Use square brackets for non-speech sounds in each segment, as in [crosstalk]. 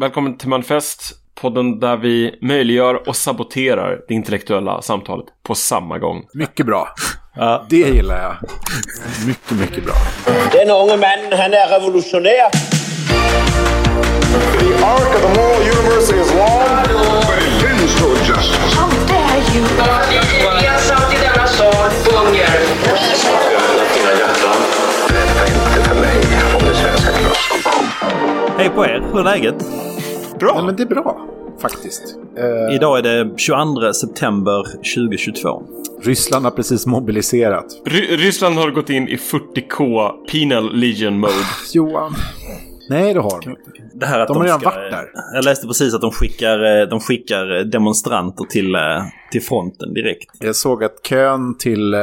Välkommen till Manifest, podden där vi möjliggör och saboterar det intellektuella samtalet på samma gång. Mycket bra. Ja. Det gillar jag. Mycket, mycket bra. Den unge mannen, han är revolutionär. The arc of the moral universe is long, but it bends toward justice. How dare you! Jag satt i denna sal, hunger. Hej på er, hur är läget? Bra. Nej, men det är bra, faktiskt. Uh... Idag är det 22 september 2022. Ryssland har precis mobiliserat. Ry Ryssland har gått in i 40K Penal Legion Mode. [laughs] Johan. Nej, det har de inte. Det här att de, de har redan varit där. Jag läste precis att de skickar, de skickar demonstranter till, till fronten direkt. Jag såg att kön till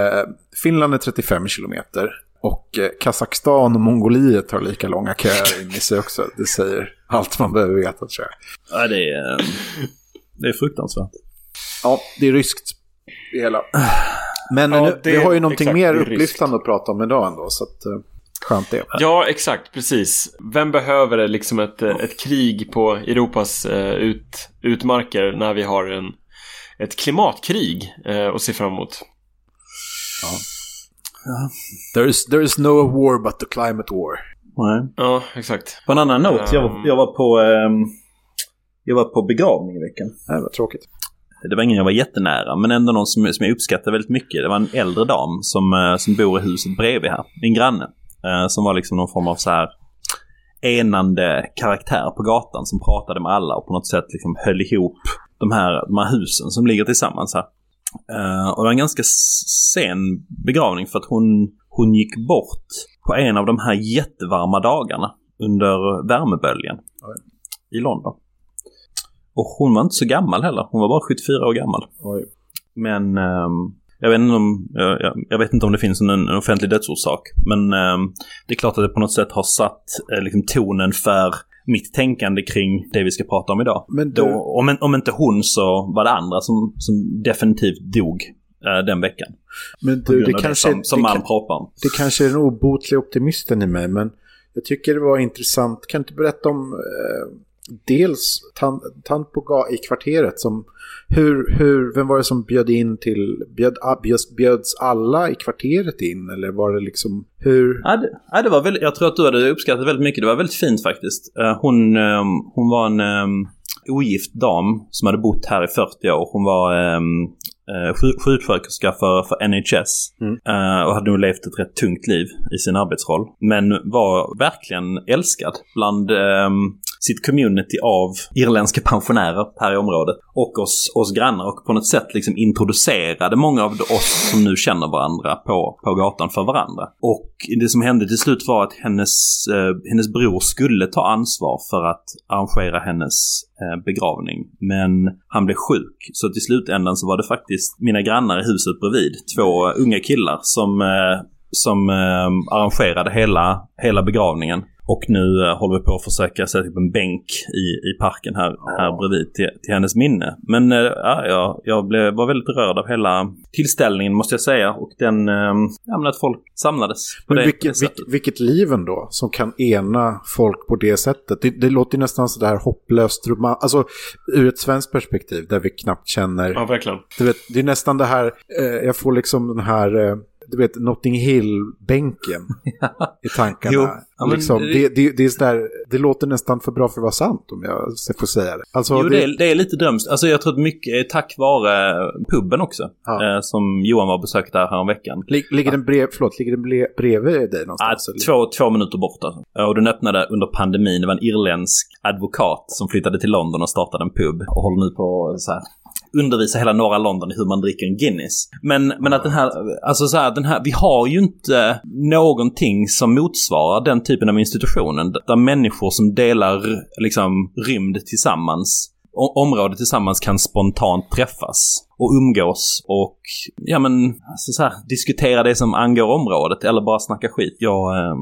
Finland är 35 kilometer. Och eh, Kazakstan och Mongoliet har lika långa köer in i sig också. Det säger allt man behöver veta tror jag. Ja, det är, det är fruktansvärt. Ja, det är ryskt det hela. Men ja, nu, det, vi har ju någonting exakt, mer upplyftande att prata om idag ändå. Så att, uh, skönt det. Ja, exakt. Precis. Vem behöver liksom ett, ett krig på Europas ut, utmarker när vi har en, ett klimatkrig att se fram emot? Ja. Ja. There, is, there is no war but the climate war. Nej. Ja, exakt. På en annan not, jag, var, jag var på um, jag var på begravning i veckan. Det var tråkigt. Det var ingen jag var jättenära, men ändå någon som, som jag uppskattar väldigt mycket. Det var en äldre dam som, uh, som bor i huset bredvid här. Min granne. Uh, som var liksom någon form av så här enande karaktär på gatan som pratade med alla och på något sätt liksom höll ihop de här, de här husen som ligger tillsammans här. Uh, och det var en ganska sen begravning för att hon, hon gick bort på en av de här jättevarma dagarna under värmeböljan Oj. i London. Och hon var inte så gammal heller. Hon var bara 74 år gammal. Oj. Men um, jag, vet inte om, jag, jag, vet inte om det finns en, en offentlig dödsorsak. Men um, det är klart att det på något sätt har satt uh, liksom, tonen för mitt tänkande kring det vi ska prata om idag. Men du... Då, om, om inte hon så var det andra som, som definitivt dog äh, den veckan. Men du, det kanske, det som, som det man pratar om. Det kanske är den obotliga optimisten i mig, men jag tycker det var intressant. Kan du inte berätta om eh, dels på i kvarteret som hur, hur, vem var det som bjöd in till, bjöd, bjöds, alla i kvarteret in eller var det liksom, hur? Ja, det, ja, det var väldigt, jag tror att du hade uppskattat väldigt mycket, det var väldigt fint faktiskt. Uh, hon, um, hon var en um, ogift dam som hade bott här i 40 år. Hon var um, sjuksköterska för, för NHS mm. uh, och hade nog levt ett rätt tungt liv i sin arbetsroll. Men var verkligen älskad bland um, sitt community av irländska pensionärer här i området och oss, oss grannar och på något sätt liksom introducerade många av oss som nu känner varandra på, på gatan för varandra. Och det som hände till slut var att hennes, eh, hennes bror skulle ta ansvar för att arrangera hennes eh, begravning. Men han blev sjuk så till slutändan så var det faktiskt mina grannar i huset bredvid, två unga killar som eh, som eh, arrangerade hela, hela begravningen. Och nu uh, håller vi på att försöka sätta upp en bänk i, i parken här, ja. här bredvid till, till hennes minne. Men uh, ja, jag, jag blev, var väldigt rörd av hela tillställningen måste jag säga. Och den, um, ja men att folk samlades. Men det, vilket, det vilket liv ändå som kan ena folk på det sättet. Det, det låter nästan sådär hopplöst. Alltså ur ett svenskt perspektiv där vi knappt känner. Ja, verkligen. Du vet, det är nästan det här, eh, jag får liksom den här eh, du vet, Notting Hill-bänken i tankarna. Ja, liksom, det, det, det, är sådär, det låter nästan för bra för att vara sant om jag får säga det. Alltså, jo, det, är, det är lite drömskt. Alltså jag tror att mycket är tack vare puben också. Ja. Eh, som Johan var besökt där häromveckan. ligger den, brev, förlåt, ligger den bredvid dig någonstans? Ja, två, två minuter bort alltså. Och den öppnade under pandemin. Det var en irländsk advokat som flyttade till London och startade en pub. Och håller nu på så här undervisa hela norra London i hur man dricker en Guinness. Men, men att den här, alltså så här, den här, vi har ju inte någonting som motsvarar den typen av institutionen där människor som delar liksom rymd tillsammans området tillsammans kan spontant träffas och umgås och ja men alltså så här, diskutera det som angår området eller bara snacka skit. Jag eh,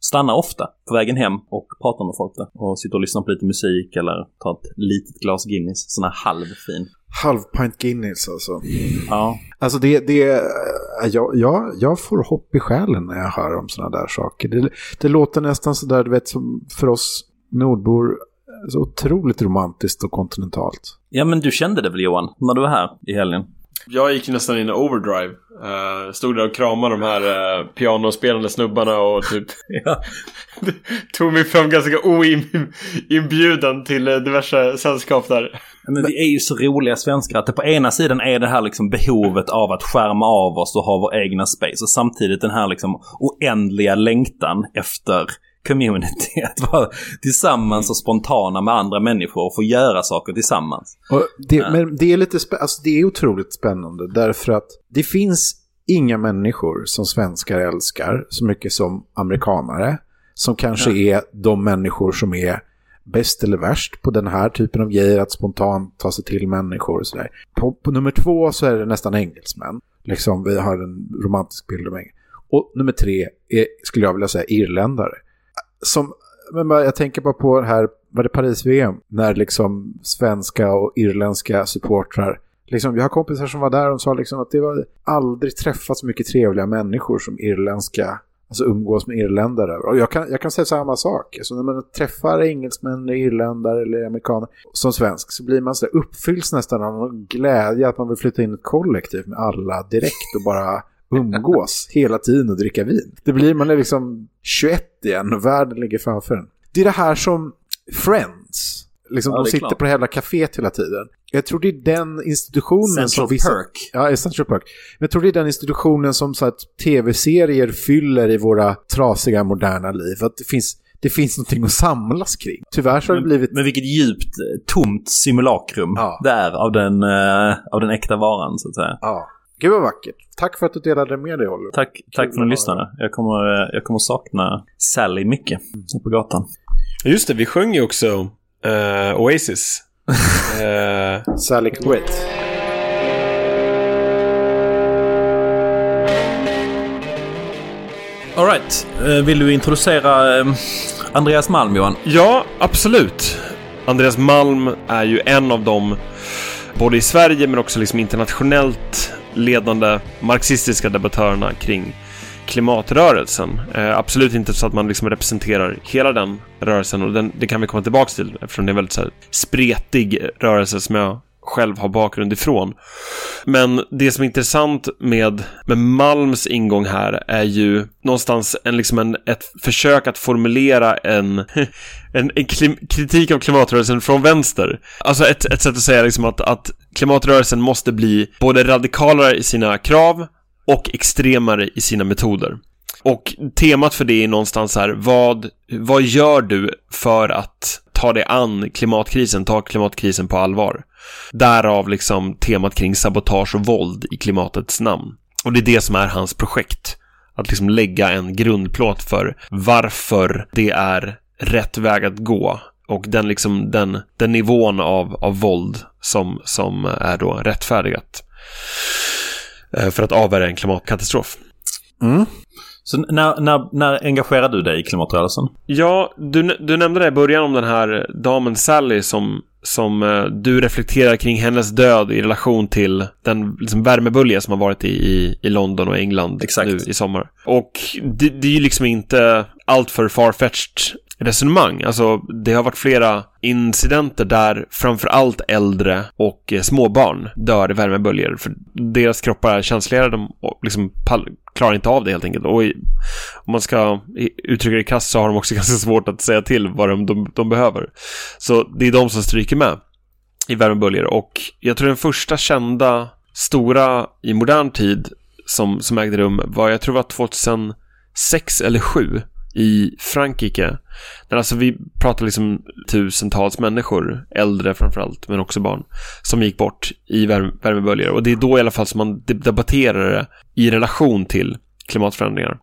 stannar ofta på vägen hem och pratar med folk där och sitter och lyssnar på lite musik eller tar ett litet glas Guinness, sån här halvfin. Halvpint Guinness alltså. Ja. Alltså det, det äh, jag, jag, jag får hopp i själen när jag hör om sådana där saker. Det, det låter nästan sådär, du vet, som för oss nordbor så otroligt romantiskt och kontinentalt. Ja, men du kände det väl Johan, när du var här i helgen? Jag gick nästan in i overdrive. Uh, stod där och kramade de här uh, pianospelande snubbarna och typ [laughs] Ja. [laughs] tog mig fram ganska oinbjuden till uh, diverse sällskap där. Men vi är ju så roliga svenskar att det på ena sidan är det här liksom behovet av att skärma av oss och ha vår egna space och samtidigt den här liksom oändliga längtan efter community. [laughs] Att vara tillsammans och spontana med andra människor och få göra saker tillsammans. Det, Men det är lite spä- alltså det är otroligt spännande därför att det finns inga människor som svenskar älskar så mycket som amerikanare. Som kanske är de människor som är bäst eller värst på den här typen av grejer, att spontant ta sig till människor och sådär. På, på nummer två så är det nästan engelsmän. Liksom, vi har en romantisk bild av engelsmän. Och nummer tre är, skulle jag vilja säga, irländare. Som, men bara, jag tänker bara på det här, var det Paris-VM? När liksom svenska och irländska supportrar Liksom, jag har kompisar som var där och sa liksom att det var aldrig träffat så mycket trevliga människor som irländska, alltså umgås med irländare. Och jag kan, jag kan säga samma sak. Alltså när man träffar engelsmän, irländare eller amerikaner som svensk så blir man så där uppfylls nästan av någon glädje att man vill flytta in ett kollektiv med alla direkt och bara umgås hela tiden och dricka vin. Det blir man är liksom 21 igen och världen ligger framför en. Det är det här som Friends, liksom Ja, de sitter klart. på det hela kaféet hela tiden. Jag tror det är den institutionen Central som vissa... Perk. Ja, Central Park. Men jag tror det är den institutionen som så att tv-serier fyller i våra trasiga moderna liv. Att det finns, det finns någonting att samlas kring. Tyvärr så har det blivit... Men vilket djupt eh, tomt simulakrum Ja. det är av den, eh, av den äkta varan så att säga. Ja. Gud vad vackert. Tack för att du delade med dig, Oliver. Tack, tack för att ni lyssnade. Jag kommer, eh, jag kommer sakna Sally mycket på gatan. Just det, vi sjöng ju också eh, Oasis. [laughs] Eh, Sally Quit. Alright, vill du introducera Andreas Malm Johan? Ja, absolut. Andreas Malm är ju en av de, både i Sverige men också liksom internationellt ledande marxistiska debattörerna kring klimatrörelsen. Eh, absolut inte så att man liksom representerar hela den rörelsen och den, det kan vi komma tillbaka till eftersom det är en väldigt så här, spretig rörelse som jag själv har bakgrund ifrån. Men det som är intressant med, med Malms ingång här är ju någonstans en, liksom en, ett försök att formulera en, [laughs] en, en klim, kritik av klimatrörelsen från vänster. Alltså ett, ett sätt att säga liksom att, att klimatrörelsen måste bli både radikalare i sina krav och extremare i sina metoder. Och temat för det är någonstans här, vad, vad gör du för att ta dig an klimatkrisen, ta klimatkrisen på allvar? Därav liksom temat kring sabotage och våld i klimatets namn. Och det är det som är hans projekt. Att liksom lägga en grundplåt för varför det är rätt väg att gå. Och den, liksom, den, den nivån av, av våld som, som är då rättfärdigat. eh, För att avvärja en klimatkatastrof. Så när, när, när engagerade du dig i klimatrörelsen? Ja, du, du nämnde det i början om den här damen Sally som, som eh, du reflekterar kring hennes död i relation till den liksom, värmebölja som har varit i, i, i London och England Exakt. nu i sommar. Och det, det är ju liksom inte allt för farfetched resonemang. Alltså, det har varit flera incidenter där framför allt äldre och eh, småbarn dör i värmeböljor. För deras kroppar är känsligare, de liksom klarar inte av det helt enkelt. Och i, om man ska uttrycka det krasst så har de också [laughs] ganska svårt att säga till vad de, de, de behöver. Så det är de som stryker med i värmeböljor. Och jag tror den första kända stora i modern tid som, som ägde rum var, jag tror det var 2006 eller 2007 i Frankrike. Där alltså vi pratar liksom tusentals människor, äldre framförallt, men också barn, som gick bort i värme, värmeböljor. Och det är då i alla fall som man debatterar det i relation till klimatförändringar.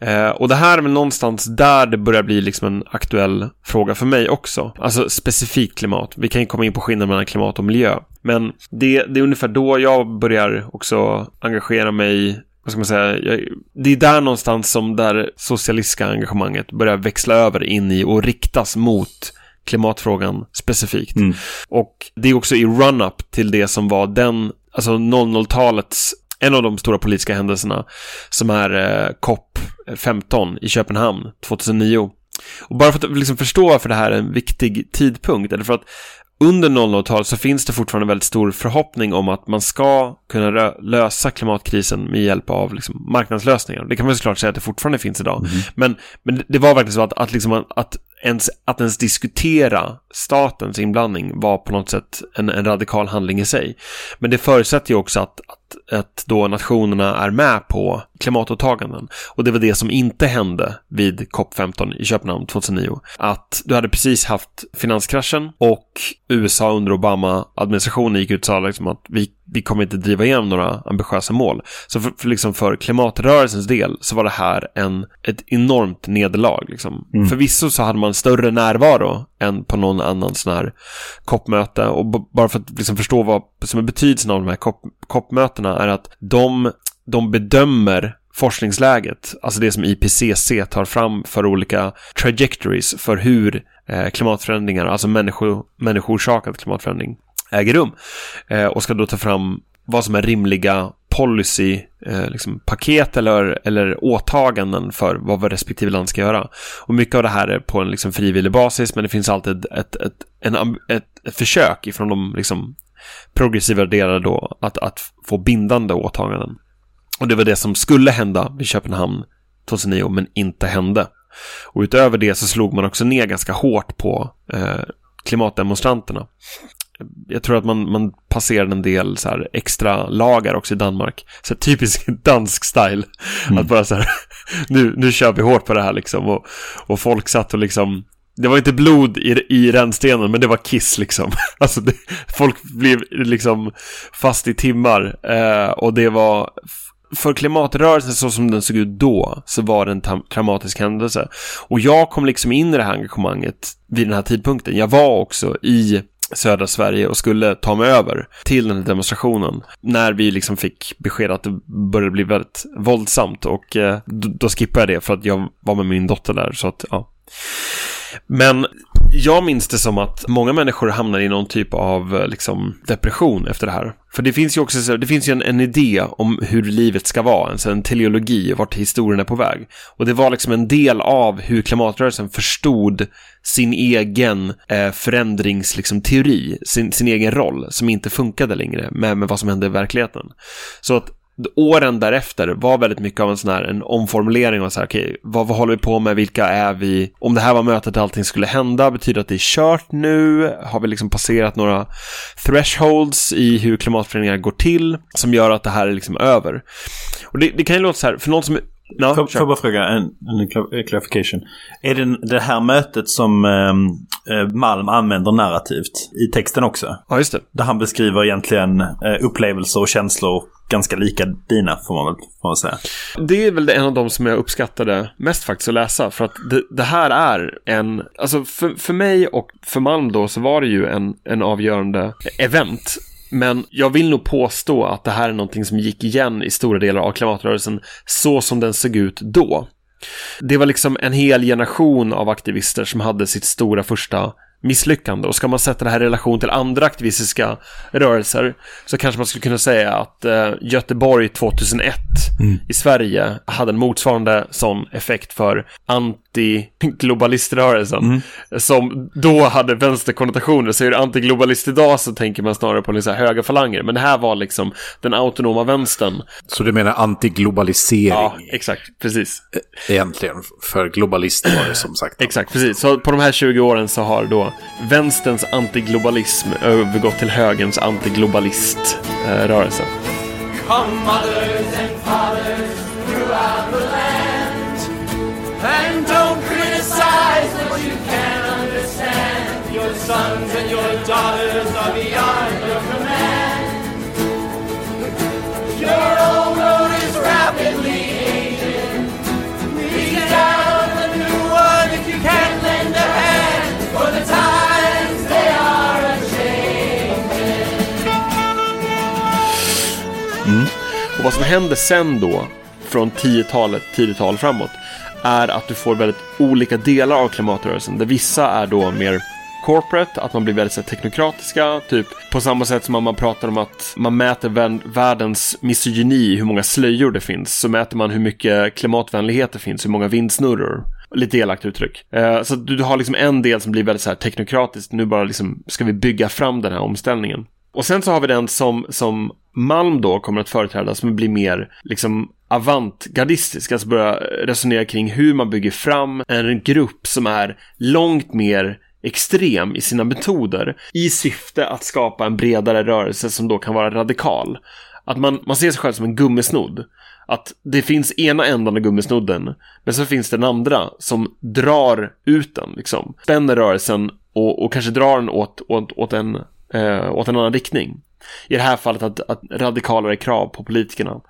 Eh, och det här är väl någonstans där det börjar bli liksom en aktuell fråga för mig också. Alltså specifikt klimat. Vi kan ju komma in på skillnaden mellan klimat och miljö. Men det, det är ungefär då jag börjar också engagera mig vad ska man säga, jag, det är där någonstans som det socialistiska engagemanget börjar växla över in i och riktas mot klimatfrågan specifikt. Mm. Och det är också i run-up till det som var den, alltså 00-talets, en av de stora politiska händelserna som är eh, COP 15 i Köpenhamn 2009. Och bara för att liksom förstå varför det här är en viktig tidpunkt, eller för att under 00-talet så finns det fortfarande väldigt stor förhoppning om att man ska kunna lösa klimatkrisen med hjälp av liksom marknadslösningar. Det kan man såklart säga att det fortfarande finns idag. Men, men det var verkligen så att, att, liksom, att, ens, att ens diskutera statens inblandning var på något sätt en, en radikal handling i sig. Men det förutsätter ju också att, att, att då nationerna är med på klimatåtaganden. Och det var det som inte hände vid COP15 i Köpenhamn 2009. Att du hade precis haft finanskraschen och USA under Obama-administrationen gick ut och sa liksom att vi, vi kommer inte driva igenom några ambitiösa mål. Så för, för, liksom för klimatrörelsens del så var det här en, ett enormt nederlag. Liksom. Förvisso så hade man större närvaro än på någon annan sån här COP-möte. Och b- bara för att liksom förstå vad som är betydelsen av de här COP-mötena är att de, de bedömer forskningsläget, alltså det som IPCC tar fram för olika trajectories för hur eh, klimatförändringar, alltså människo, människoorsakad klimatförändring äger rum. Eh, och ska då ta fram vad som är rimliga policy, eh, liksom paket eller, eller åtaganden för vad respektive land ska göra. Och mycket av det här är på en liksom frivillig basis, men det finns alltid ett, ett, en, ett, ett försök ifrån de liksom progressiva delarna då att, att få bindande åtaganden. Och det var det som skulle hända vid Köpenhamn 2009, men inte hände. Och utöver det så slog man också ner ganska hårt på eh, klimatdemonstranterna. Jag tror att man, man passerade en del så här extra lagar också i Danmark. Så typisk [laughs] dansk style. Att bara så här, [laughs] nu, nu kör vi hårt på det här liksom. Och, och folk satt och liksom, det var inte blod i, i rännstenen, men det var kiss liksom. [laughs] Alltså det, folk blev liksom fast i timmar. Eh, och det var, för klimatrörelsen så som den såg ut då, så var det en traumatisk händelse. Och jag kom liksom in i det här engagemanget vid den här tidpunkten. Jag var också i södra Sverige och skulle ta mig över till den här demonstrationen. När vi liksom fick besked att det började bli väldigt våldsamt och eh, då, då skippade jag det för att jag var med min dotter där. Så att, ja. Men jag minns det som att många människor hamnar i någon typ av eh, liksom, depression efter det här. För det finns ju också det finns ju en, en idé om hur livet ska vara, alltså en teleologi, vart historien är på väg. Och det var liksom en del av hur klimatrörelsen förstod sin egen eh, förändringsteori, liksom, sin, sin egen roll, som inte funkade längre med, med vad som hände i verkligheten. Så att åren därefter var väldigt mycket av en sån här en omformulering och så här, okej, vad, vad håller vi på med, vilka är vi? Om det här var mötet där allting skulle hända, betyder det att det är kört nu? Har vi liksom passerat några thresholds i hur klimatförändringar går till som gör att det här är liksom över? Och det, det kan ju låta så här, för någon som Ja, Får, kör. får bara fråga en, en cla- clarification. Är det det här mötet som ehm, eh, Malm använder narrativt i texten också? ja, just det. Där han beskriver egentligen eh, upplevelser och känslor ganska lika dina, får man väl, får man säga. Det är väl en av de som jag uppskattade mest faktiskt att läsa. För att det, det här är en, alltså för, för mig och för Malm då så var det ju en, en avgörande event. Men jag vill nog påstå att det här är någonting som gick igen i stora delar av klimatrörelsen så som den såg ut då. Det var liksom en hel generation av aktivister som hade sitt stora första misslyckande. Och ska man sätta det här i relation till andra aktivistiska rörelser så kanske man skulle kunna säga att eh, Göteborg 2001 i Sverige hade en motsvarande sån effekt för anti-globaliströrelsen. Som då hade vänsterkonnotationer. Så är det antiglobalist idag så tänker man snarare på liksom höga falanger. Men det här var liksom den autonoma vänstern. Så du menar antiglobalisering Ja, exakt. Precis. egentligen? För globalister var det som sagt. Exakt, precis. Så på de här 20 åren så har då vänsterns antiglobalism övergått till högerns antiglobaliströrelse. Eh, Come mothers and fathers throughout the land And don't criticize what you understand Your sons and your daughters are beyond your Och vad som händer sen då, från 10-talet, 10-tal framåt, är att du får väldigt olika delar av klimatrörelsen. Där vissa är då mer corporate, att man blir väldigt så här, teknokratiska, typ på samma sätt som man pratar om att man mäter världens misogyni, hur många slöjor det finns, så mäter man hur mycket klimatvänlighet det finns, hur många vindsnurror. Lite elakt uttryck. Eh, så du, du har liksom en del som blir väldigt så här teknokratiskt. Nu bara liksom ska vi bygga fram den här omställningen. Och sen så har vi den som, som Malm då kommer att företräda som blir mer liksom avantgardistisk, alltså börja resonera kring hur man bygger fram en grupp som är långt mer extrem i sina metoder i syfte att skapa en bredare rörelse som då kan vara radikal. Att man, man ser sig själv som en gummisnodd. Att det finns ena ändan av gummisnodden, men så finns det den andra som drar ut den, liksom. Spänner rörelsen och, och kanske drar den åt, åt, åt, en, eh, åt en annan riktning. I det här fallet att, att radikalare krav på politikerna.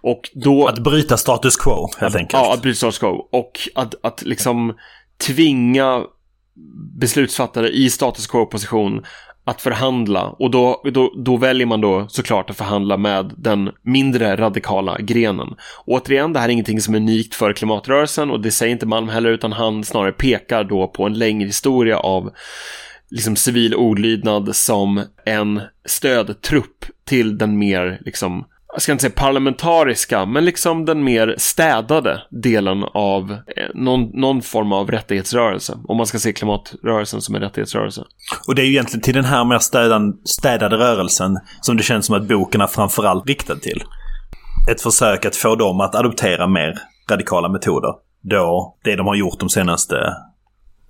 Och då... Att bryta status quo, helt enkelt. Ja, att bryta status quo. Och att, att liksom tvinga beslutsfattare i status quo-position att förhandla och då, då, då väljer man då såklart att förhandla med den mindre radikala grenen. Återigen, det här är ingenting som är unikt för klimatrörelsen och det säger inte Malm heller utan han snarare pekar då på en längre historia av liksom civil olydnad som en stödtrupp till den mer liksom jag ska inte säga parlamentariska, men liksom den mer städade delen av eh, någon, någon form av rättighetsrörelse. Om man ska se klimatrörelsen som en rättighetsrörelse. Och det är ju egentligen till den här mer städan, städade rörelsen som det känns som att boken är framförallt riktad till. Ett försök att få dem att adoptera mer radikala metoder. Då det de har gjort de senaste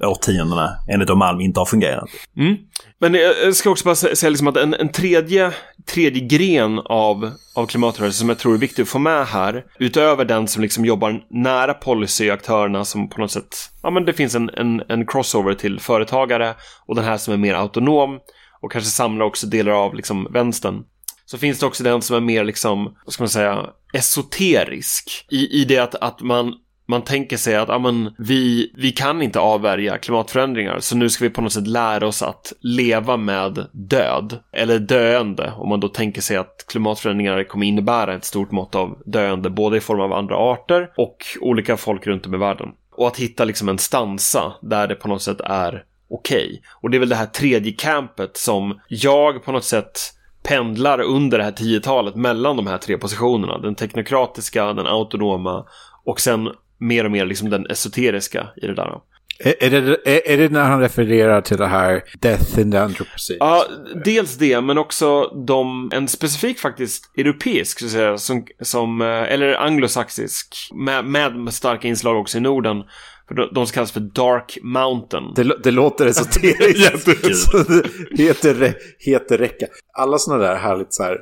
årtiondena enligt Malm inte har fungerat. Mm. Men jag ska också bara säga liksom att en, en tredje, tredje gren av, av klimatrörelsen som jag tror är viktig att få med här, utöver den som liksom jobbar nära policyaktörerna som på något sätt, ja men det finns en, en, en crossover till företagare och den här som är mer autonom och kanske samlar också delar av liksom vänstern. Så finns det också den som är mer liksom, vad ska man säga, esoterisk. I, i det att, att man man tänker sig att amen, vi, vi kan inte avvärja klimatförändringar så nu ska vi på något sätt lära oss att leva med död eller döende om man då tänker sig att klimatförändringar kommer innebära ett stort mått av döende både i form av andra arter och olika folk runt om i världen. Och att hitta liksom en stansa där det på något sätt är okej. Okay. Och det är väl det här tredje campet som jag på något sätt pendlar under det här tiotalet mellan de här tre positionerna. Den teknokratiska, den autonoma och sen mer och mer liksom den esoteriska i det där. Är, är, det, är, är det när han refererar till det här Death in the Anthropocene? Ja, dels det, men också de, en specifik faktiskt europeisk, så att säga, som, som, eh, eller anglosaxisk, med, med starka inslag också i Norden. För de, de kallas för Dark Mountain. Det, det låter esoteriskt. [laughs] [laughs] så det heter, heter räcka. Alla sådana där härligt så här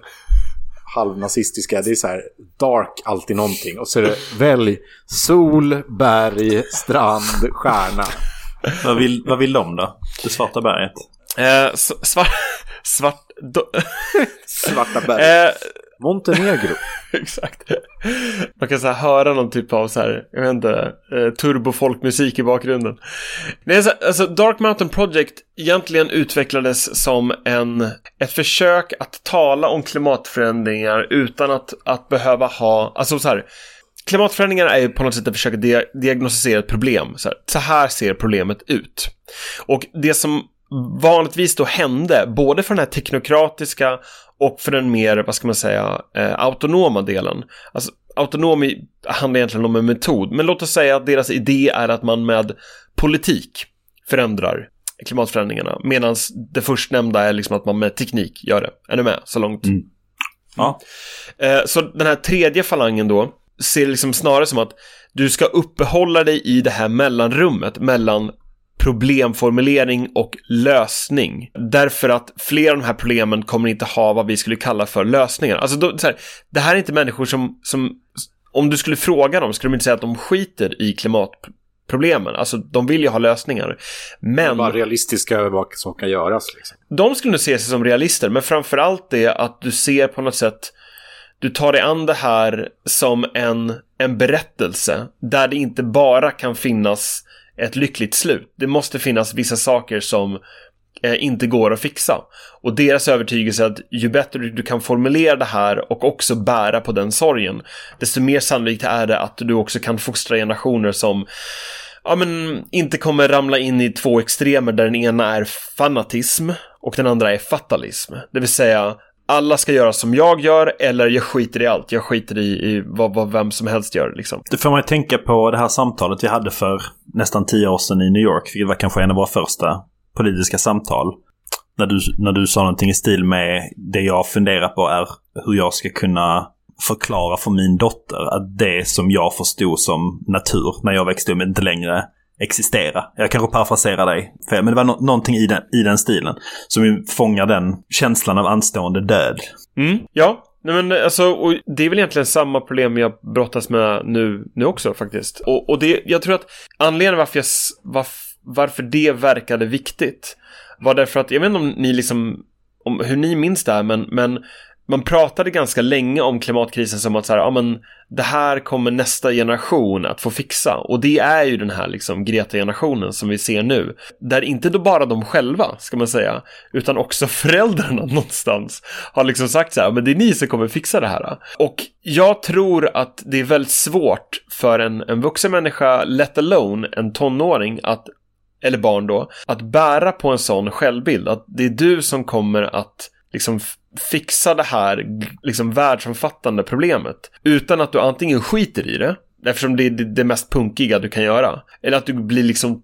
halvnazistiska. Det är så här dark alltid någonting. Och så är det välj sol, berg, strand, stjärna. vad, vill, vad vill de då? Det svarta berget? Eh, svart... [laughs] Svart... Do... Svarta berg. Eh, Montenegro. [laughs] Exakt. Man kan så här höra någon typ av så här, jag vet inte, eh, turbofolkmusik i bakgrunden. Nej, alltså Dark Mountain Project egentligen utvecklades som en, ett försök att tala om klimatförändringar utan att, att behöva ha, alltså så här, Klimatförändringar är ju på något sätt ett försök att diagnostisera ett problem. Så här, så här ser problemet ut. Och det som vanligtvis då hände, både för den här teknokratiska och för den mer, vad ska man säga, eh, autonoma delen. Alltså, autonom handlar egentligen om en metod, men låt oss säga att deras idé är att man med politik förändrar klimatförändringarna, medan det förstnämnda är liksom att man med teknik gör det. Är ni med så långt? Mm. Ja. Eh, så den här tredje falangen då ser liksom snarare som att du ska uppehålla dig i det här mellanrummet mellan problemformulering och lösning. Därför att flera av de här problemen kommer inte ha vad vi skulle kalla för lösningar. Alltså, då, här, det här är inte människor som, som, om du skulle fråga dem, skulle de inte säga att de skiter i klimatproblemen. Alltså, de vill ju ha lösningar. Men... Bara realistiska vad som kan göras. Liksom. De skulle nog se sig som realister, men framförallt det att du ser på något sätt du tar dig an det här som en, en berättelse där det inte bara kan finnas ett lyckligt slut. Det måste finnas vissa saker som eh, inte går att fixa. Och deras övertygelse är att ju bättre du kan formulera det här och också bära på den sorgen, desto mer sannolikt är det att du också kan fostra generationer som ja, men, inte kommer ramla in i två extremer där den ena är fanatism och den andra är fatalism. Det vill säga alla ska göra som jag gör eller jag skiter i allt. Jag skiter i, i vad, vad vem som helst gör liksom. Det får man ju tänka på det här samtalet vi hade för nästan tio år sedan i New York. Vilket var kanske en av våra första politiska samtal. När du, när du sa någonting i stil med det jag funderar på är hur jag ska kunna förklara för min dotter att det som jag förstod som natur när jag växte upp inte längre existera. Jag kanske parafraserar dig fel, men det var no någonting i den, i den stilen som fångar den känslan av anstående död. Mm, ja. Nej, men alltså, och det är väl egentligen samma problem jag brottas med nu, nu också faktiskt. Och, och det, jag tror att anledningen varför, jag, s- varför det verkade viktigt var därför att, jag vet inte om ni liksom, om hur ni minns det här, men, men man pratade ganska länge om klimatkrisen som att så här, ja men det här kommer nästa generation att få fixa. Och det är ju den här liksom Greta-generationen som vi ser nu. Där inte då bara de själva, ska man säga, utan också föräldrarna [laughs] någonstans har liksom sagt så här, men det är ni som kommer fixa det här. Och jag tror att det är väldigt svårt för en, en vuxen människa, let alone en tonåring, att eller barn då, att bära på en sån självbild. Att det är du som kommer att liksom fixa det här liksom världsomfattande problemet. Utan att du antingen skiter i det, eftersom det är det mest punkiga du kan göra. Eller att du blir liksom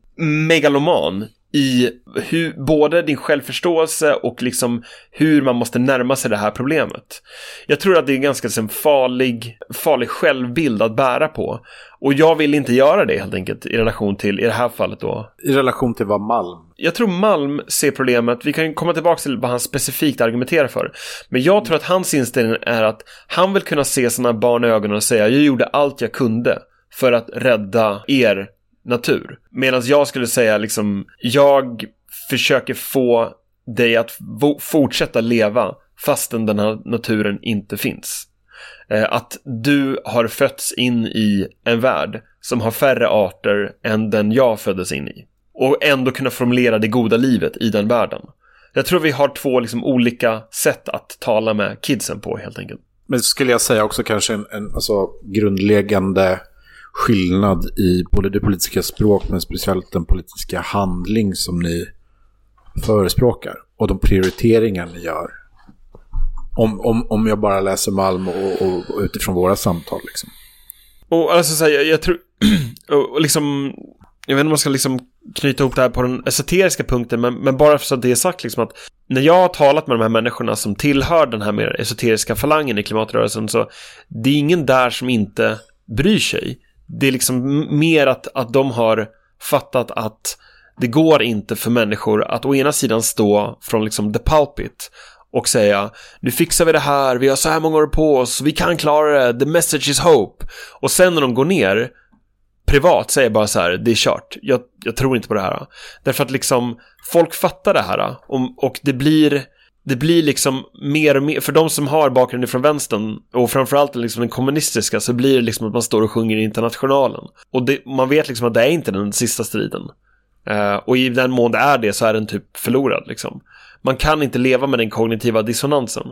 megaloman i hur, både din självförståelse och liksom hur man måste närma sig det här problemet. Jag tror att det är en ganska liksom, farlig, farlig självbild att bära på. Och jag vill inte göra det helt enkelt i relation till, i det här fallet då, I relation till vad Malm... jag tror Malm ser problemet, vi kan komma tillbaka till vad han specifikt argumenterar för. Men jag tror att hans inställning är att han vill kunna se sina barn i ögonen och säga jag gjorde allt jag kunde för att rädda er natur. Medan jag skulle säga liksom, jag försöker få dig att fortsätta leva fastän den här naturen inte finns. Eh, att du har fötts in i en värld som har färre arter än den jag föddes in i. Och ändå kunna formulera det goda livet i den världen. Jag tror vi har två liksom olika sätt att tala med kidsen på helt enkelt. Men skulle jag säga också kanske en, en alltså, grundläggande skillnad i både det politiska språk men speciellt den politiska handling som ni förespråkar och de prioriteringar ni gör. Om, om, om jag bara läser Malm och, och, och utifrån våra samtal. Liksom. Och alltså så här, jag, jag tror, [clears throat] och liksom, jag vet inte om man ska liksom knyta ihop det här på den esoteriska punkten, men, men bara så att det är sagt liksom att när jag har talat med de här människorna som tillhör den här mer esoteriska falangen i klimatrörelsen så det är ingen där som inte bryr sig. Det är liksom mer att, att de har fattat att det går inte för människor att å ena sidan stå från liksom the pulpit och säga nu fixar vi det här, vi har så här många år på oss, vi kan klara det, the message is hope. Och sen när de går ner privat säger bara så här, det är kört, jag, jag tror inte på det här. Därför att liksom folk fattar det här och, och det blir det blir liksom mer och mer, för de som har bakgrund från vänstern och framförallt liksom den kommunistiska så blir det liksom att man står och sjunger i internationalen. Och det, man vet liksom att det är inte den sista striden. Uh, och i den mån det är det så är den typ förlorad liksom. Man kan inte leva med den kognitiva dissonansen.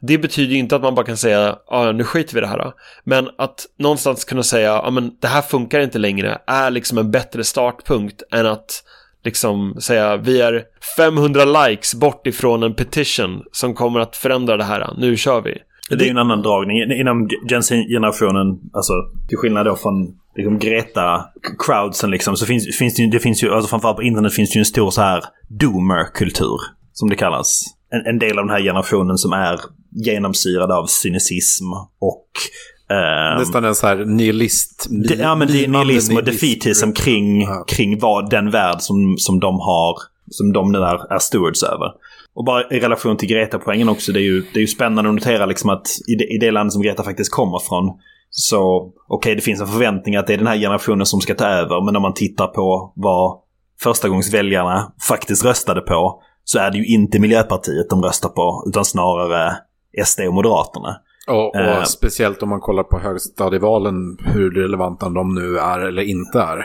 Det betyder ju inte att man bara kan säga ja nu skiter vi i det här. Men att någonstans kunna säga ja men det här funkar inte längre är liksom en bättre startpunkt än att liksom säga vi är 500 likes bort ifrån en petition som kommer att förändra det här. Nu kör vi. Det är ju en annan dragning. Inom Gen Z-generationen, alltså till skillnad då från liksom Greta-crowdsen liksom, så finns, finns det ju, det finns ju, alltså framförallt på internet finns det ju en stor så här doomer-kultur, som det kallas. En, en del av den här generationen som är genomsyrad av cynism och ehm, Nästan en så här nihilist. det, ja, men det är nihilism och defeatism kring, Ja. kring vad den värld som, som de har, som de nu är, är stewards över. Och bara i relation till Greta-poängen också, det är ju, det är ju spännande att notera liksom att i det, i det land som Greta faktiskt kommer från så, okej, det finns en förväntning att det är den här generationen som ska ta över, men när man tittar på vad förstagångsväljarna faktiskt röstade på så är det ju inte Miljöpartiet de röstar på, utan snarare SD och Moderaterna. Och, och Eh. speciellt om man kollar på högstadievalen, hur relevanta de nu är eller inte är,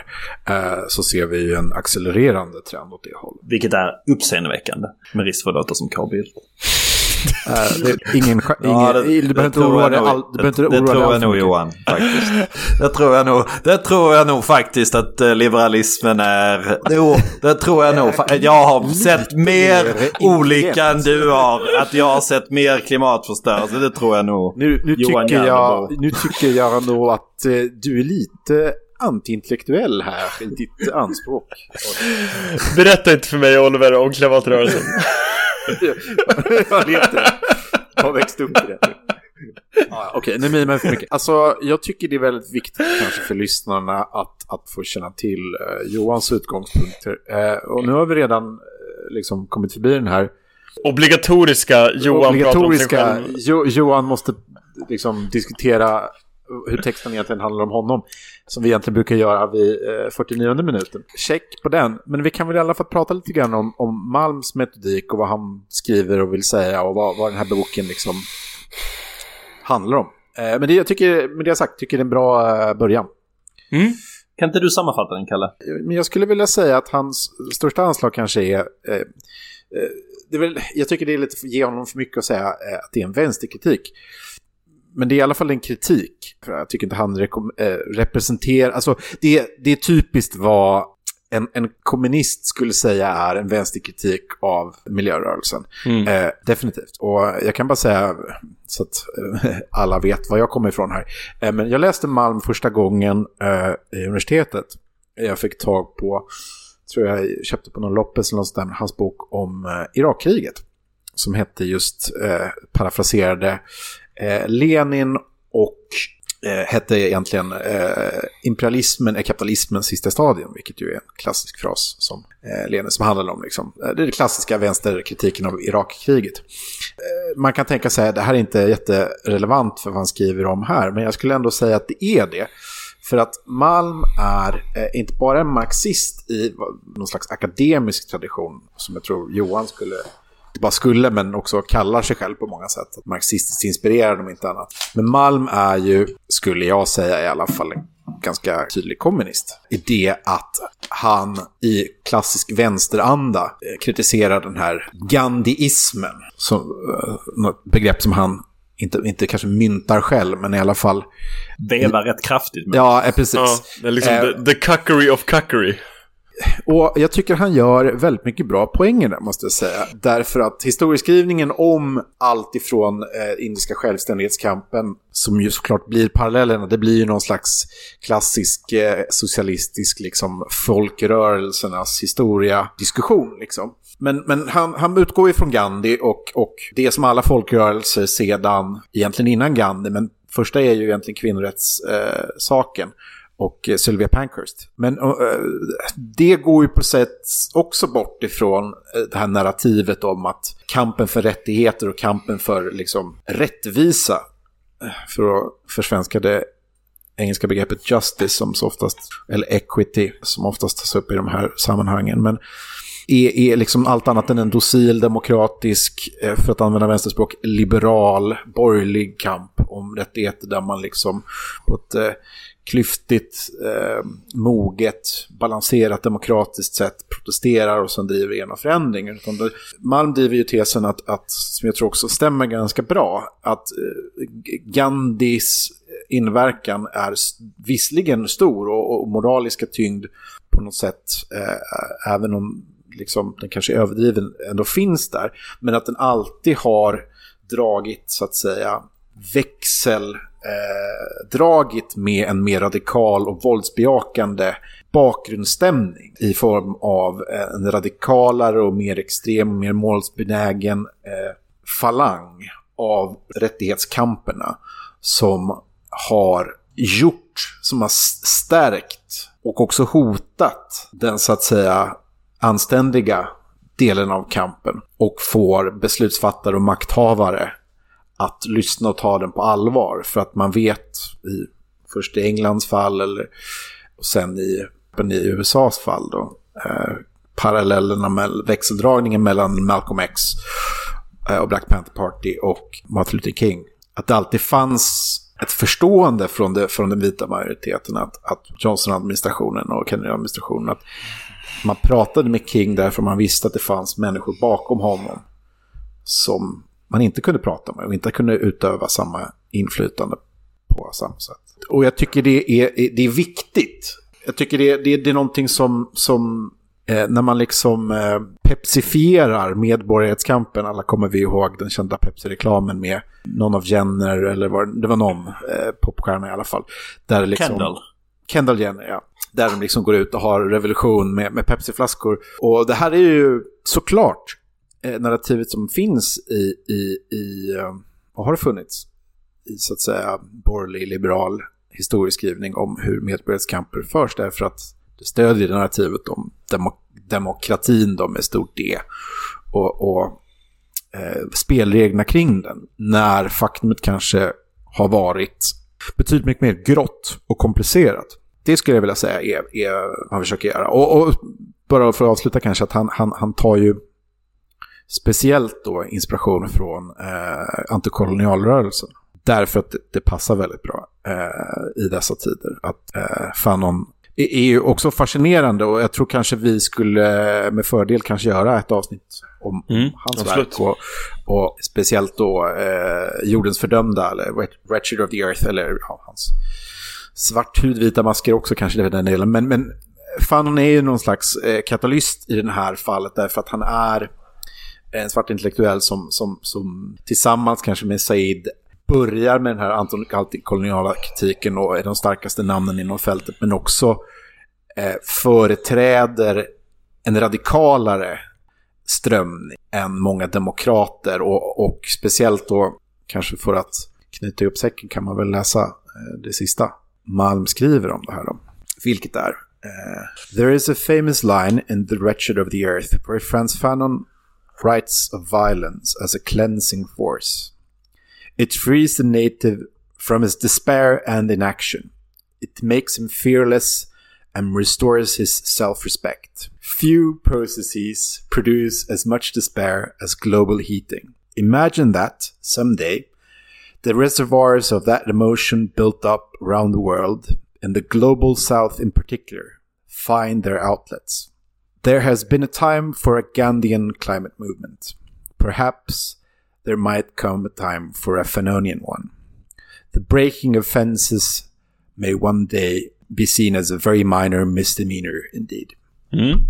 eh, så ser vi ju en accelererande trend åt det hållet. Vilket är uppseendeväckande. Med risk för att som Carl Bildt. Eh, det är ingen, ingen, Ja, det- du behöver det inte tror oroa jag dig nog- all, du behöver inte det- oroa Det dig tror jag nog. Johan, faktiskt. Det tror jag nog, det tror jag nog faktiskt att eh, liberalismen är... Jo, det tror jag nog. Jag har sett mer olika än du har. Att jag har sett mer klimatförstörelse, det tror jag nog. Nu, nu, Johan tycker jag, nu tycker jag nog att eh, du är lite antiintellektuell här i ditt anspråk. Berätta inte för mig Oliver om klimatrörelsen. [laughs] jag vet det. Jag har växt upp i det. Ja, Okej, nu mimar jag för mycket. Alltså, jag tycker det är väldigt viktigt kanske för lyssnarna att, att få känna till eh, Johans utgångspunkter. Eh, och nu har vi redan eh, liksom kommit förbi den här Obligatoriska Johan obligatoriska... pratar om sig själv. Jo, Johan måste liksom diskutera hur texten egentligen handlar om honom. Som vi egentligen brukar göra vid eh, 49 minuten. Check på den. Men vi kan väl i alla fall prata lite grann om, om Malms metodik och vad han skriver och vill säga och vad, vad den här boken liksom handlar om. Eh, men det jag tycker, med det sagt, tycker jag det är en bra eh, början. Kan inte du sammanfatta den, Kalle? Men jag skulle vilja säga att hans största anslag kanske är... Eh, eh, det är väl, jag tycker det är lite ge honom för mycket att säga eh, att det är en vänsterkritik. Men det är i alla fall en kritik. För jag tycker inte han eh, representerar... Alltså, det, det är typiskt vad en, en kommunist skulle säga är en vänsterkritik av miljörörelsen. Eh, definitivt. Och jag kan bara säga så att eh, alla vet var jag kommer ifrån här. Eh, men jag läste Malm första gången eh, i universitetet. Jag fick tag på, tror jag köpte på någon loppis eller något sånt där, hans bok om eh, Irakkriget. Som hette just, parafraserade, eh, Lenin och eh, hette egentligen eh, imperialismen är kapitalismens sista stadium, vilket ju är en klassisk fras som eh, Lenin som handlar om liksom, eh, det är den klassiska vänsterkritiken av Irakkriget. Eh, man kan tänka sig att det här är inte jätterelevant för vad han skriver om här, men jag skulle ändå säga att det är det. För att Malm är eh, inte bara en marxist i någon slags akademisk tradition, som jag tror Johan skulle bara skulle, men också kallar sig själv på många sätt. Att marxistiskt inspirerad om inte annat. Men Malm är ju, skulle jag säga i alla fall, en ganska tydlig kommunist. I det att han i klassisk vänsteranda eh, kritiserar den här Gandhiismen. Som, eh, något begrepp som han inte, inte kanske myntar själv, men i alla fall... Vevar rätt kraftigt. Men... Ja, eh, precis. Ja, det är liksom Eh, the, the cuckery of cuckery. Och jag tycker han gör väldigt mycket bra poänger där, måste jag säga. Därför att historieskrivningen om allt ifrån eh, indiska självständighetskampen, som ju såklart blir parallellerna, det blir ju någon slags klassisk eh, socialistisk liksom, folkrörelsernas historia-diskussion. Liksom. Men, men han, han utgår ju från Gandhi och, och det som alla folkrörelser sedan, egentligen innan Gandhi, men första är ju egentligen kvinnorättssaken. Eh, och eh, Sylvia Pankhurst. Men uh, det går ju på sätt också bort ifrån eh, det här narrativet om att kampen för rättigheter och kampen för liksom, rättvisa, för att försvenska det engelska begreppet justice som så oftast, eller equity som oftast tas upp i de här sammanhangen. Men är, är liksom allt annat än en docil, demokratisk, för att använda vänsterspråk, liberal, borgerlig kamp om rättigheter där man liksom på ett eh, klyftigt, eh, moget, balanserat, demokratiskt sätt protesterar och sen driver igenom förändring. Utan det, Malm driver ju tesen att, att, som jag tror också stämmer ganska bra, att eh, Gandhis inverkan är visserligen stor och, och moraliska tyngd på något sätt, eh, även om liksom, den kanske är överdriven, ändå finns där. Men att den alltid har dragit, så att säga, växel, eh, dragit med en mer radikal och våldsbejakande bakgrundsstämning i form av en radikalare och mer extrem, mer målsbenägen eh, falang av rättighetskamperna som har gjort, som har stärkt och också hotat den så att säga anständiga delen av kampen och får beslutsfattare och makthavare att lyssna och ta den på allvar för att man vet i först i Englands fall eller och sen i, i USAs fall då eh, parallellerna med växeldragningen mellan Malcolm X eh, och Black Panther Party och Martin Luther King. Att det alltid fanns ett förstående från, det, från den vita majoriteten att, att Johnson-administrationen och Kennedy-administrationen att man pratade med King därför man visste att det fanns människor bakom honom som man inte kunde prata med och inte kunde utöva samma inflytande på samma sätt. Och jag tycker det är, det är viktigt. Jag tycker det, det, det är någonting som, som eh, när man liksom eh, pepsifierar medborgarrättskampen, alla kommer vi ihåg den kända Pepsi-reklamen med någon av Jenner, eller var, det var någon eh, popstjärna i alla fall. Där liksom, Kendall. Kendall Jenner, ja. Där de liksom går ut och har revolution med, med Pepsi-flaskor. Och det här är ju såklart Eh, narrativet som finns i, i, i eh, och har funnits i så att säga borgerlig liberal historieskrivning om hur medborgarrättskamper förs därför att det stödjer narrativet om demok demokratin då med stort D och, och eh, spelreglerna kring den när faktumet kanske har varit betydligt mycket mer grått och komplicerat. Det skulle jag vilja säga är, är vad han försöker göra. Och, och bara för att avsluta kanske att han, han, han tar ju speciellt då inspiration från eh, antikolonialrörelsen. Därför att det, det passar väldigt bra eh, i dessa tider. Att eh, Fanon är, är ju också fascinerande och jag tror kanske vi skulle med fördel kanske göra ett avsnitt om Mm, hans absolut. verk. Och, och speciellt då eh, Jordens fördömda, eller Wret- Wretched of the Earth, eller ja, hans vita masker också kanske, det är den delen. Men, men Fanon är ju någon slags eh, katalyst i det här fallet därför att han är en svart intellektuell som, som, som tillsammans kanske med Said börjar med den här antikoloniala kritiken och är de starkaste namnen inom fältet, men också eh, företräder en radikalare strömning än många demokrater och, och speciellt då, kanske för att knyta ihop säcken kan man väl läsa eh, det sista Malm skriver om det här då. Vilket är eh, There is a famous line in The Wretched of the Earth where Franz Fanon writes of violence as a cleansing force. It frees the native from his despair and inaction. It makes him fearless and restores his self respect. Few processes produce as much despair as global heating. Imagine that, someday, the reservoirs of that emotion built up around the world, and the global south in particular, find their outlets. There has been a time for a Gandhian climate movement. Perhaps there might come a time for a Fanonian one. The breaking of fences may one day be seen as a very minor misdemeanor indeed. Mm.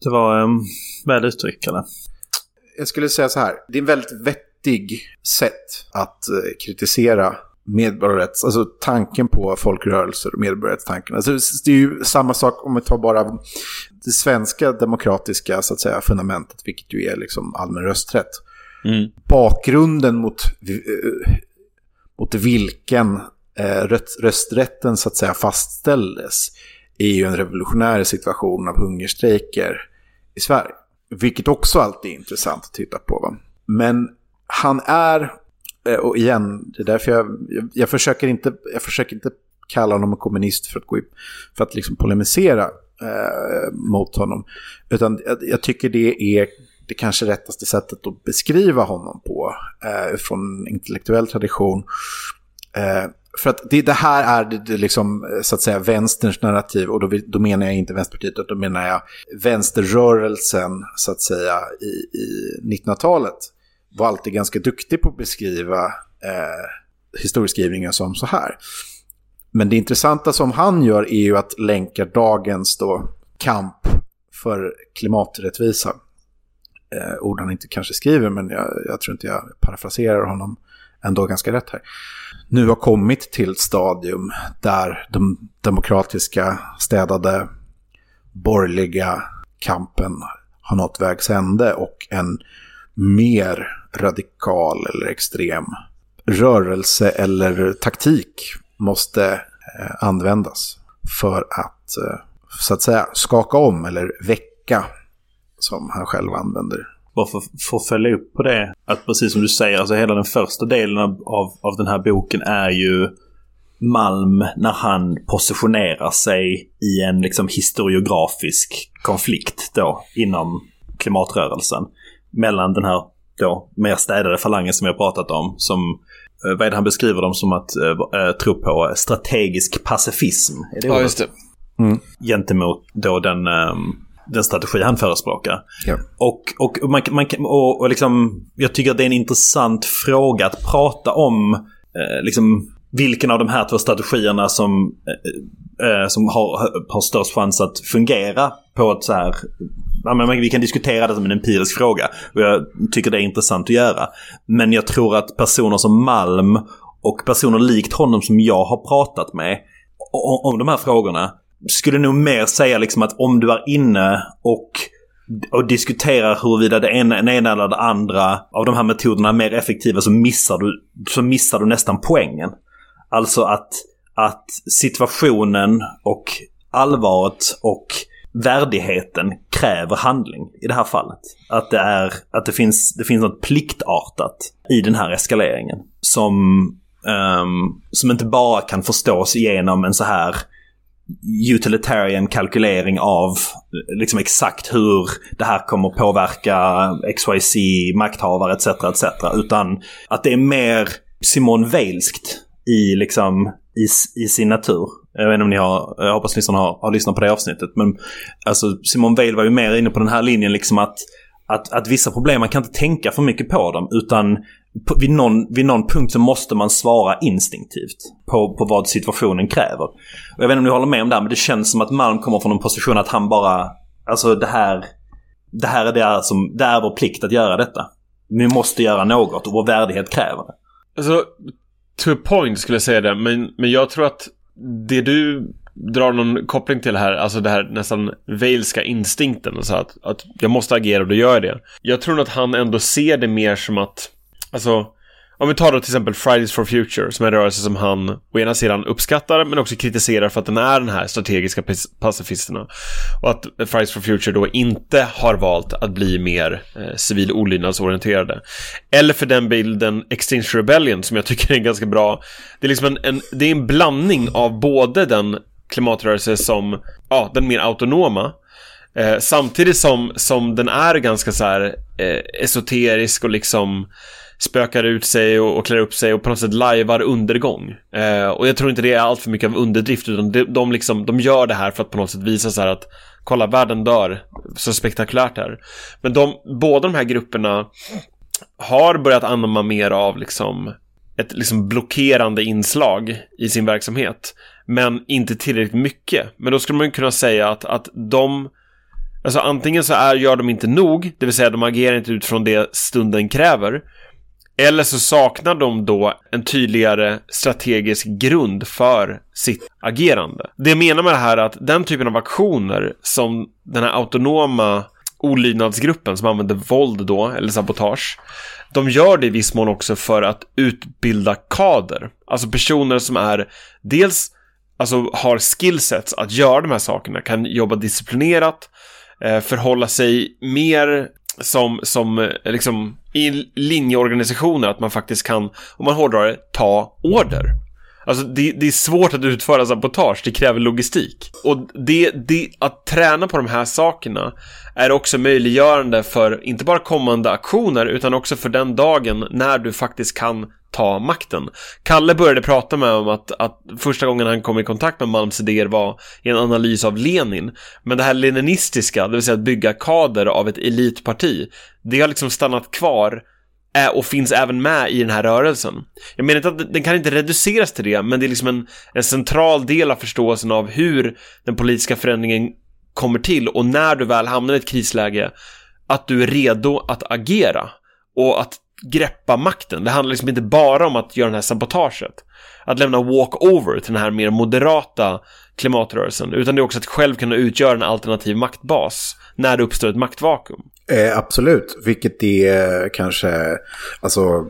Det var um, väl uttryckt, eller? Jag skulle säga så här, det är en väldigt vettig sätt att eh, kritisera medborgarrätts, alltså tanken på folkrörelser och medborgarrättstanken. Alltså det är ju samma sak om vi tar bara det svenska demokratiska så att säga fundamentet, vilket ju är liksom allmän rösträtt. Mm. bakgrunden mot, eh, mot vilken eh, röst, rösträtten så att säga fastställdes är ju en revolutionär situation av hungerstrejker i Sverige. Vilket också alltid är intressant att titta på. Va? Men han är, Eh, och igen, det är därför jag, jag, jag, försöker inte, jag försöker inte kalla honom en kommunist för att, gå i, för att liksom polemisera eh, mot honom. Utan jag, jag tycker det är det kanske rättaste sättet att beskriva honom på eh, från intellektuell tradition. Eh, för att det, det här är det, det liksom, så att säga vänsterns narrativ och då, då menar jag inte Vänsterpartiet utan då menar jag vänsterrörelsen så att säga i, i 1900-talet var alltid ganska duktig på att beskriva eh, historieskrivningen som så här. Men det intressanta som han gör är ju att länka dagens då kamp för klimaträttvisa eh, ord han inte kanske skriver, men jag, jag tror inte jag parafraserar honom ändå ganska rätt här. Nu har kommit till ett stadium där de demokratiska städade borgerliga kampen har nått vägs ände och en mer radikal eller extrem rörelse eller taktik måste eh, användas för att eh, så att säga skaka om eller väcka som han själv använder. Bara för för att följa upp på det. Att precis som du säger, alltså hela den första delen av, av, av den här boken är ju Malm när han positionerar sig i en liksom historiografisk konflikt då inom klimatrörelsen. Mellan den här då mer städade falangen som vi har pratat om. Som, eh, vad är det han beskriver dem som att eh, eh, tro på? Strategisk pacifism. Är det Ja, just det. gentemot då den, ehm, den strategi han förespråkar. Ja. Och, och, man, man, kan- och, och liksom, jag tycker att det är en intressant fråga att prata om eh, liksom, vilken av de här två strategierna som, eh, eh, som har, har störst chans att fungera på ett så här... Ja, men vi kan diskutera det som en empirisk fråga. Och jag tycker det är intressant att göra. Men jag tror att personer som Malm och personer likt honom som jag har pratat med om, om de här frågorna skulle nog mer säga liksom att om du är inne och, och diskuterar huruvida det ena, den ena eller det andra av de här metoderna är mer effektiva så missar du, så missar du nästan poängen. Alltså att, att situationen och allvaret och värdigheten kräver handling i det här fallet. Att det, är, att det, finns, det finns något pliktartat i den här eskaleringen som, um, som inte bara kan förstås genom en så här utilitarian kalkylering av liksom exakt hur det här kommer påverka XYZ, makthavare etc. etc. Utan att det är mer Simon Weilskt i, liksom, i, i sin natur. Jag vet inte om ni har, jag hoppas lyssnarna har, har lyssnat på det avsnittet. Men alltså Simon Weil var ju mer inne på den här linjen liksom att, att, att vissa problem, man kan inte tänka för mycket på dem. Utan på, vid, någon, vid någon punkt så måste man svara instinktivt på, på vad situationen kräver. Och jag vet inte om ni håller med om det här, men det känns som att Malm kommer från en position att han bara, alltså det här, det här är det som, det är vår plikt att göra detta. Vi måste göra något och vår värdighet kräver det. Alltså, to a point skulle jag säga det, men, men jag tror att det du drar någon koppling till här, alltså det här nästan veilska instinkten, alltså att, att jag måste agera och då gör jag det. Jag tror nog att han ändå ser det mer som att, alltså, om vi tar då till exempel Fridays for Future, som är en rörelse som han å ena sidan uppskattar, men också kritiserar för att den är den här strategiska pacifisterna. Och att Fridays for Future då inte har valt att bli mer eh, civil olydnadsorienterade. Eller för den bilden Extinction Rebellion, som jag tycker är ganska bra. Det är liksom en, en, det är en blandning av både den klimatrörelse som, ja, den mer autonoma, Eh, samtidigt som, som den är ganska så här eh, esoterisk och liksom spökar ut sig och, och klär upp sig och på något sätt lajvar undergång. Eh, och jag tror inte det är allt för mycket av underdrift utan de, de, liksom, de gör det här för att på något sätt visa så här att kolla, världen dör, så spektakulärt här. Men de, båda de här grupperna har börjat anamma mer av liksom ett liksom blockerande inslag i sin verksamhet. Men inte tillräckligt mycket. Men då skulle man ju kunna säga att, att de Alltså antingen så är, gör de inte nog, det vill säga de agerar inte utifrån det stunden kräver. Eller så saknar de då en tydligare strategisk grund för sitt agerande. Det jag menar med det här är att den typen av aktioner som den här autonoma olydnadsgruppen som använder våld då, eller sabotage. De gör det i viss mån också för att utbilda kader. Alltså personer som är dels alltså har skillsets att göra de här sakerna, kan jobba disciplinerat, eh, förhålla sig mer som, som eh, liksom i linjeorganisationer, att man faktiskt kan, om man hårdrar det, ta order. Alltså det, det är svårt att utföra sabotage, det kräver logistik. Och det, det, att träna på de här sakerna är också möjliggörande för inte bara kommande aktioner utan också för den dagen när du faktiskt kan ta makten. Kalle började prata med om att, att första gången han kom i kontakt med Malms idéer var i en analys av Lenin. Men det här leninistiska, det vill säga att bygga kader av ett elitparti, det har liksom stannat kvar Eh, och finns även med i den här rörelsen. Jag menar inte att den kan inte reduceras till det, men det är liksom en, en central del av förståelsen av hur den politiska förändringen kommer till och när du väl hamnar i ett krisläge, att du är redo att agera och att greppa makten. Det handlar liksom inte bara om att göra det här sabotaget. Att lämna walk-over till den här mer moderata klimatrörelsen, utan det är också att själv kunna utgöra en alternativ maktbas när det uppstår ett maktvakuum. Eh, absolut, vilket är kanske, alltså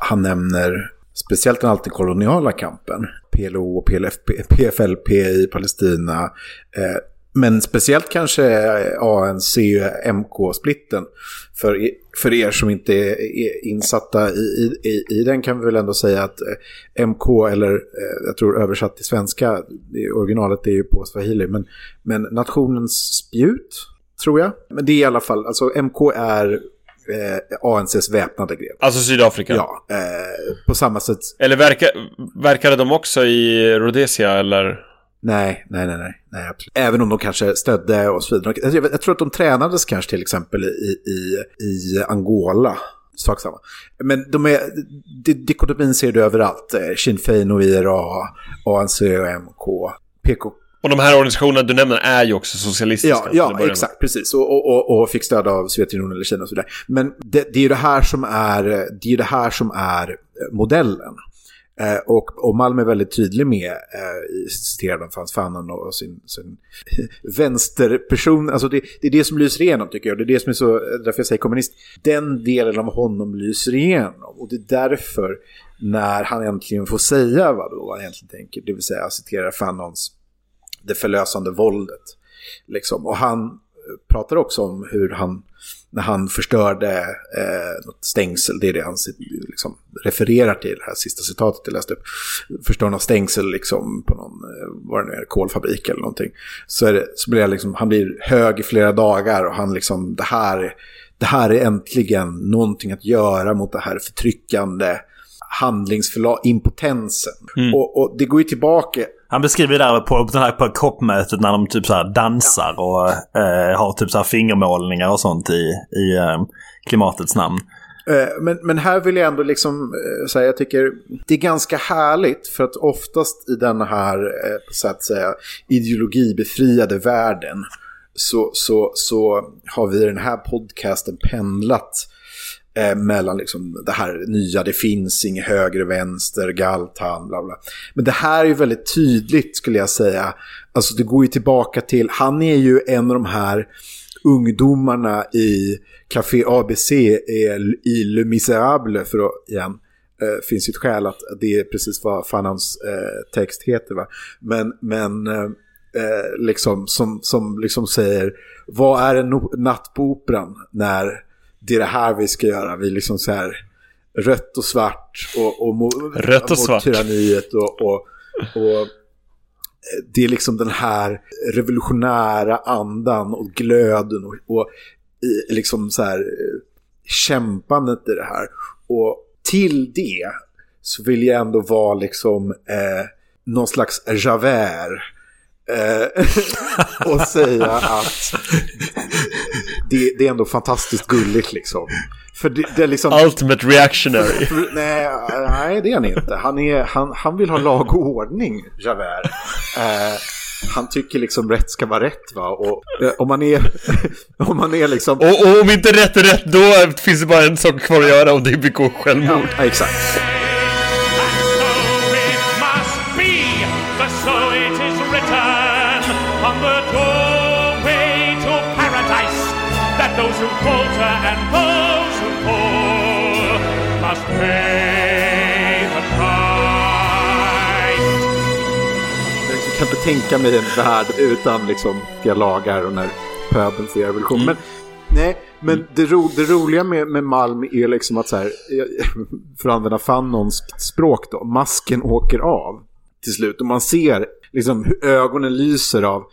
han nämner speciellt den antikoloniala kampen, PLO och PLF, PFLP i Palestina, eh, men speciellt kanske eh, ANC MK-splitten. För, för er som inte är, insatta i, i, i den kan vi väl ändå säga att eh, MK, eller eh, jag tror översatt till svenska, originalet är ju på swahili, men, men nationens spjut, tror jag. Men det är i alla fall, alltså MK är eh, ANCs väpnade gren. Alltså Sydafrika. Ja, eh, på samma sätt. Eller verkar, verkade de också i Rhodesia eller? Nej, nej, nej, nej, nej, absolut. Även om de kanske stödde och så vidare. Jag, jag tror att de tränades kanske till exempel i, i, i Angola. Sak samma. Men de är, di- dikotomin ser du överallt. Eh, Sinn Féin och IRA, ANC och MK, PK. Och de här organisationerna du nämner är ju också socialistiska. Ja, ja exakt, precis. Och, och, och, fick stöd av Sovjetunionen eller Kina och sådär. Men det, det är ju det här som är, det är det här som är eh, modellen. Eh, och, och Malm är väldigt tydlig med, eh, citerar de Frans Fanon och sin, sin [laughs] vänsterperson. Alltså det, det är det som lyser igenom tycker jag. Det är det som är så, därför jag säger kommunist. Den delen av honom lyser igenom. Och det är därför när han äntligen får säga vad, då, vad han egentligen tänker, det vill säga jag citerar Fanons det förlösande våldet. Liksom. Och han eh, pratar också om hur han, när han förstörde eh, något stängsel, det är det han liksom, refererar till, det här sista citatet jag läste upp, förstör något stängsel liksom, på någon, eh, vad det nu är, kolfabrik eller någonting. Så, är det, så blir liksom, han blir hög i flera dagar och han liksom, det här, det här är äntligen någonting att göra mot det här förtryckande handlingsförla impotensen. Och, och det går ju tillbaka Han beskriver där på, den här, på koppmötet när de typ så dansar och eh, har typ så här fingermålningar och sånt i, i eh, klimatets namn. Eh, Men, men här vill jag ändå liksom eh, säga, jag tycker det är ganska härligt för att oftast i den här eh, så att säga ideologibefriade världen så, så, så har vi i den här podcasten pendlat eh, mellan liksom det här nya, det finns inget höger vänster, Galtan, bla bla. Men det här är ju väldigt tydligt skulle jag säga. Alltså det går ju tillbaka till, han är ju en av de här ungdomarna i Café ABC eh, i Le Miserable, för att igen, eh, finns ju ett skäl att det är precis vad Fanans eh, text heter. Va? Men, men eh, eh, liksom, som, som liksom säger, vad är en natt på operan när det är det här vi ska göra? Vi liksom så här rött och svart och, och mo- Rött och mot svart. tyranniet och, och, och det är liksom den här revolutionära andan och glöden och, och i, liksom så här eh, kämpandet i det här. Och till det så vill jag ändå vara liksom eh, någon slags Javert. Eh, [laughs] och säga att det, det är ändå fantastiskt gulligt liksom. För det, det är liksom... Ultimate reactionary. För- Nej, nej, det är han inte. Han, är, han, han vill ha lag och ordning, Javert. Eh, han tycker liksom rätt ska vara rätt va. Och eh, om man är, [laughs] om man är liksom... Och, och om inte rätt är rätt, då finns det bara en sak kvar att göra och det är begå självmord. Ja, exakt. Who falter and those who fall must pay the price. Jag kan inte tänka mig en värld utan liksom lagar och när pöbeln ser revolution. Men, nej, men det, ro, det roliga med, med Malm är liksom att så här, [laughs] för att använda Fanonskt språk då, masken åker av till slut. Och man ser liksom hur ögonen lyser av,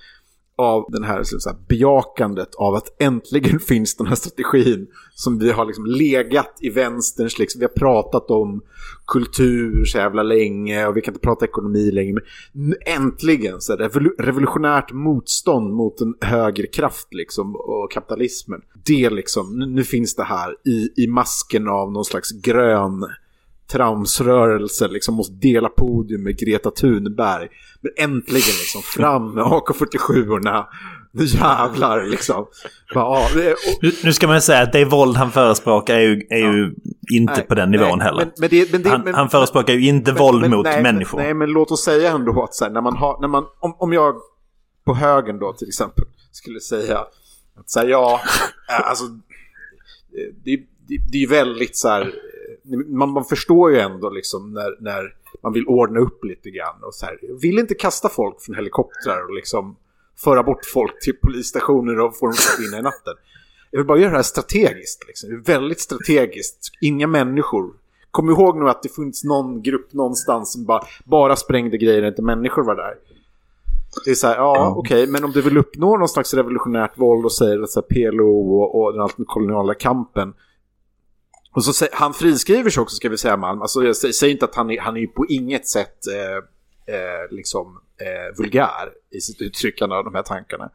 av den här, så här bejakandet av att äntligen [laughs] finns den här strategin som vi har liksom legat i vänsterns, liksom, vi har pratat om kultur så jävla länge och vi kan inte prata ekonomi längre. Men äntligen så är det revolutionärt motstånd mot en högerkraft liksom och kapitalismen. Det liksom, nu, nu finns det här i, i masken av någon slags grön tramsrörelse, liksom måste dela podium med Greta Thunberg. Men äntligen liksom fram med AK47orna. Nu jävlar liksom. Bara, ja, och, Nu, ska man ju säga att det våld han förespråkar är ju, är ju inte Nej, på den nivån nej, heller. men- men det- men det- han, han förespråkar ju inte våld mot nej, människor. Nej, men låt oss säga ändå att så här, när man har, när man, om, om jag på högen då till exempel skulle säga att så här, ja, [laughs] alltså det, det, det är ju väldigt så här, man, man förstår ju ändå liksom när, när man vill ordna upp lite grann och så här, vill inte kasta folk från helikoptrar och liksom föra bort folk till polisstationer och få dem att försvinna i natten. Jag vill bara göra det här strategiskt. Liksom. Väldigt strategiskt. Inga människor. Kom ihåg nu att det funnits någon grupp någonstans som bara, bara sprängde grejer när inte människor var där. Det är så här, ja okej, men om du vill uppnå någon slags revolutionärt våld och säger att PLO och, och den antikoloniala kampen. Och så han friskriver sig också ska vi säga Malm. Alltså jag säger inte att han är, han är ju på inget sätt eh, eh, liksom eh, vulgär i sitt uttryckande av de här tankarna.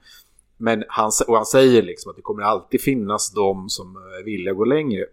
Men han, och han säger liksom att det kommer alltid finnas de som eh, är villiga att gå längre.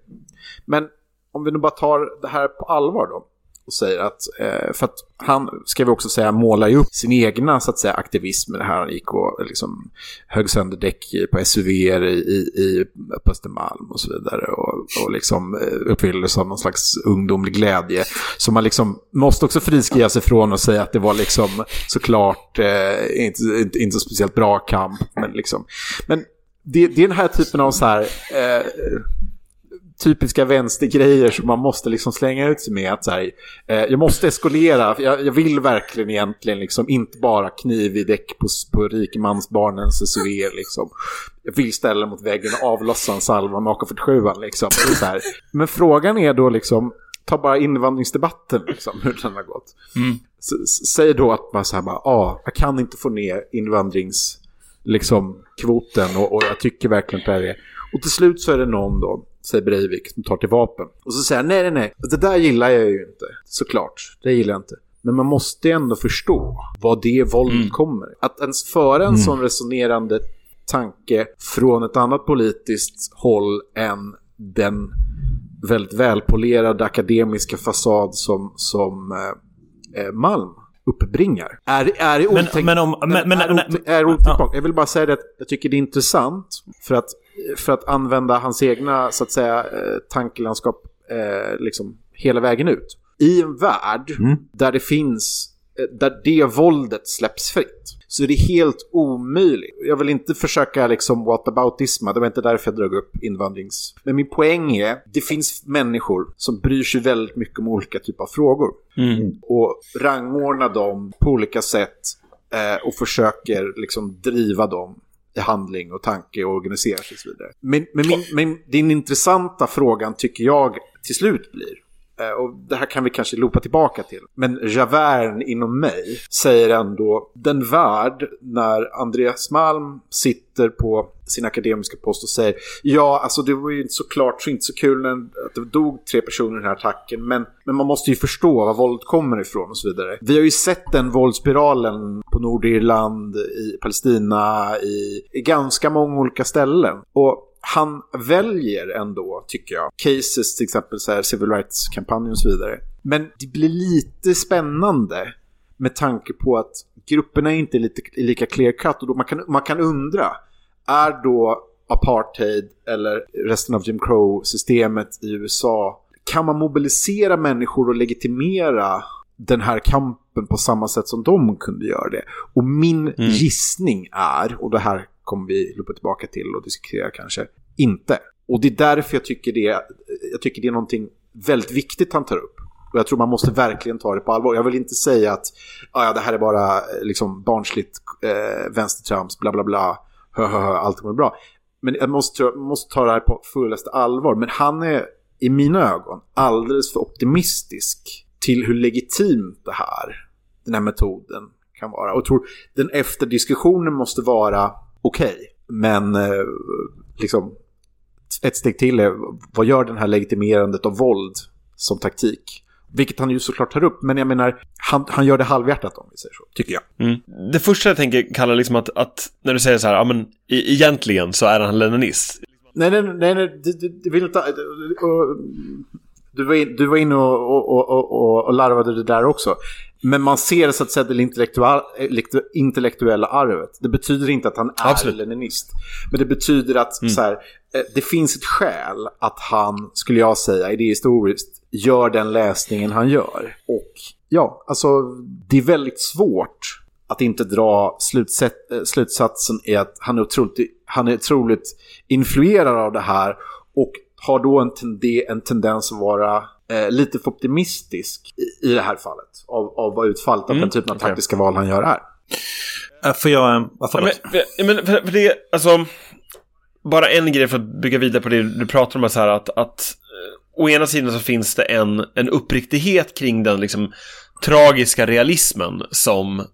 Men om vi nu bara tar det här på allvar då och säger att, eh, för att han, ska vi också säga, målar ju upp sin egna så att säga aktivism med det här. Han gick och liksom högg sönder däck på SUV i, i, i på Östermalm och så vidare. Och, och liksom eh, uppfylldes av någon slags ungdomlig glädje. Så man liksom måste också friskriva sig från och säga att det var liksom såklart eh, inte, inte, inte så speciellt bra kamp. Men liksom, men det, det är den här typen av så här... Eh, typiska vänstergrejer som man måste liksom slänga ut sig med. Att så här, eh, jag måste eskolera, jag, jag, vill verkligen egentligen liksom inte bara kniv i däck på, på rikemansbarnens SUV liksom. Jag vill ställa mot väggen och avlossa en salva med AK47 liksom. Men frågan är då liksom, ta bara invandringsdebatten liksom, hur den har gått. Mm. Säg då att man så här bara, ah, jag kan inte få ner invandrings liksom och, och jag tycker verkligen på det. Och till slut så är det någon då säger Breivik, som tar till vapen. Och så säger han, nej, nej, nej, det där gillar jag ju inte. Såklart, det gillar jag inte. Men man måste ändå förstå vad det våldet mm. kommer. Att ens föra en mm. sån resonerande tanke från ett annat politiskt håll än den väldigt välpolerade akademiska fasad som, som eh, eh Malm uppbringar. Är, är det. Men, men om... Men, men, är, är, är ja. Jag vill bara säga det att jag tycker det är intressant för att för att använda hans egna så att säga eh, tankelandskap eh, liksom hela vägen ut. I en värld mm. där det finns, eh, där det våldet släpps fritt så är det helt omöjligt. Jag vill inte försöka liksom whataboutisma, det var inte därför jag drog upp invandrings... Men min poäng är, det finns människor som bryr sig väldigt mycket om olika typer av frågor. Mm. Och rangordnar dem på olika sätt eh, och försöker liksom driva dem handling och tanke och organisera sig och så vidare. Men, men, min, men din intressanta frågan tycker jag till slut blir, Eh, och det här kan vi kanske loopa tillbaka till. Men Javern inom mig säger ändå den värld när Andreas Malm sitter på sin akademiska post och säger ja, alltså det var ju såklart så inte så kul när, att det dog tre personer i den här attacken, men, men man måste ju förstå var våldet kommer ifrån och så vidare. Vi har ju sett den våldsspiralen på Nordirland, i Palestina, i, i ganska många olika ställen. Och han väljer ändå, tycker jag, cases till exempel så här, civil rights-kampanjen och så vidare. Men det blir lite spännande med tanke på att grupperna är inte lite, lika clear cut och då man, kan, man kan undra, är då apartheid eller resten av Jim Crow-systemet i USA, kan man mobilisera människor och legitimera den här kampen på samma sätt som de kunde göra det? Och min mm. gissning är, och det här kommer vi luppa tillbaka till och diskutera kanske. Inte. Och det är därför jag tycker det, jag tycker det är någonting väldigt viktigt han tar upp. Och jag tror man måste verkligen ta det på allvar. Jag vill inte säga att ah, ja, det här är bara eh, liksom barnsligt eh, vänstertrams, bla bla bla, hö, hö, hö, allt kommer bra. Men jag måste, måste ta det här på fullaste allvar. Men han är i mina ögon alldeles för optimistisk till hur legitimt det här, den här metoden kan vara. Och jag tror den efterdiskussionen måste vara okej. Okay. Men eh, liksom ett steg till är vad gör den här legitimerandet av våld som taktik? Vilket han ju såklart tar upp, men jag menar, han, han gör det halvhjärtat om vi säger så, tycker jag. Mm. Det första jag tänker kalla liksom att, att när du säger så här, ja men e egentligen så är han leninist. Nej, nej, nej, nej det, det, det vill inte... Du var, in, du var inne och, och, och, och, larvade det där också. Men man ser så att säga det intellektuella arvet. Det betyder inte att han är Absolut. leninist. Men det betyder att mm. så här, eh, det finns ett skäl att han, skulle jag säga, idéhistoriskt, gör den läsningen han gör. Och ja, alltså det är väldigt svårt att inte dra eh, slutsatsen i att han är, otroligt, han är otroligt influerad av det här och har då en, tende, en tendens att vara eh, lite för optimistisk i, i det här fallet. Av, av vad utfallet mm, av den typen av okay. taktiska val han gör är. Äh, får jag... Varför? Men, men för, för det, alltså... Bara en grej för att bygga vidare på det du pratar om, så här att, att eh, å ena sidan så finns det en, en uppriktighet kring den liksom tragiska realismen som eh,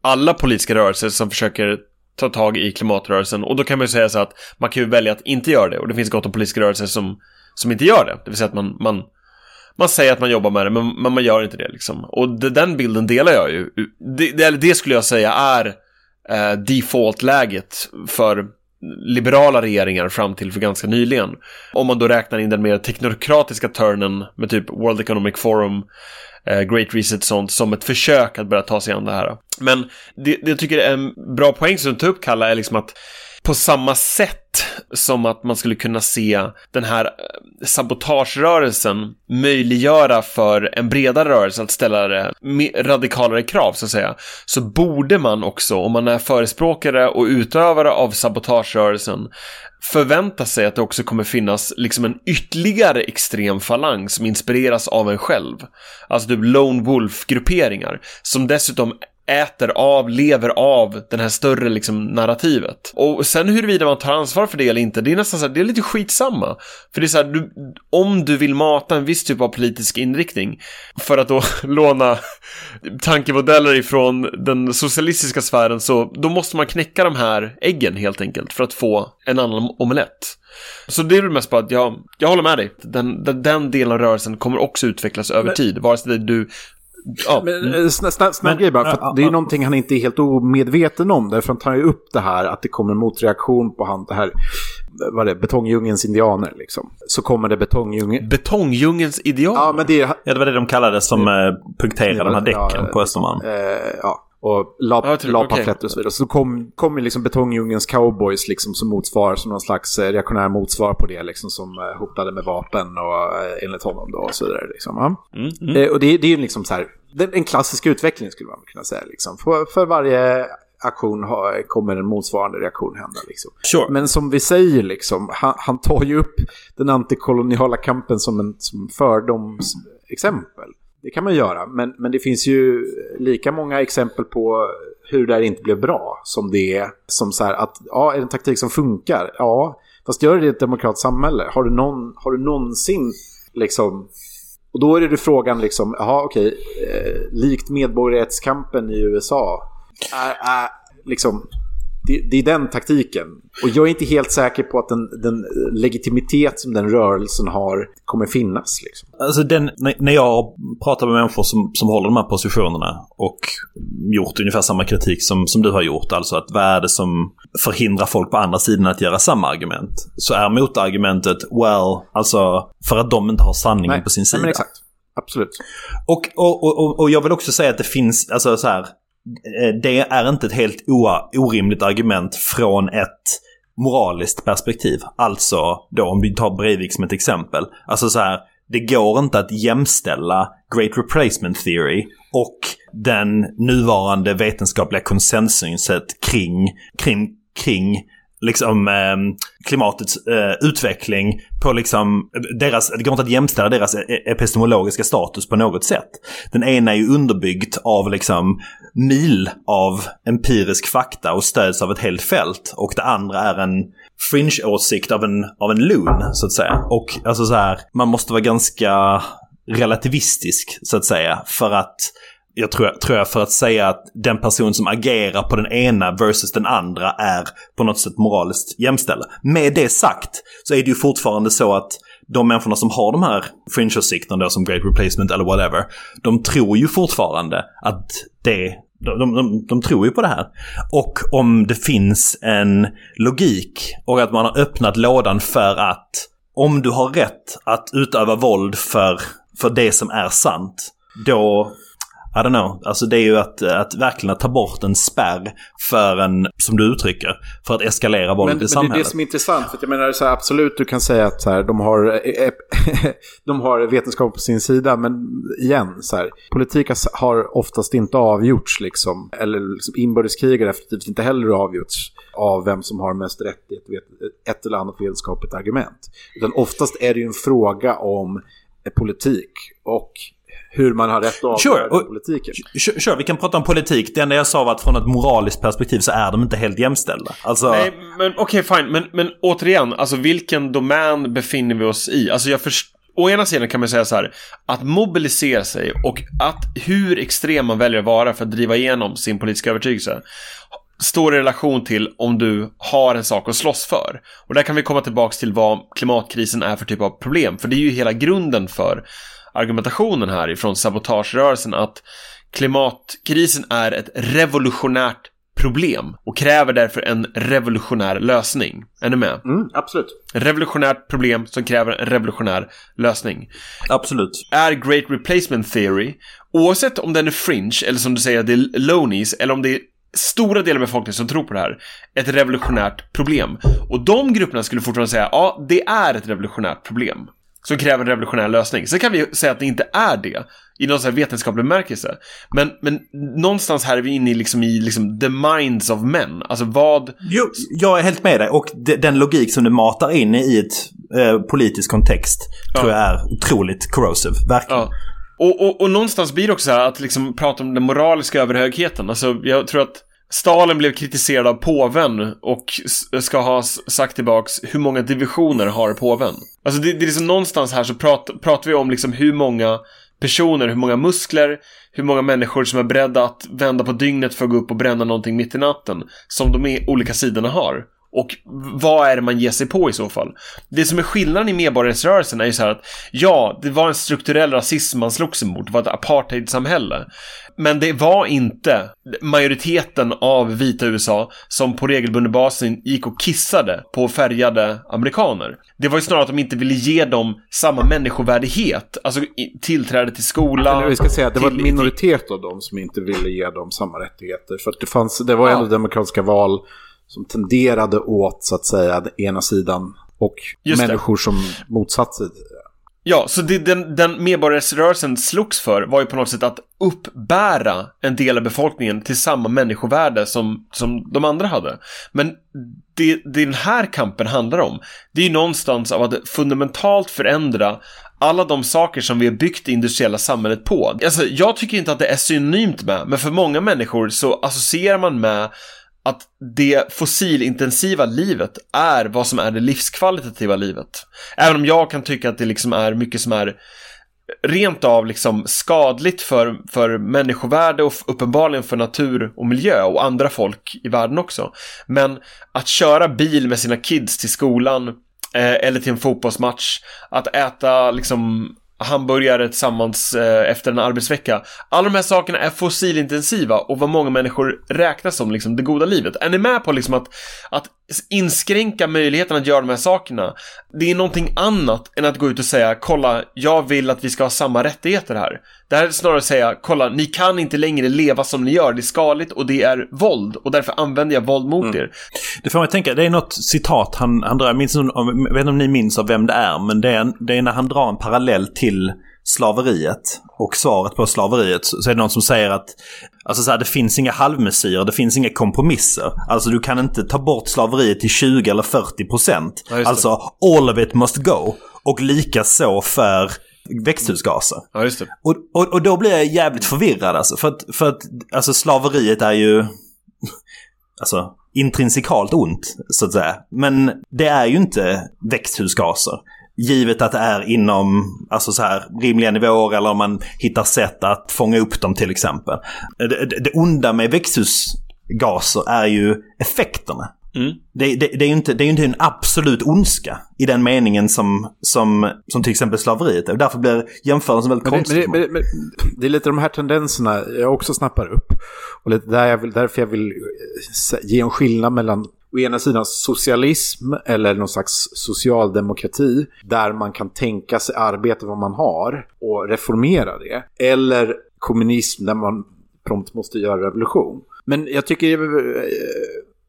alla politiska rörelser som försöker ta tag i klimatrörelsen. Och då kan man ju säga så att man kan ju välja att inte göra det. Och det finns gott om politiska rörelser som, som inte gör det. Det vill säga att man, man, man säger att man jobbar med det, men, men man gör inte det liksom. Och det, den bilden delar jag ju. Det, det, det skulle jag säga är eh, default-läget för liberala regeringar fram till för ganska nyligen. Om man då räknar in den mer teknokratiska turnen med typ World Economic Forum, eh, Great Reset och sånt som ett försök att börja ta sig an det här. Men det, det jag tycker är en bra poäng som du tar upp, Kalla, är liksom att på samma sätt som att man skulle kunna se den här eh, sabotagerörelsen möjliggöra för en bredare rörelse att ställa radikalare krav, så att säga, så borde man också, om man är förespråkare och utövare av sabotagerörelsen, förvänta sig att det också kommer finnas liksom en ytterligare extrem falang som inspireras av en själv. Alltså typ Lone Wolf-grupperingar som dessutom äter av, lever av den här större liksom narrativet. Och sen huruvida man tar ansvar för det eller inte, det är nästan så här, det är lite skitsamma. För det är så här, du, om du vill mata en viss typ av politisk inriktning, för att då [laughs] låna tankemodeller ifrån den socialistiska sfären, så då måste man knäcka de här äggen helt enkelt för att få en annan omelett. Så det är väl mest bara att jag, jag håller med dig. Den, den, den delen av rörelsen kommer också utvecklas över Men, tid. Vare sig du Ja. Men, eh, snabb, snabb grej bara, för ja, det är ju någonting han inte är helt omedveten om. Därför han tar ju upp det här att det kommer en motreaktion på han, det här, vad det betongdjungelns indianer liksom. Så kommer det betongdjungeln... Betongdjungelns indianer? Ja, men det... Ja, det var det de kallade som mm. punkterade de här däcken ja, på Östermalm. Eh, ja och la, ja, la okay. och så vidare. Så kom, kom liksom betongdjungelns cowboys liksom som motsvar, som någon slags eh, reaktionär motsvar på det liksom som eh, hotade med vapen och eh, enligt honom då och så vidare liksom. Ja. Mm, mm. och det, det är ju liksom så här, en klassisk utveckling skulle man kunna säga liksom. För, för varje aktion har, kommer en motsvarande reaktion hända. Liksom. Sure. Men som vi säger, liksom, han, han tar ju upp den antikoloniala kampen som en som fördomsexempel. Det kan man göra, men, men det finns ju lika många exempel på hur det här inte blev bra som det är. Som så här att, ja, är det en taktik som funkar? Ja, fast gör det i ett demokratiskt samhälle? Har du, någon, har du någonsin liksom... Och då är det frågan liksom, jaha okej, eh, likt medborgarrättskampen i USA, är, är, liksom, det, det, är den taktiken. Och jag är inte helt säker på att den, den legitimitet som den rörelsen har kommer finnas. Liksom. Alltså den, när jag pratar med människor som, som håller de här positionerna och gjort ungefär samma kritik som, som du har gjort, alltså att vad är det som förhindrar folk på andra sidan att göra samma argument? Så är motargumentet, well, alltså för att de inte har sanningen Nej, på sin sida. Nej, men exakt. Absolut. Och, och, och, och jag vill också säga att det finns, alltså så här, Eh, det är inte ett helt orimligt argument från ett moraliskt perspektiv. Alltså, då om vi tar Breivik som ett exempel. Alltså så här, det går inte att jämställa Great Replacement Theory och den nuvarande vetenskapliga konsensuset kring, kring, kring liksom eh, klimatets eh, utveckling på liksom deras, det går inte att jämställa deras e-, e-, epistemologiska status på något sätt. Den ena är ju underbyggd av liksom mil av empirisk fakta och stöds av ett helt fält och det andra är en fringe-åsikt av en, av en loon, så att säga. Och alltså så här, man måste vara ganska relativistisk, så att säga, för att jag tror, tror jag för att säga att den person som agerar på den ena versus den andra är på något sätt moraliskt jämställda. Med det sagt så är det ju fortfarande så att de människorna som har de här fringe-åsikterna som Great Replacement eller whatever, de tror ju fortfarande att det de, de, de, tror ju på det här. Och om det finns en logik och att man har öppnat lådan för att om du har rätt att utöva våld för, för det som är sant, då i don't know. Alltså det är ju att, att verkligen ta bort en spärr för en, som du uttrycker, för att eskalera våldet i samhället. Men det är det som är intressant. För jag menar så här, absolut du kan säga att så här, de, har, eh, [laughs] de har vetenskap på sin sida. Men igen, så här, politik har oftast inte avgjorts liksom. Eller liksom, inbördeskrig har definitivt inte heller avgjorts av vem som har mest rätt i ett, ett eller annat vetenskapligt argument. Utan oftast är det ju en fråga om politik. Och hur man har rätt att sure. avgöra politiken. Sure, sure, vi kan prata om politik. Det enda jag sa var att från ett moraliskt perspektiv så är de inte helt jämställda. Alltså... Nej, men okej, okay, fine. Men, men återigen, alltså vilken domän befinner vi oss i? Alltså jag förstår Å ena sidan kan man säga så här, att mobilisera sig och att hur extrem man väljer att vara för att driva igenom sin politiska övertygelse står i relation till om du har en sak att slåss för. Och där kan vi komma tillbaka till vad klimatkrisen är för typ av problem, för det är ju hela grunden för argumentationen här ifrån sabotagerörelsen att klimatkrisen är ett revolutionärt problem och kräver därför en revolutionär lösning. Är ni med? Mm, absolut. Revolutionärt problem som kräver en revolutionär lösning. Absolut. Är Great Replacement Theory, oavsett om den är fringe eller som du säger det är lonies eller om det är stora delar av befolkningen som tror på det här, ett revolutionärt problem. Och de grupperna skulle fortfarande säga, ja, det är ett revolutionärt problem. Som kräver en revolutionär lösning. Sen kan vi säga att det inte är det. I någon sån här vetenskaplig bemärkelse. Men, men någonstans här är vi inne i, liksom, i liksom, the minds of men. Alltså vad... Jo, jag är helt med dig och de, den logik som du matar in i ett eh, politisk kontext Ja. tror jag är otroligt corrosive. Verkligen. Ja. Och, och, och någonstans blir det också så här att liksom prata om den moraliska överhögheten. Alltså, jag tror att Stalin blev kritiserad av påven och ska ha sagt tillbaks hur många divisioner har påven? Alltså det, det är liksom någonstans här så prat, pratar vi om liksom hur många personer, hur många muskler, hur många människor som är beredda att vända på dygnet för att gå upp och bränna någonting mitt i natten som de olika sidorna har. Och vad är det man ger sig på i så fall? Det som är skillnaden i medborgarrättsrörelsen är ju så här att ja, det var en strukturell rasism man slogs emot, det var ett apartheidsamhälle. Men det var inte majoriteten av vita USA som på regelbunden basis gick och kissade på färgade amerikaner. Det var ju snarare att de inte ville ge dem samma människovärdighet, alltså tillträde till skolan. Eller vi ska säga att det var en till- minoritet av dem som inte ville ge dem samma rättigheter. För att det, fanns, det var Ja. ändå demokratiska val som tenderade åt, så att säga, den ena sidan. Och Just det. människor som motsatte sig. Ja, så det, den, den medborgarrättsrörelsen slogs för var ju på något sätt att uppbära en del av befolkningen till samma människovärde som, som de andra hade. Men det, det den här kampen handlar om, det är ju någonstans av att fundamentalt förändra alla de saker som vi har byggt det industriella samhället på. Alltså, jag tycker inte att det är synonymt med, men för många människor så associerar man med att det fossilintensiva livet är vad som är det livskvalitativa livet. Även om jag kan tycka att det liksom är mycket som är rent av liksom skadligt för, för människovärde och uppenbarligen för natur och miljö och andra folk i världen också. Men att köra bil med sina kids till skolan eh, eller till en fotbollsmatch, att äta liksom hamburgare tillsammans eh, efter en arbetsvecka. Alla de här sakerna är fossilintensiva och vad många människor räknar som liksom det goda livet. Är ni med på liksom att, att inskränka möjligheten att göra de här sakerna? Det är någonting annat än att gå ut och säga kolla, jag vill att vi ska ha samma rättigheter här. Det här är snarare att säga kolla, ni kan inte längre leva som ni gör, det är skadligt och det är våld och därför använder jag våld mot er. Det får att tänka, det är något citat han, han drar, jag, minns, jag vet inte om ni minns av vem det är, men det är, det är när han drar en parallell till slaveriet och svaret på slaveriet så är det någon som säger att alltså så här, det finns inga halvmesyrer, det finns inga kompromisser. Alltså du kan inte ta bort slaveriet till 20 eller 40 procent. Ja, alltså all of it must go. Och lika så för växthusgaser. Ja, just det. Och, och, och då blir jag jävligt förvirrad alltså. För att, för att alltså, slaveriet är ju [laughs] alltså, intrinsikalt ont, så att säga. Men det är ju inte växthusgaser. Givet att det är inom alltså så här, rimliga nivåer eller om man hittar sätt att fånga upp dem till exempel. Det, onda med växthusgaser är ju effekterna. Mm. Det, det, det, är ju inte, det är ju inte en absolut ondska i den meningen som, som, som till exempel slaveriet är. Därför blir jämförelsen väldigt Men det, konstig. men, det, men, det, är lite de här tendenserna jag också snappar upp. Och lite där jag vill, därför jag vill eh, ge en skillnad mellan å ena sidan socialism eller någon slags socialdemokrati där man kan tänka sig arbeta vad man har och reformera det. Eller kommunism där man prompt måste göra revolution. Men jag tycker, eh,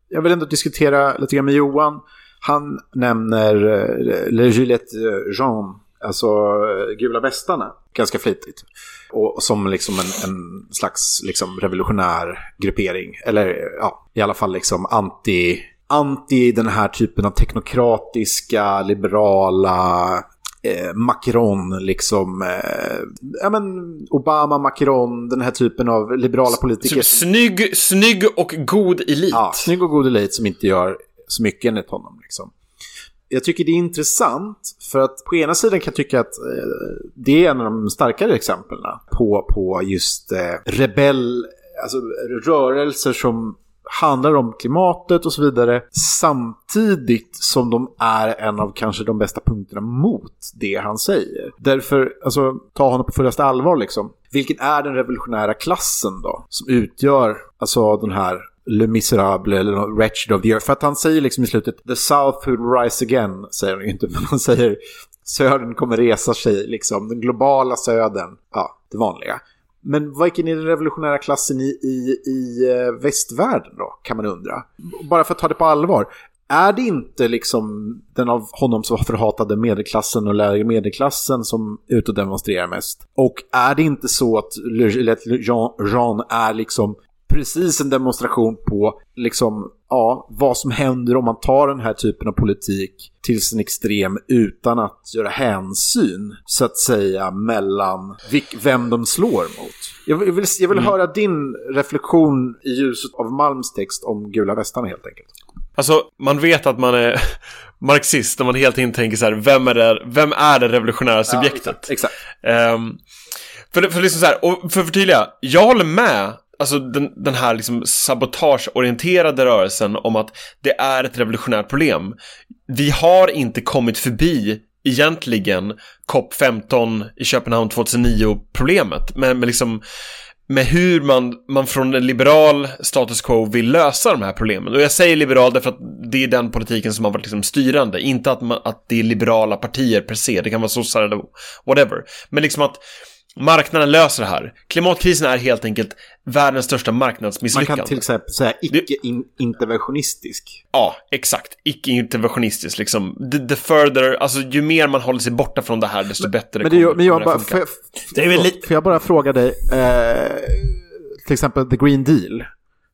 jag vill ändå diskutera lite grann med Johan. Han nämner eh, Le Gillette Jean, alltså eh, gula västarna, ganska flitigt. Och som liksom en, en slags liksom revolutionär gruppering. Eller ja, i alla fall liksom anti, anti den här typen av teknokratiska, liberala eh, Macron, liksom, eh, ja men Obama, Macron, den här typen av liberala politiker. Snygg, snygg och god elit. Ja, snygg och god elit som inte gör så mycket enligt honom. Liksom. Jag tycker det är intressant för att på ena sidan kan jag tycka att eh, det är en av de starkare exemplen på, på just eh, rebell, alltså rörelser som handlar om klimatet och så vidare. Samtidigt som de är en av kanske de bästa punkterna mot det han säger. Därför, alltså ta honom på fullaste allvar liksom. Vilken är den revolutionära klassen då? Som utgör alltså den här Le Miserable eller Wretched of the Earth. För att han säger liksom i slutet The South will rise again, säger han ju inte. [laughs] Men han säger Södern kommer resa sig, liksom. Den globala södern. Ja, det vanliga. Men vilken är den revolutionära klassen i, i, i eh, västvärlden då, kan man undra. Bara för att ta det på allvar. Är det inte liksom den av honom så förhatade medelklassen och lägre medelklassen som är ute och demonstrerar mest? Och är det inte så att Jean, Jean är liksom precis en demonstration på liksom, ja, vad som händer om man tar den här typen av politik till sin extrem utan att göra hänsyn, så att säga, mellan vem de slår mot. Jag vill, jag vill mm. höra din reflektion i ljuset av Malms text om gula västarna helt enkelt. Alltså, man vet att man är [laughs] marxist när man helt enkelt tänker så här, vem är det, vem är det revolutionära subjektet? Ja, exakt. exakt. Um, för, för liksom så här, och för att förtydliga, jag håller med Alltså den, den här liksom sabotageorienterade rörelsen om att det är ett revolutionärt problem. Vi har inte kommit förbi egentligen COP15 i Köpenhamn 2009-problemet. med, med, liksom, med hur man, man från en liberal status quo vill lösa de här problemen. Och jag säger liberal därför att det är den politiken som har varit liksom styrande. Inte att, man, att det är liberala partier per se, det kan vara sossar eller whatever. Men liksom att Marknaden löser det här. Klimatkrisen är helt enkelt världens största marknadsmisslyckande. Man kan till exempel säga icke-interventionistisk. Ja, exakt. Icke-interventionistisk, liksom. The, the, further, alltså ju mer man håller sig borta från det här, desto men, bättre men det, kommer men jag bara, jag, det är väl lite... får jag bara fråga dig, eh, till exempel The Green Deal.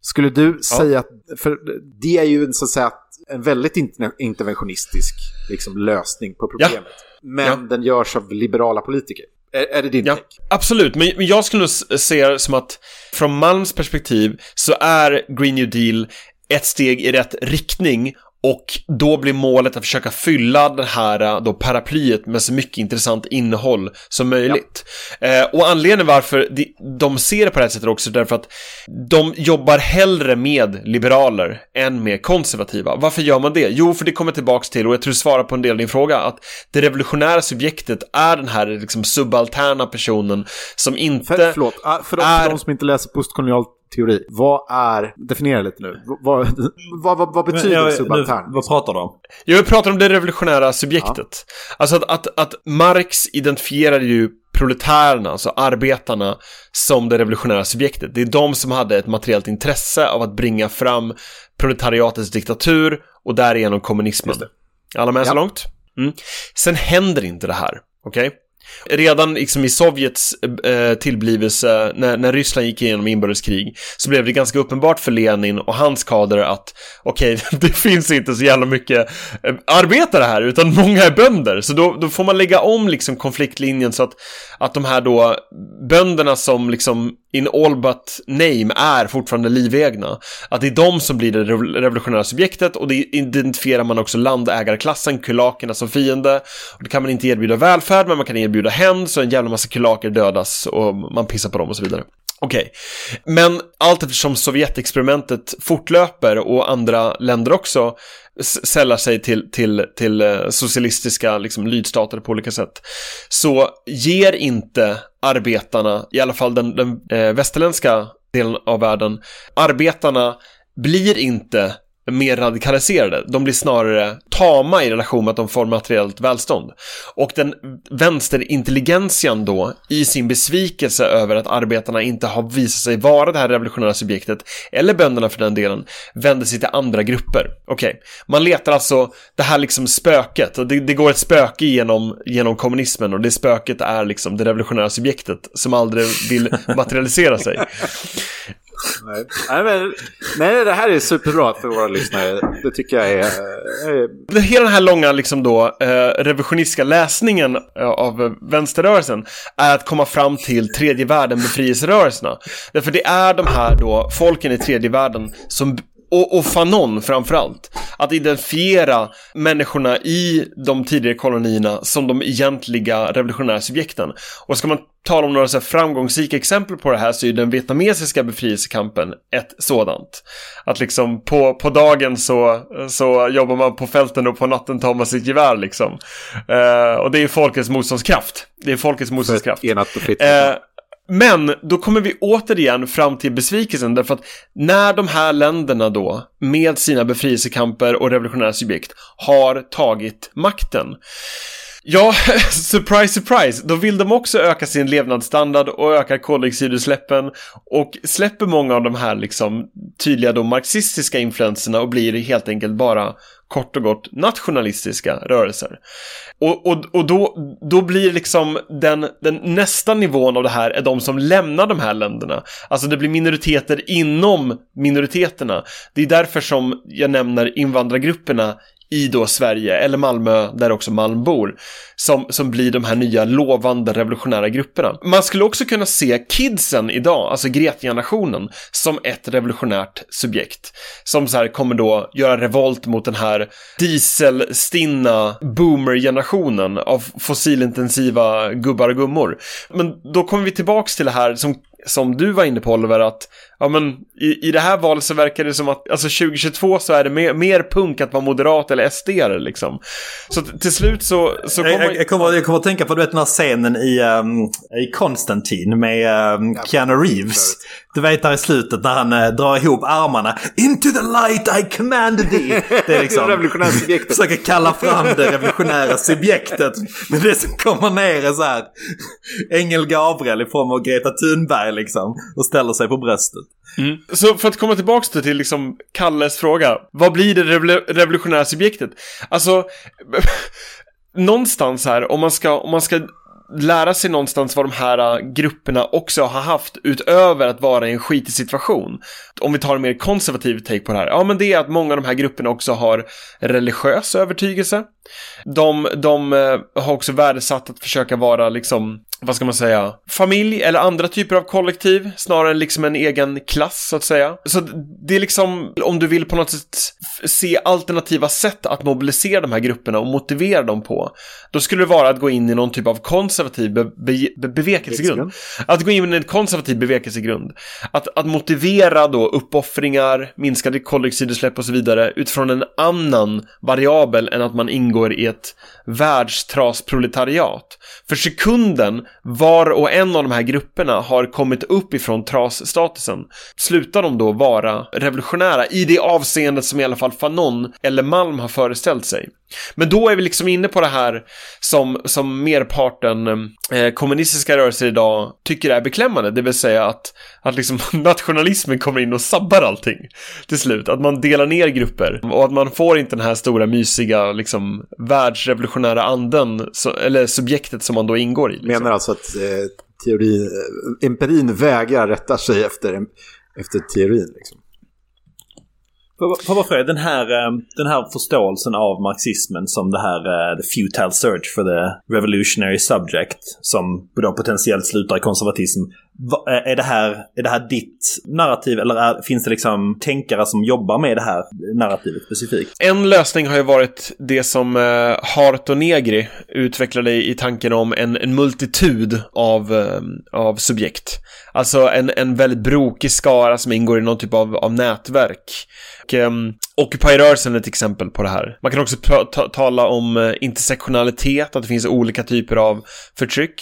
Skulle du ja. säga att, för det är ju en, så att säga, en väldigt interventionistisk liksom, lösning på problemet. Ja. Men ja. den görs av liberala politiker. Är, är det din ja, take? Absolut, men, men jag skulle nog se det som att från Malms perspektiv så är Green New Deal ett steg i rätt riktning och då blir målet att försöka fylla det här äh, då paraplyet med så mycket intressant innehåll som möjligt. Ja. Eh, och anledningen varför de, de ser det på det här sättet också är därför att de jobbar hellre med liberaler än med konservativa. Varför gör man det? Jo, för det kommer tillbaks till, och jag tror du svarar på en del av din fråga, att det revolutionära subjektet är den här liksom subalterna personen som inte för, förlåt, ah, för, är... för de som inte läser postkolonialt teori. Vad är, definiera lite nu, vad, vad, vad, vad betyder jag, subaltern? vad pratar du om? Jag pratar om det revolutionära subjektet. Ja. Alltså att, att, att Marx identifierade ju proletärerna, alltså arbetarna, som det revolutionära subjektet. Det är de som hade ett materiellt intresse av att bringa fram proletariatets diktatur och därigenom kommunismen. Alla med ja. så långt? Mm. Sen händer inte det här, okej? Okay? Redan liksom i Sovjets eh, tillblivelse, när, när Ryssland gick igenom inbördeskrig, så blev det ganska uppenbart för Lenin och hans kader att okej, okay, [laughs] det finns inte så jävla mycket eh, arbetare här, utan många är bönder. Så då, då får man lägga om liksom konfliktlinjen så att, att de här då bönderna som liksom in all but name är fortfarande livegna. Att det är de som blir det revolutionära subjektet och det identifierar man också landägarklassen, kulakerna som fiende. Och då kan man inte erbjuda välfärd, men man kan erbjuda hämnd, så en jävla massa kulaker dödas och man pissar på dem och så vidare. Okej, okay. men allt eftersom Sovjetexperimentet fortlöper och andra länder också sällar sig till, till, till eh, socialistiska liksom, lydstater på olika sätt, så ger inte arbetarna, i alla fall den, den eh, västerländska delen av världen, arbetarna blir inte mer radikaliserade. De blir snarare tama i relation med att de får materiellt välstånd. Och den vänsterintelligentian då, i sin besvikelse över att arbetarna inte har visat sig vara det här revolutionära subjektet, eller bönderna för den delen, vänder sig till andra grupper. Okej, okay. man letar alltså det här liksom spöket, och det, det, går ett spöke genom, genom kommunismen och det spöket är liksom det revolutionära subjektet som aldrig vill materialisera sig. Nej. Nej, men, nej, det här är superbra för våra lyssnare. Det tycker jag är... Eh, är... Hela den här långa liksom då, eh, revisionistiska läsningen eh, av vänsterrörelsen är att komma fram till tredje världen befrielserörelserna. Därför det är de här då folken i tredje världen som och, och Fanon framförallt. Att identifiera människorna i de tidigare kolonierna som de egentliga revolutionära subjekten. Och ska man tala om några så framgångsrika exempel på det här så är den vietnamesiska befrielsekampen ett sådant. Att liksom på, på dagen så, så jobbar man på fälten och på natten tar man sitt gevär liksom. Eh, och det är folkets motståndskraft. Det är folkets motståndskraft. Enat och fritt. Eh, men då kommer vi återigen fram till besvikelsen därför att när de här länderna då med sina befrielsekamper och revolutionära subjekt har tagit makten Ja, [laughs] surprise, surprise. Då vill de också öka sin levnadsstandard och öka koldioxidutsläppen och släpper många av de här liksom tydliga då marxistiska influenserna och blir helt enkelt bara kort och gott nationalistiska rörelser. Och, och, och då, då blir liksom den, den nästa nivån av det här är de som lämnar de här länderna. Alltså det blir minoriteter inom minoriteterna. Det är därför som jag nämner invandrargrupperna i då Sverige, eller Malmö, där också Malm bor, som, som blir de här nya lovande revolutionära grupperna. Man skulle också kunna se kidsen idag, alltså Greta-generationen, som ett revolutionärt subjekt. Som så här kommer då göra revolt mot den här dieselstinna boomer-generationen av fossilintensiva gubbar och gummor. Men då kommer vi tillbaks till det här som som du var inne på Oliver, att ja men i, i det här valet så verkar det som att alltså 2022 så är det mer, mer punk att vara moderat eller sd liksom. Så till slut så, så kommer... Jag, jag, kommer, jag kommer att tänka på du vet, den här scenen i, um, i Konstantin med um, Keanu Reeves. Du vet där i slutet när han uh, drar ihop armarna. Into the light I command thee. Det är liksom... [laughs] revolutionära subjektet. Försöker kalla fram det revolutionära subjektet. Men det som kommer ner är så här. Ängel Gabriel i form av Greta Thunberg liksom. Och ställer sig på bröstet. Mm. Så för att komma tillbaks till liksom Kalles fråga, vad blir det revolutionära subjektet? Alltså, [laughs] någonstans här, om man ska, om man ska lära sig någonstans vad de här äh, grupperna också har haft utöver att vara i en skitig situation. Om vi tar en mer konservativ take på det här. Ja, men det är att många av de här grupperna också har religiös övertygelse. De, de äh, har också värdesatt att försöka vara liksom, vad ska man säga, familj eller andra typer av kollektiv snarare än liksom en egen klass så att säga. Så det är liksom, om du vill på något sätt se alternativa sätt att mobilisera de här grupperna och motivera dem på, då skulle det vara att gå in i någon typ av konservativ be be bevekelsegrund. Att gå in i en konservativ bevekelsegrund. Att, att motivera då uppoffringar, minskade koldioxidutsläpp och så vidare utifrån en annan variabel än att man ingår i ett världstrasproletariat. För sekunden var och en av de här grupperna har kommit upp ifrån trasstatusen slutar de då vara revolutionära i det avseendet som i alla fall Fanon eller Malm har föreställt sig. Men då är vi liksom inne på det här som, som merparten eh, kommunistiska rörelser idag tycker är beklämmande, det vill säga att, att liksom [laughs] nationalismen kommer in och sabbar allting till slut. Att man delar ner grupper och att man får inte den här stora mysiga liksom världsrevolutionära anden, så, eller subjektet som man då ingår i. Liksom. Menar alltså att eh, teorin, eh, empirin vägrar rätta sig efter, efter teorin. Liksom. Får jag bara fråga, den här, ehm, den här förståelsen av marxismen som det här eh, the futile search for the revolutionary subject som då potentiellt slutar i konservatism. Eh, är det här, är det här ditt narrativ eller är, finns det liksom tänkare som jobbar med det här narrativet specifikt? En lösning har ju varit det som eh, och Negri utvecklade i tanken om en, en multitud av, eh, av subjekt. Alltså en, en väldigt brokig skara som ingår i någon typ av, av nätverk. Och, eh, Occupy-rörelsen är ett exempel på det här. Man kan också ta- tala om eh, intersektionalitet, att det finns olika typer av förtryck.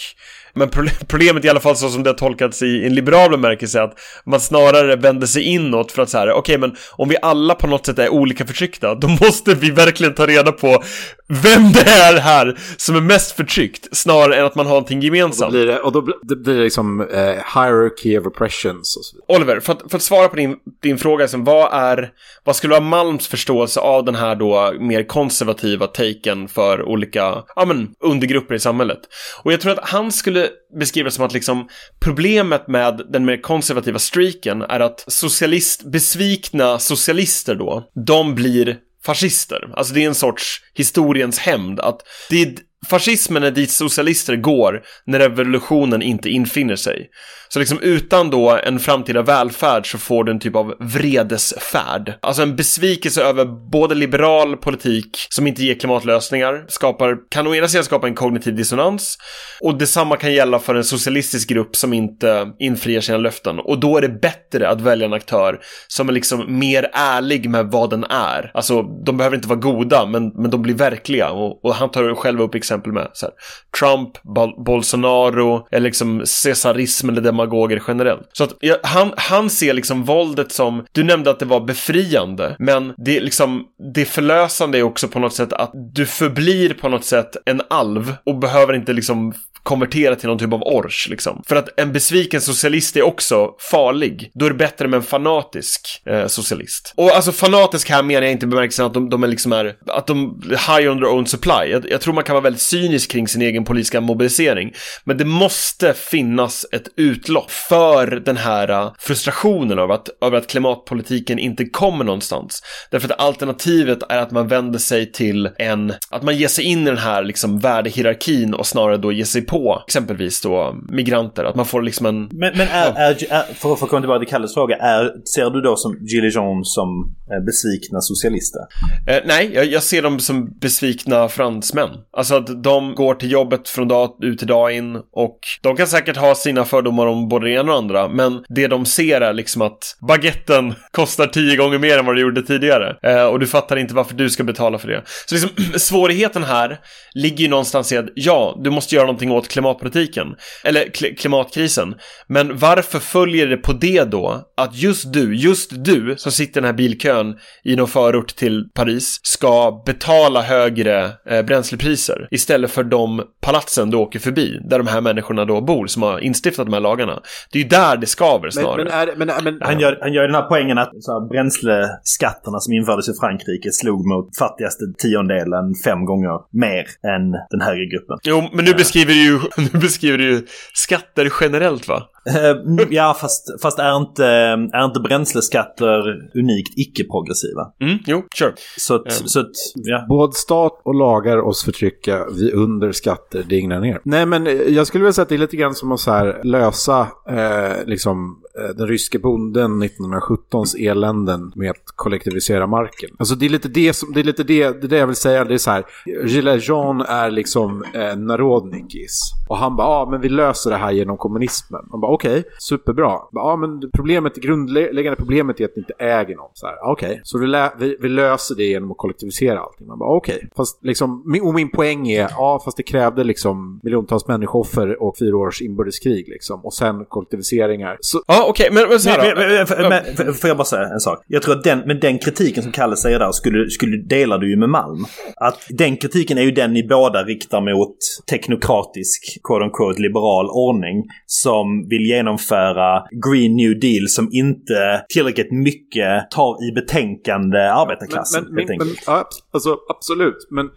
Men proble- [laughs] problemet i alla fall så som det har tolkats i en liberal bemärkelse är att man snarare vänder sig inåt för att så här, okej men om vi alla på något sätt är olika förtryckta, då [laughs] måste vi verkligen ta reda på vem det är här som är mest förtryckt, snarare än att man har någonting Och då gemensamt. blir det, och då blir det liksom eh, hierarchy of oppressions och så vidare. Oliver, för att, för att svara på din, din fråga, liksom, vad är, vad skulle vara Malms förståelse av den här då mer konservativa taken för olika, ja men, undergrupper i samhället? Och jag tror att han skulle beskriva det som att liksom, problemet med den mer konservativa streaken är att socialist, besvikna socialister då, de blir fascister. Alltså det är en sorts historiens hämnd att det är fascismen är dit socialister går när revolutionen inte infinner sig. Så liksom utan då en framtida välfärd så får du en typ av vredesfärd. Alltså en besvikelse över både liberal politik som inte ger klimatlösningar, skapar, kan å ena sidan skapa en kognitiv dissonans och detsamma kan gälla för en socialistisk grupp som inte infriar sina löften. Och då är det bättre att välja en aktör som är liksom mer ärlig med vad den är. Alltså, de behöver inte vara goda, men, men de blir verkliga. Och, och han tar själv upp exempel med så här, Trump, Bol Bolsonaro, eller liksom cesarism eller demagoger generellt. Så att ja, han, han ser liksom våldet som, du nämnde att det var befriande, men det är liksom, det förlösande är också på något sätt att du förblir på något sätt en alv och behöver inte liksom konvertera till någon typ av ors liksom. För att en besviken socialist är också farlig. Då är det bättre med en fanatisk eh, socialist. Och alltså fanatisk här menar jag inte bemärkelsen att de, de är liksom är, att de high on their own supply. Jag, jag tror man kan vara väldigt cynisk kring sin egen politiska mobilisering. Men det måste finnas ett utlopp för den här eh, frustrationen över att, över att klimatpolitiken inte kommer någonstans. Därför att alternativet är att man vänder sig till en, att man ger sig in i den här liksom värdehierarkin och snarare då ger sig på exempelvis då migranter. Att man får liksom en... Men, men är, är, är, för, för att komma tillbaka till Kalles fråga, är, ser du då som Gilles Jean som eh, besvikna socialister? Eh, nej, jag, jag ser dem som besvikna fransmän. Alltså att de går till jobbet från dag ut till dag in och de kan säkert ha sina fördomar om både det ena och andra, men det de ser är liksom att baguetten [laughs] kostar tio gånger mer än vad det gjorde tidigare. Eh, och du fattar inte varför du ska betala för det. Så liksom [clears throat] svårigheten här ligger ju någonstans i att ja, du måste göra någonting åt klimatpolitiken, eller kl klimatkrisen. Men varför följer det på det då att just du, just du som sitter i den här bilkön i någon förort till Paris ska betala högre eh, bränslepriser istället för de palatsen du åker förbi där de här människorna då bor som har instiftat de här lagarna. Det är ju där det skaver snarare. Men, men, är, men, men, Han gör, han gör den här poängen att så här, bränsleskatterna som infördes i Frankrike slog mot fattigaste tiondelen fem gånger mer än den högre gruppen. Jo, men nu beskriver du ju, [laughs] nu beskriver du ju skatter generellt va? Eh, ja, fast, fast är, inte, är inte bränsleskatter unikt icke-progressiva? Mm, jo, sure. Så att, Ehm. så att ja. Både stat och lagar oss förtrycka, vi under skatter dignar ner. Nej men eh, jag skulle vilja säga att det är lite grann som att så här lösa eh, liksom, eh, den ryske bonden 1917s eländen med att kollektivisera marken. Alltså det är lite det som, det är lite det, det är det jag vill säga, det är så här, Gilles Jean är liksom eh, Narodnikis. Och han bara, ja ah, men vi löser det här genom kommunismen. Man bara, okej, superbra. Ja ah, men problemet, det grundläggande problemet är att ni inte äger någon. Så här, okej, så vi, lä- vi, vi löser det genom att kollektivisera allting. Man bara, okej. Fast liksom, min, och min poäng är, ja fast det krävde liksom miljontals människooffer och fyra års inbördeskrig liksom. Och sen kollektiviseringar. Så, Ja, okej, men, men så här Men, då. men, men, men, men, får jag bara säga en sak? Jag tror att den, men den kritiken som Kalle säger där skulle, skulle delar du ju med Malm. Att den kritiken är ju den ni båda riktar mot teknokratisk, quote unquote, liberal ordning som vill genomföra Green New Deal som inte tillräckligt mycket tar i betänkande arbetarklassen. Men, men, helt men, enkelt. ja, alltså, absolut, men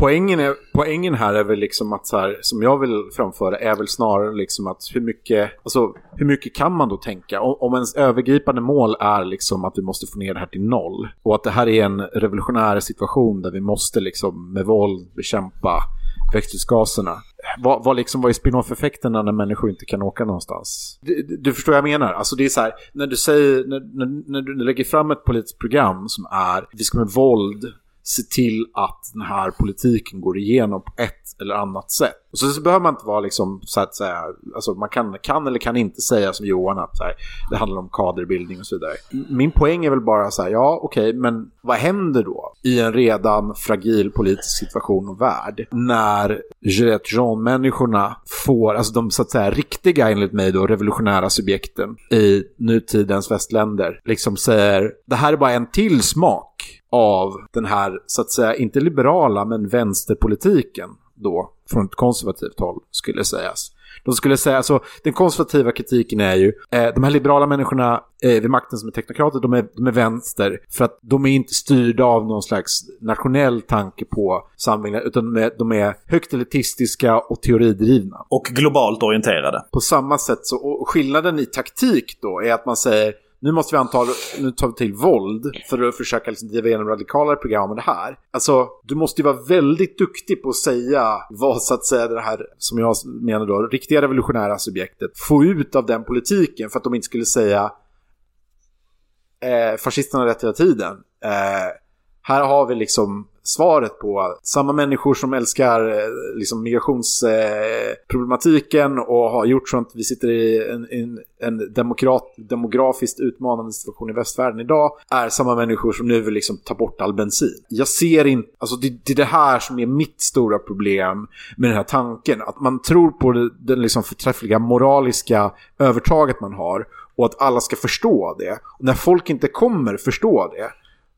poängen, är, poängen här är väl liksom att så här, som jag vill framföra är väl snarare liksom att hur mycket, alltså, hur mycket kan man då tänka? Om, om ens övergripande mål är liksom att vi måste få ner det här till noll och att det här är en revolutionär situation där vi måste liksom med våld bekämpa växthusgaserna. Vad, vad, liksom, vad är spin-off-effekterna när människor inte kan åka någonstans? Du, du, förstår vad jag menar? Alltså det är så här, när du säger, när, när, när du lägger fram ett politiskt program som är, vi ska med våld se till att den här politiken går igenom på ett eller annat sätt. Och så, så behöver man inte vara liksom så att säga, alltså man kan, kan eller kan inte säga som Johan att så här, det handlar om kaderbildning och så vidare. Min poäng är väl bara så här, ja okej, men vad händer då i en redan fragil politisk situation och värld när Gillette Jean-människorna får, alltså de så att säga riktiga enligt mig då revolutionära subjekten i nutidens västländer liksom säger det här är bara en till smak av den här, så att säga, inte liberala men vänsterpolitiken då, från ett konservativt håll, skulle sägas. De skulle säga, alltså den konservativa kritiken är ju, eh, de här liberala människorna eh, vid makten som är teknokrater, de är, de är vänster för att de är inte styrda av någon slags nationell tanke på samhället, utan de är, de är högt elitistiska och teoridrivna. Och globalt orienterade. På samma sätt så, och skillnaden i taktik då är att man säger nu måste vi anta, nu tar vi till våld för att försöka liksom driva igenom radikalare program än det här. Alltså, du måste ju vara väldigt duktig på att säga vad så att säga det här, som jag menar då, riktiga revolutionära subjektet få ut av den politiken för att de inte skulle säga eh, fascisterna har rätt hela tiden. Eh, här har vi liksom svaret på samma människor som älskar eh, liksom, migrationsproblematiken eh, och har gjort sånt. Vi sitter i en, en, en demokrat, demografiskt utmanande situation i västvärlden idag. Är samma människor som nu vill liksom ta bort all bensin. Jag ser inte, alltså det, det är det här som är mitt stora problem med den här tanken. Att man tror på det, den liksom förträffliga moraliska övertaget man har och att alla ska förstå det. Och när folk inte kommer förstå det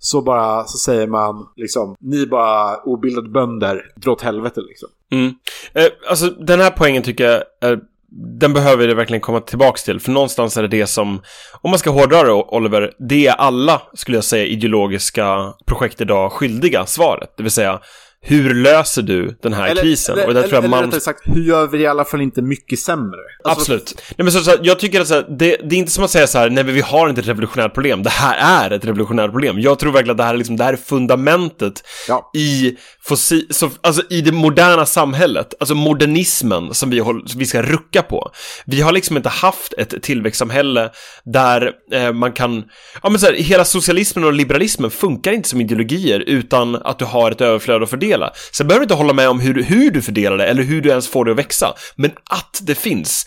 så bara så säger man liksom ni bara obildade bönder, dra åt helvete liksom. Mm. Eh, alltså den här poängen tycker jag är den behöver det verkligen komma tillbaks till, för någonstans är det det som, om man ska hårdra det Oliver, det är alla, skulle jag säga, ideologiska projekt idag skyldiga svaret. Det vill säga, hur löser du den här Eller, krisen? eller, och där tror jag eller man... rättare sagt, hur gör vi det i alla fall inte mycket sämre? Alltså, Absolut. Nej, men så, så, jag tycker att så det, det är inte som att säga så här, nej men vi har inte ett revolutionärt problem. Det här är ett revolutionärt problem. Jag tror verkligen att det här är, liksom, det här är fundamentet Ja. i, fossil, så, alltså, i det moderna samhället. Alltså modernismen som vi, håll, som vi ska rucka på. Vi har liksom inte haft ett tillväxtsamhälle där eh, man kan, ja men så här, hela socialismen och liberalismen funkar inte som ideologier utan att du har ett överflöd att fördela. Sen behöver du inte hålla med om hur, hur du fördelar det eller hur du ens får det att växa. Men att det finns,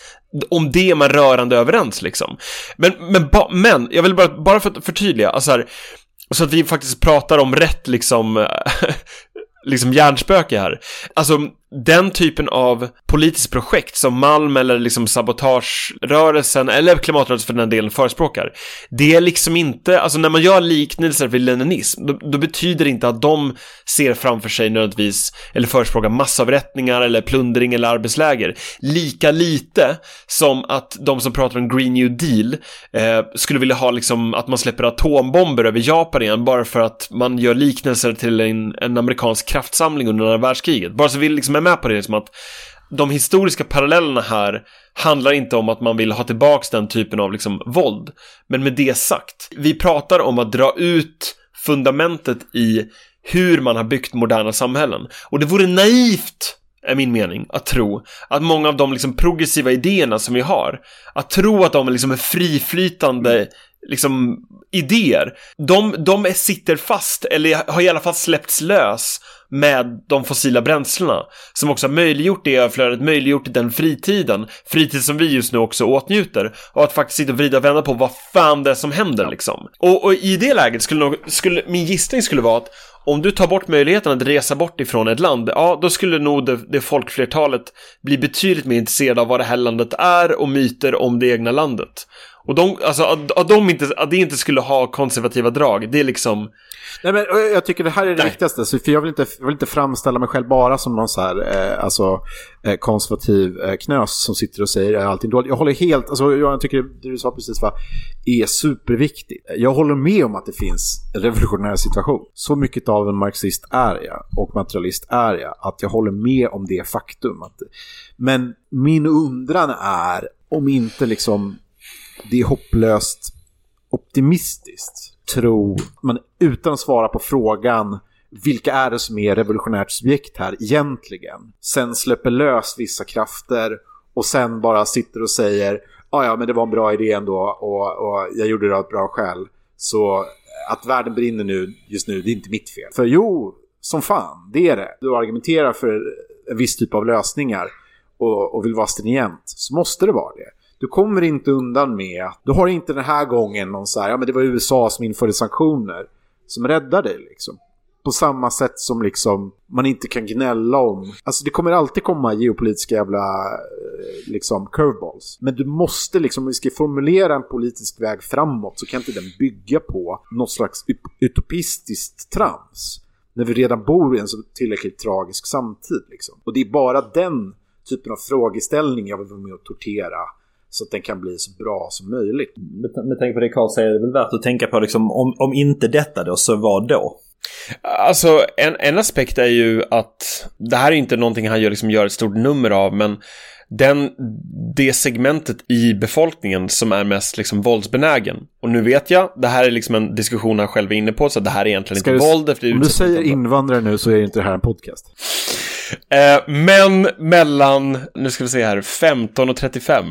om det är man rörande överens liksom. Men, men, ba, men jag vill bara, bara för att förtydliga, alltså här, så att vi faktiskt pratar om rätt liksom [laughs] liksom hjärnspöke här. Alltså, den typen av politiskt projekt som Malm eller liksom sabotagerörelsen eller klimatrörelsen för den delen förespråkar. Det är liksom inte, alltså när man gör liknelser vid leninism, då, då betyder det inte att de ser framför sig nödvändigtvis eller förespråkar massavrättningar eller plundring eller arbetsläger. Lika lite som att de som pratar om Green New Deal eh, skulle vilja ha liksom att man släpper atombomber över Japan igen bara för att man gör liknelser till en, en amerikansk kraftsamling under andra världskriget. Bara så vill liksom med på det, liksom att de historiska parallellerna här handlar inte om att man vill ha tillbaks den typen av liksom våld. Men med det sagt, vi pratar om att dra ut fundamentet i hur man har byggt moderna samhällen. Och det vore naivt är min mening, att tro att många av de liksom progressiva idéerna som vi har, att tro att de liksom är friflytande liksom idéer, de, de sitter fast, eller har i alla fall släppts lös med de fossila bränslena som också har möjliggjort det överflödet, möjliggjort den fritiden, fritid som vi just nu också åtnjuter och att faktiskt sitta och vrida och vända på vad fan det är som händer liksom. Och, och i det läget skulle, nog, skulle min gissning skulle vara att om du tar bort möjligheten att resa bort ifrån ett land, ja då skulle nog det, det folkflertalet bli betydligt mer intresserade av vad det här landet är och myter om det egna landet. Och de, alltså att, att, de inte, att det inte skulle ha konservativa drag, det är liksom... Nej, men jag tycker det här är det Nej. viktigaste. För jag, vill inte, jag vill inte framställa mig själv bara som någon så här, eh, alltså, eh, konservativ eh, knös som sitter och säger att allting dåligt. Jag håller helt, alltså, jag tycker det du sa precis va, är superviktigt. Jag håller med om att det finns en revolutionär situation. Så mycket av en marxist är jag och materialist är jag att jag håller med om det faktum. Att, men min undran är om inte liksom det är hopplöst optimistiskt tro, men utan att svara på frågan vilka är det som är revolutionärt subjekt här egentligen? Sen släpper lös vissa krafter och sen bara sitter och säger ja, ja, men det var en bra idé ändå och, och jag gjorde det av ett bra skäl. Så att världen brinner nu, just nu, det är inte mitt fel. För jo, som fan, det är det. Du argumenterar för en viss typ av lösningar och, och vill vara stringent, så måste det vara det. Du kommer inte undan med, du har inte den här gången någon så här, ja men det var USA som införde sanktioner som räddar dig liksom. På samma sätt som liksom man inte kan gnälla om, alltså det kommer alltid komma geopolitiska jävla eh, liksom curveballs. Men du måste liksom, om vi ska formulera en politisk väg framåt så kan inte den bygga på något slags utopistiskt trams. När vi redan bor i en så tillräckligt tragisk samtid liksom. Och det är bara den typen av frågeställning jag vill vara med och tortera så att den kan bli så bra som möjligt. Med, med tanke på det Carl säger, det är väl värt att tänka på liksom, om, om inte detta då, så vad då? Alltså, en, en aspekt är ju att det här är inte någonting han gör, liksom, gör ett stort nummer av, men den, det segmentet i befolkningen som är mest liksom våldsbenägen. Och nu vet jag, det här är liksom en diskussion han själv är inne på, så det här är egentligen Ska inte du- våld. Efter Om du säger invandrare nu så är inte det här en podcast. Eh, men mellan, nu ska vi se här, 15 och 35.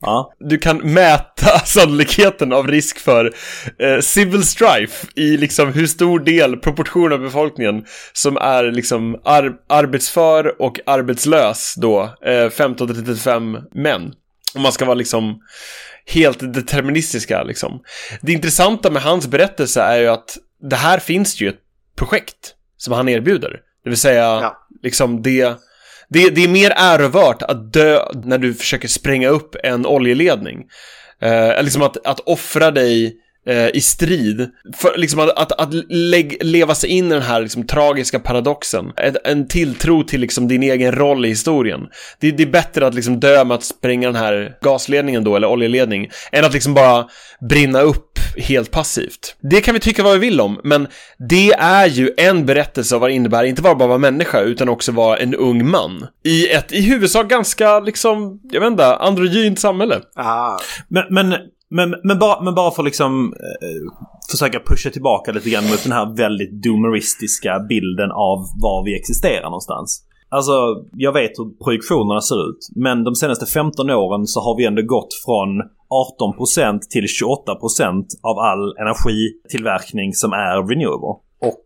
Ja. Du kan mäta [laughs] sannolikheten av risk för eh, civil strife i liksom hur stor del, proportion av befolkningen som är liksom ar- arbetsför och arbetslös då, eh, 15 till 35 män. Om man ska vara liksom helt deterministiska liksom. Det intressanta med hans berättelse är ju att det här finns ju ett projekt som han erbjuder. Det vill säga, Ja liksom det, det, det är mer ärovärt att dö när du försöker spränga upp en oljeledning. Eh, liksom att, att offra dig eh, i strid. För, liksom att, att, att lägg, leva sig in i den här liksom, tragiska paradoxen. En, en tilltro till liksom, din egen roll i historien. Det, det är bättre att liksom, dö med att spränga den här gasledningen då, eller oljeledning, än att liksom bara brinna upp helt passivt. Det kan vi tycka vad vi vill om, men det är ju en berättelse av vad det innebär, inte bara att vara människa, utan också vara en ung man. I ett i huvudsak ganska, liksom, jag vet inte, androgynt samhälle. Ah. Men, men, men, men, bara, men bara för att liksom eh, försöka pusha tillbaka lite grann mot den här väldigt doomeristiska bilden av var vi existerar någonstans. Alltså, jag vet hur projektionerna ser ut. Men de senaste 15 åren så har vi ändå gått från 18% till 28% av all energitillverkning som är renewable. Och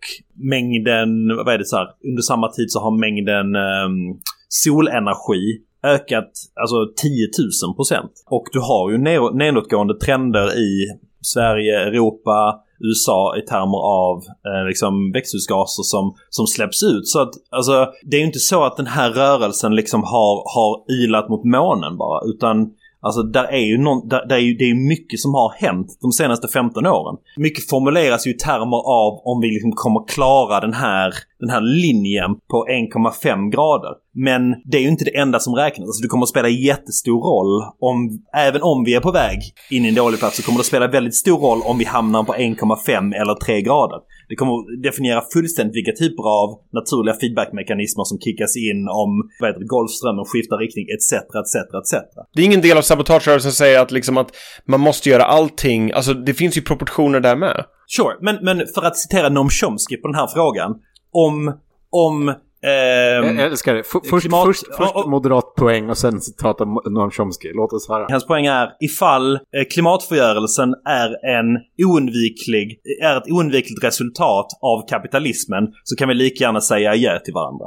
mängden, vad är det så här, under samma tid så har mängden eh, solenergi ökat alltså 10 000 procent. Och du har ju nedåtgående trender i Sverige, Europa, USA i termer av eh, liksom växthusgaser som, som släpps ut. Så att alltså, det är ju inte så att den här rörelsen liksom har, har ilat mot månen bara. Utan Alltså där är ju någon, där, där är ju, det är ju mycket som har hänt de senaste 15 åren. Mycket formuleras ju i termer av om vi liksom kommer klara den här, den här linjen på 1,5 grader. Men det är ju inte det enda som räknas. Alltså det kommer att spela jättestor roll om, även om vi är på väg in i en dålig plats så kommer det att spela väldigt stor roll om vi hamnar på 1,5 eller 3 grader. Det kommer att definiera fullständigt vilka typer av naturliga feedbackmekanismer som kickas in om vad heter det, Golfströmmen skiftar riktning etc. etc. etc. Det är ingen del av sabotagerörelsen som säger att, liksom att man måste göra allting, alltså det finns ju proportioner där med. Sure, men, men för att citera Noam Chomsky på den här frågan. Om, om Jag älskar det. F- först, klimat- först, först Ja, och- moderat poäng och sen citat av Noam Chomsky. Låt oss höra. Hans poäng är ifall eh, klimatförgörelsen är en oundviklig, är ett oundvikligt resultat av kapitalismen så kan vi lika gärna säga adjö till varandra.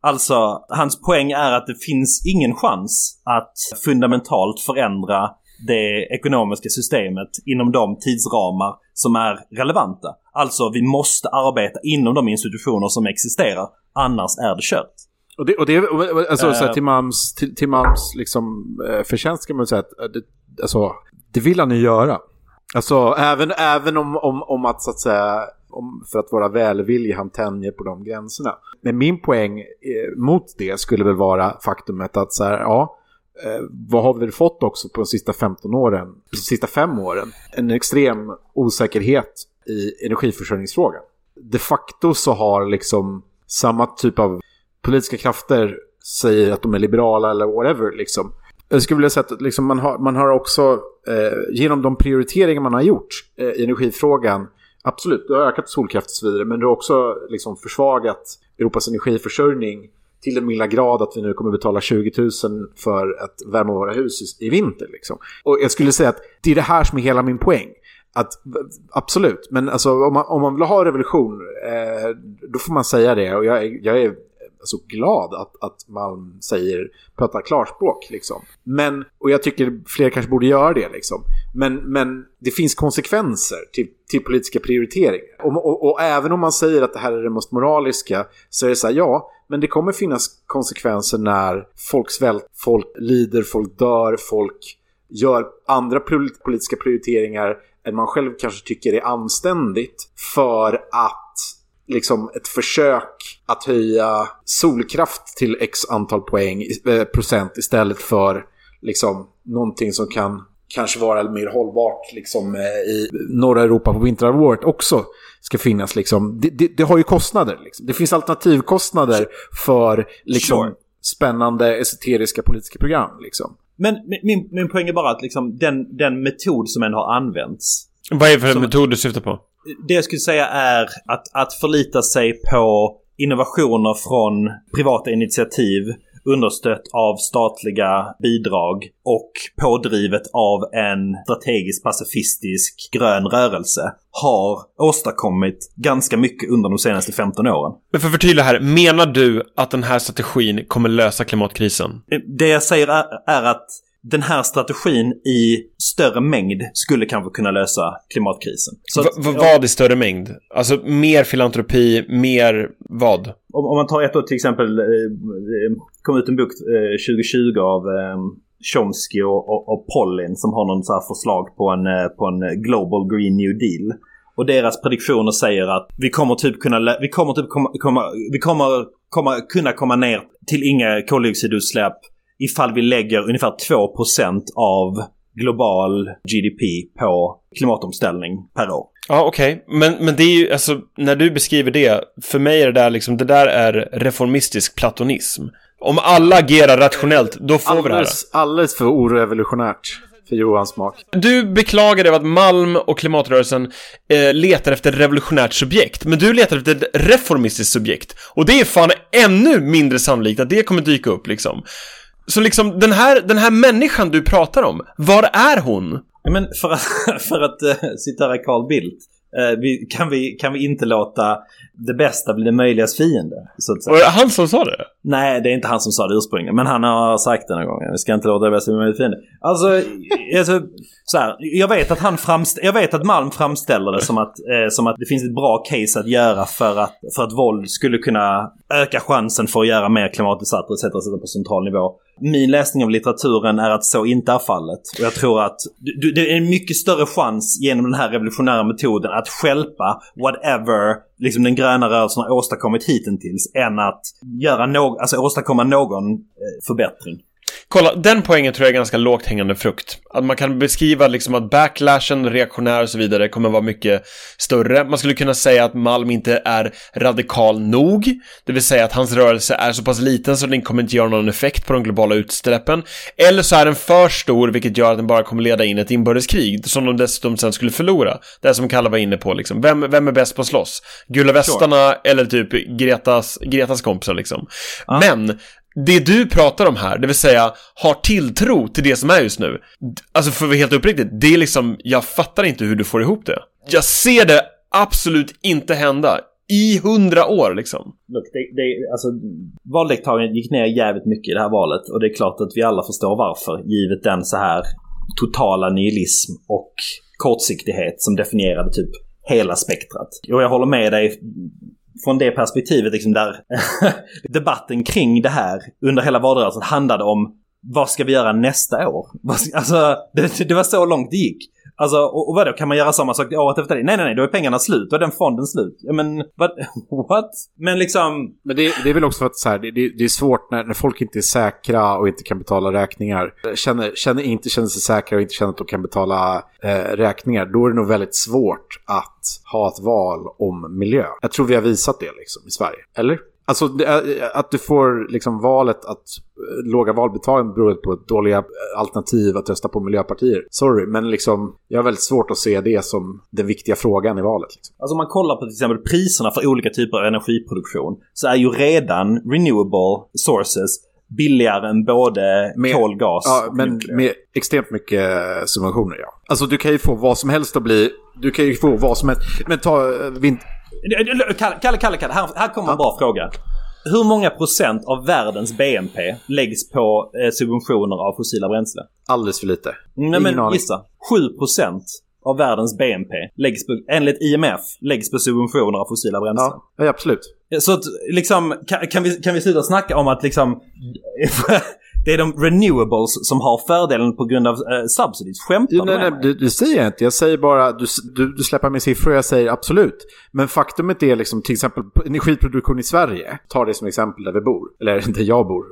Alltså, hans poäng är att det finns ingen chans att fundamentalt förändra det ekonomiska systemet inom de tidsramar som är relevanta. Alltså, vi måste arbeta inom de institutioner som existerar. Annars är det kört. Och det, och det alltså, Eh. så här, till Mams, till, till Mams liksom, eh, förtjänst kan man säga att eh, det, alltså, det vill han ju göra. Alltså även, även om, om, om att så att säga, om, för att vara välvillig, han tänjer på de gränserna. Men min poäng eh, mot det skulle väl vara faktumet att så här, ja, eh, vad har vi fått också på de sista 15 åren, de sista fem åren? En extrem osäkerhet i energiförsörjningsfrågan. De facto så har liksom samma typ av politiska krafter säger att de är liberala eller whatever. Liksom. Jag skulle vilja säga att liksom, man, har, man har också, eh, genom de prioriteringar man har gjort eh, i energifrågan, absolut, det har ökat solkraft och så vidare, men det har också liksom, försvagat Europas energiförsörjning till den milda grad att vi nu kommer betala 20 000 för att värma våra hus i, i vinter. Liksom. Och jag skulle säga att det är det här som är hela min poäng. Att, absolut, men alltså, om, man, om man vill ha revolution, eh, då får man säga det. Och jag, är- jag är så glad att, att Malm säger, pratar klarspråk. Liksom. Men, och jag tycker fler kanske borde göra det. Liksom. Men, men det finns konsekvenser till, till politiska prioriteringar. Och, och, och även om man säger att det här är det mest moraliska, så är det så här, ja, men det kommer finnas konsekvenser när folk svälter, folk lider, folk dör, folk gör andra politiska prioriteringar än man själv kanske tycker är anständigt för att liksom ett försök att höja solkraft till x antal poäng, eh, procent istället för liksom någonting som kan kanske vara mer hållbart liksom, eh, i norra Europa på vinterhalvåret också ska finnas. Liksom. Det, det, det har ju kostnader. Liksom. Det finns alternativkostnader för liksom, Sure. spännande esoteriska politiska program. Liksom. Men min- min, min poäng är bara att liksom, den, den metod som ändå har använts Vad är det för Som- metod du syftar på? det jag skulle säga är att, att förlita sig på innovationer från privata initiativ understött av statliga bidrag och pådrivet av en strategisk pacifistisk grön rörelse har åstadkommit ganska mycket under de senaste 15 åren. Men för att förtydliga här, menar du att den här strategin kommer lösa klimatkrisen? Det jag säger är, är att den här strategin i större mängd skulle kanske kunna lösa klimatkrisen. Så att- va- vad i större mängd? Alltså mer filantropi, mer vad? om, om man tar ett år till exempel, eh, kom ut en bok eh, 2020 av eh, Chomsky och, och, och Pollin som har någon så här förslag på en, eh, på en eh, Global Green New Deal. Och deras prediktioner säger att vi kommer typ kunna, vi kommer typ komma, komma, vi kommer komma, kunna komma ner till inga koldioxidutsläpp ifall vi lägger ungefär 2% av global GDP på klimatomställning per år. Ja, okej. Men, men det är ju, alltså, när du beskriver det, för mig är det där liksom, det där är reformistisk platonism. Om alla agerar rationellt, då får vi det här. Alldeles, alldeles för orevolutionärt för Johans smak. Du beklagar dig över att Malm och klimatrörelsen eh, letar efter ett revolutionärt subjekt, men du letar efter ett reformistiskt subjekt. Och det är fan ännu mindre sannolikt att det kommer dyka upp liksom. Så liksom, den här, den här människan du pratar om, var är hon? Ja, men för att, [laughs] för att uh, citera Carl Bildt. Eh, vi, kan, vi, kan vi inte låta det bästa bli det möjligas fiende? Så att säga. Var det han som sa det? Nej, det är inte han som sa det ursprungligen. Men han har sagt det någon gång. Vi ska inte låta det bästa bli möjligas fiende. Alltså, alltså så här, jag vet att han framst- jag vet att Malm framställer det som att, eh, som att det finns ett bra case att göra för att, för att våld skulle kunna öka chansen för att göra mer klimatutsatta etc. etc. på central nivå. Min läsning av litteraturen är att så inte är fallet. Och jag tror att du, det är en mycket större chans genom den här revolutionära metoden att stjälpa whatever liksom den gröna rörelsen har åstadkommit hittills än att göra no- alltså åstadkomma någon eh, förbättring. Kolla, den poängen tror jag är ganska lågt hängande frukt. Att man kan beskriva liksom att backlashen, reaktionär och så vidare kommer vara mycket större. Man skulle kunna säga att Malm inte är radikal nog. Det vill säga att hans rörelse är så pass liten så den kommer inte göra någon effekt på de globala utsläppen. Eller så är den för stor vilket gör att den bara kommer leda in ett inbördeskrig som de dessutom sen skulle förlora. Det är som Kalle var inne på liksom. Vem, vem är bäst på att slåss? Gula västarna eller typ Gretas, Gretas kompisar liksom. Men det du pratar om här, det vill säga har tilltro till det som är just nu. Alltså för att vara helt uppriktigt, det är liksom, jag fattar inte hur du får ihop det. Jag ser det absolut inte hända i hundra år liksom. Look, det, det, alltså, valdeltagandet gick ner jävligt mycket i det här valet och det är klart att vi alla förstår varför givet den så här totala nihilism och kortsiktighet som definierade typ hela spektrat. Och jag håller med dig från det perspektivet liksom där [laughs] debatten kring det här under hela valrörelsen handlade om vad ska vi göra nästa år? Alltså, det, det var så långt det gick. Alltså, och, och vadå, kan man göra samma sak året efter det? Nej, nej, nej, då är pengarna slut. Då är den fonden slut. Ja, men vad, [laughs] what? Men liksom, Men det, det är väl också för att så här, det, det, det är svårt när, när folk inte är säkra och inte kan betala räkningar. Känner, känner, inte känner sig säkra och inte känner att de kan betala eh, räkningar. Då är det nog väldigt svårt att ha ett val om miljö. Jag tror vi har visat det liksom i Sverige. Eller? Alltså att du får liksom valet att eh, låga valbetalning beror på dåliga eh, alternativ att rösta på miljöpartier. Sorry, men liksom jag har väldigt svårt att se det som den viktiga frågan i valet. Liksom. Alltså om man kollar på till exempel priserna för olika typer av energiproduktion så är ju redan renewable sources billigare än både Med- kol, gas Ja, och men nuclear. med extremt mycket subventioner, ja. Alltså du kan ju få vad som helst att bli... Du kan ju få vad som helst. Men ta eh, vind... Kalle, Kalle, Kalle, här, här kommer en bra fråga. Hur många procent av världens BNP läggs på eh, subventioner av fossila bränslen? Alldeles för lite. Nej men gissa. 7 procent av världens BNP läggs på, enligt IMF läggs på subventioner av fossila bränslen. Ja, absolut. Så att liksom, kan, kan, vi, kan vi sluta snacka om att liksom [laughs] det är de renewables som har fördelen på grund av eh, subsidies? Skämtar du nej, med nej, mig? det, det säger jag inte. Jag säger bara, du, du, du släpper med siffror, jag säger absolut. Men faktumet är liksom till exempel energiproduktion i Sverige. Ta det som exempel där vi bor. Eller där jag bor.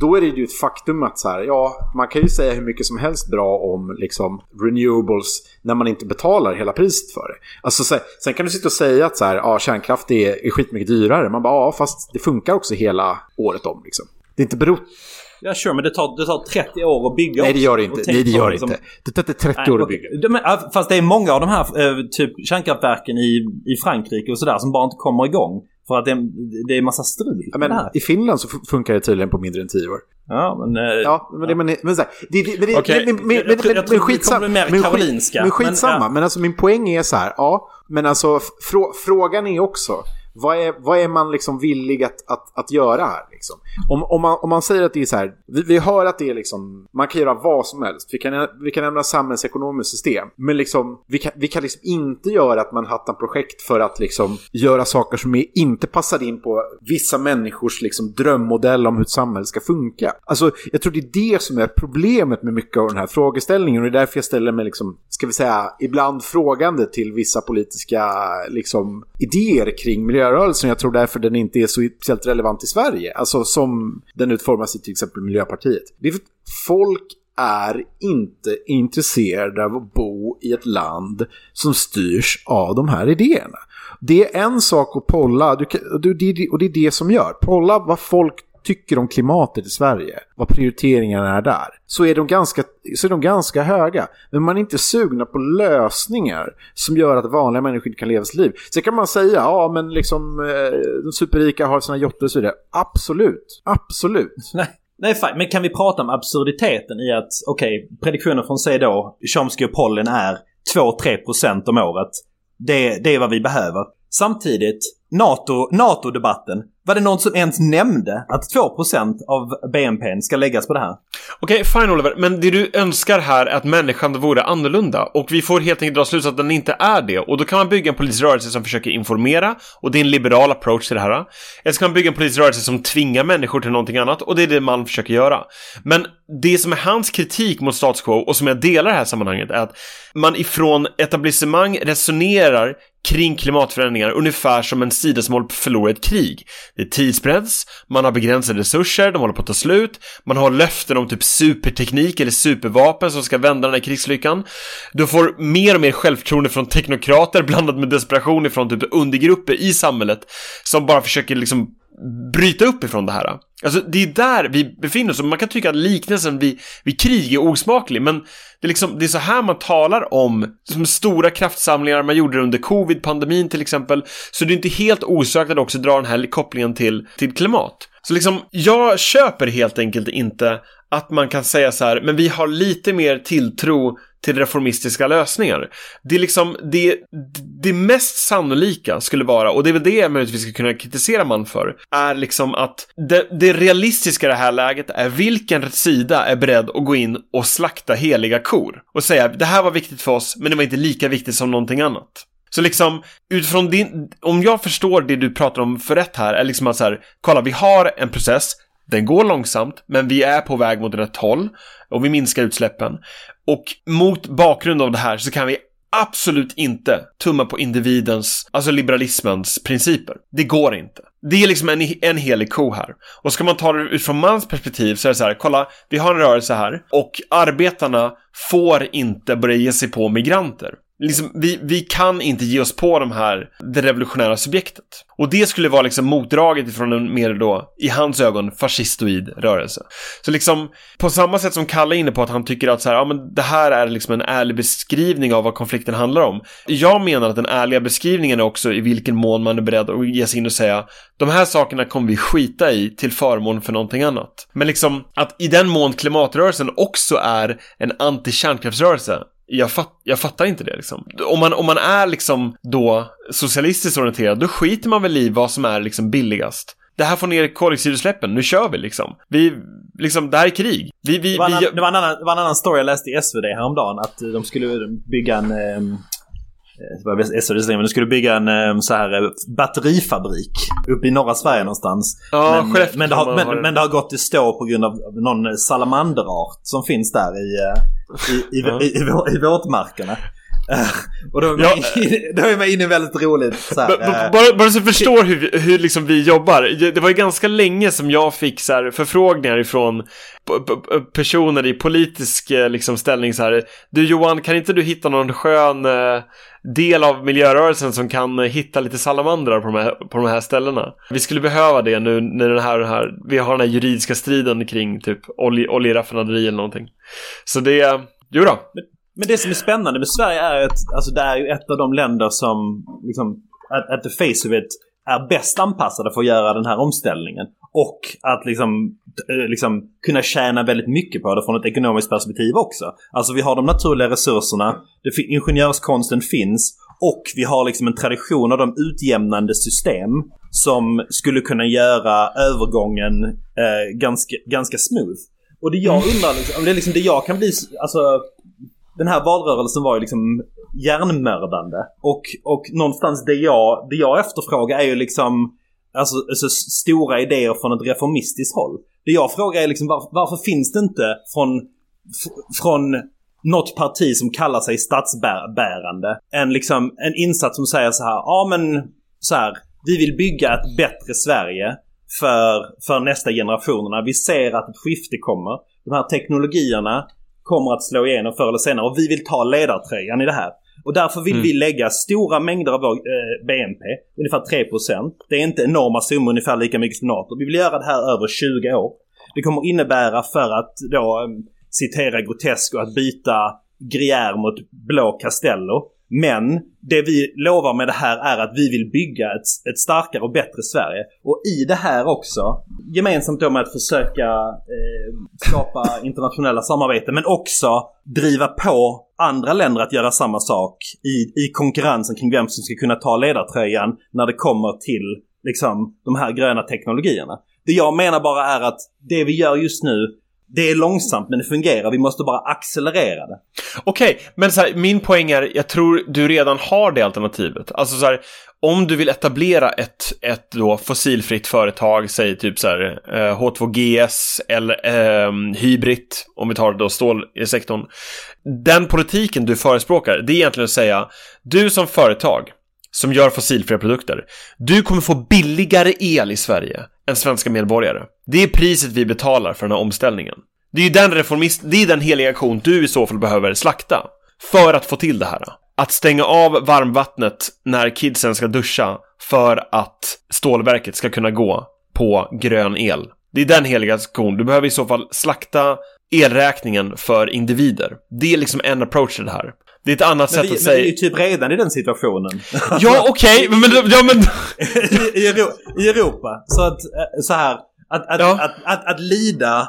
Då är det ju ett faktum att så här, ja, man kan ju säga hur mycket som helst bra om liksom renewables när man inte betalar hela priset för det. Alltså, så, sen kan du sitta och säga att så här, ja, kärnkraft är, är skitmycket dyrare. Man bara, ja, fast det funkar också hela året om. Liksom. Det är inte berott Ja, sure, men det tar, det tar 30 år att bygga Nej, det gör det inte. Nej, det gör det liksom- inte. Det tar inte 30 år att bygga. De, fast det är många av de här eh, typ kärnkraftverken i, i Frankrike och sådär som bara inte kommer igång. För att det, är- det är massa strul Ja, men här. I Finland så fu- funkar det tydligen på mindre än 10 år. Ja, men... eh, Ja, men det, men, men, men, det, Okej. men, men, men, Jag men, tror- jag men, tror men skitsamma. mer Men, men skitsamma. men, Men, ja. alltså min poäng är så här, ja, men alltså frå, frågan är också, vad är, vad är man liksom villig att, att, att göra här? Liksom? Om, om, man, om man säger att det är så här, vi, vi hör att det är liksom, man kan göra vad som helst. Vi kan, vi kan ändra samhällsekonomiskt system. Men liksom, vi kan, vi kan liksom inte göra att man hattar projekt för att liksom göra saker som är, inte passar in på vissa människors liksom drömmodell om hur ett samhälle ska funka. Alltså, jag tror det är det som är problemet med mycket av den här frågeställningen. Och det är därför jag ställer mig, liksom, ska vi säga, ibland frågande till vissa politiska liksom, idéer kring miljö miljörörelsen. Jag tror därför den inte är så speciellt relevant i Sverige. Alltså som den utformas i till exempel Miljöpartiet. Det är för att folk är inte intresserade av att bo i ett land som styrs av de här idéerna. Det är en sak att polla, du det- och det är det som gör. Polla vad folk tycker om klimatet i Sverige, vad prioriteringarna är där, så är de ganska, så är de ganska höga. Men man är inte sugna på lösningar som gör att vanliga människor inte kan leva sitt liv. Sen kan man säga, ja men liksom eh, de superrika har sina jotter och så vidare. Absolut, absolut. [laughs] Nej. Nej, fine. Men kan vi prata om absurditeten i att, okej, prediktionen från säg då, Chomsky och Pollen är 2-3% om året. Det, det är vad vi behöver. Samtidigt, NATO, NATO-debatten. Var det någon som ens nämnde att 2% av BNP ska läggas på det här? Okej, fine Oliver, men det du önskar här är att människan vore annorlunda och vi får helt enkelt dra slutsatsen att den inte är det och då kan man bygga en politisk rörelse som försöker informera och det är en liberal approach till det här. Eller så kan man bygga en politisk rörelse som tvingar människor till någonting annat och det är det man försöker göra. Men det som är hans kritik mot status quo och som jag delar i det här sammanhanget är att man ifrån etablissemang resonerar kring klimatförändringar ungefär som en sida som håller på att förlora ett krig. Det tidspress, man har begränsade resurser, de håller på att ta slut, man har löften om typ superteknik eller supervapen som ska vända den här krigslyckan. Du får mer och mer självförtroende från teknokrater [laughs] blandat med desperation ifrån typ undergrupper i samhället som bara försöker liksom bryta upp ifrån det här. Alltså det är där vi befinner oss och man kan tycka att liknelsen vid, vid krig är osmaklig men det är, liksom, det är så här man talar om som stora kraftsamlingar man gjorde under covid-pandemin till exempel så det är inte helt osökt att också dra den här kopplingen till, till klimat. Så liksom, jag köper helt enkelt inte att man kan säga så här, men vi har lite mer tilltro till reformistiska lösningar. Det är liksom, det, det mest sannolika skulle vara, och det är väl det jag möjligtvis ska kunna kritisera man för, är liksom att det, det realistiska i det här läget är vilken sida är beredd att gå in och slakta heliga kor och säga det här var viktigt för oss, men det var inte lika viktigt som någonting annat. Så liksom, utifrån din, om jag förstår det du pratar om för rätt här, är liksom att så här, kolla vi har en process, den går långsamt, men vi är på väg mot rätt håll och vi minskar utsläppen. Och mot bakgrund av det här så kan vi absolut inte tumma på individens, alltså liberalismens principer. Det går inte. Det är liksom en, en helig ko här. Och ska man ta det utifrån mans perspektiv så är det så här, kolla, vi har en rörelse här och arbetarna får inte börja ge sig på migranter. Liksom, vi, vi kan inte ge oss på de här, det revolutionära subjektet. Och det skulle vara liksom motdraget ifrån en mer då, i hans ögon, fascistoid rörelse. Så liksom, på samma sätt som Kalle är inne på att han tycker att så här, ja men det här är liksom en ärlig beskrivning av vad konflikten handlar om. Jag menar att den ärliga beskrivningen är också i vilken mån man är beredd att ge sig in och säga de här sakerna kommer vi skita i till förmån för någonting annat. Men liksom, att i den mån klimatrörelsen också är en anti-kärnkraftsrörelse jag, fatt, jag fattar inte det liksom. Om man, om man är liksom då socialistiskt orienterad, då skiter man väl i vad som är liksom billigast. Det här får ner koldioxidutsläppen, nu kör vi liksom. Vi, liksom, det här är krig. Vi, vi, Det var, en, vi, det, var en annan, det var en annan story jag läste i SvD häromdagen. Att de skulle bygga en... eh, det var SvD, men de skulle bygga en ehm, så här eh, batterifabrik uppe i norra Sverige någonstans. Ja, men, men, det har, men, men det har gått i stå på grund av någon salamanderart som finns där i, eh, i, i, Ja. i, i, i våtmarkerna. [laughs] och då är, man, Ja. inne- [laughs] då är man inne väldigt roligt. Så eh, Bara, bara så du förstår hur, hur liksom vi jobbar. Det var ju ganska länge som jag fick så här förfrågningar ifrån personer i politisk eh, liksom, ställning så här. Du Johan, kan inte du hitta någon skön eh, del av miljörörelsen som kan hitta lite salamandrar på de, här, på de här ställena? Vi skulle behöva det nu när den här, den här, vi har den här juridiska striden kring typ olje, oljeraffinaderi eller någonting. Så det, jo då. Men det som är spännande med Sverige är att alltså, det är ju ett av de länder som liksom, at, at the face of it är bäst anpassade för att göra den här omställningen. Och att liksom, eh, liksom kunna tjäna väldigt mycket på det från ett ekonomiskt perspektiv också. Alltså vi har de naturliga resurserna, det, ingenjörskonsten finns och vi har liksom en tradition av de utjämnande system som skulle kunna göra övergången eh, ganska, ganska smooth. Och det jag undrar, liksom, om det är liksom det jag kan bli, alltså den här valrörelsen var ju liksom hjärnmördande. Och, och någonstans det jag, det jag efterfrågar är ju liksom alltså, alltså stora idéer från ett reformistiskt håll. Det jag frågar är liksom varför, varför finns det inte från, från något parti som kallar sig statsbärande en liksom en insats som säger så här, ja men så här, vi vill bygga ett bättre Sverige för, för nästa generationerna. Vi ser att ett skifte kommer. De här teknologierna kommer att slå igenom förr eller senare och vi vill ta ledartröjan i det här. Och därför vill vi lägga stora mängder av vår eh, BNP, ungefär 3%. Det är inte enorma summor, ungefär lika mycket som NATO. Vi vill göra det här över 20 år. Det kommer innebära för att då eh, citera Grotesco att byta Gruyère mot blå Castello. Men det vi lovar med det här är att vi vill bygga ett, ett starkare och bättre Sverige. Och i det här också, gemensamt då med att försöka eh, skapa internationella samarbeten men också driva på andra länder att göra samma sak i, i konkurrensen kring vem som ska kunna ta ledartröjan när det kommer till liksom, de här gröna teknologierna. Det jag menar bara är att det vi gör just nu det är långsamt men det fungerar. Vi måste bara accelerera det. Okej, men så här, min poäng är, jag tror du redan har det alternativet. Alltså så här, om du vill etablera ett, ett då fossilfritt företag, säg typ så här eh, H2GS eller eh, Hybrid, om vi tar då stålsektorn. Den politiken du förespråkar, det är egentligen att säga, du som företag som gör fossilfria produkter, du kommer få billigare el i Sverige än svenska medborgare. Det är priset vi betalar för den här omställningen. Det är ju den reformist, det är den heliga kon du i så fall behöver slakta. För att få till det här. Att stänga av varmvattnet när kidsen ska duscha för att stålverket ska kunna gå på grön el. Det är den heliga kon. Du behöver i så fall slakta elräkningen för individer. Det är liksom en approach till det här. Det är ett annat Men sätt vi, att men vi är ju säga... typ redan i den situationen. [laughs] Ja, okej, men, men, ja, men... I, I Europa. Så att, eh, så här. Att, att, Ja. att, att, att lida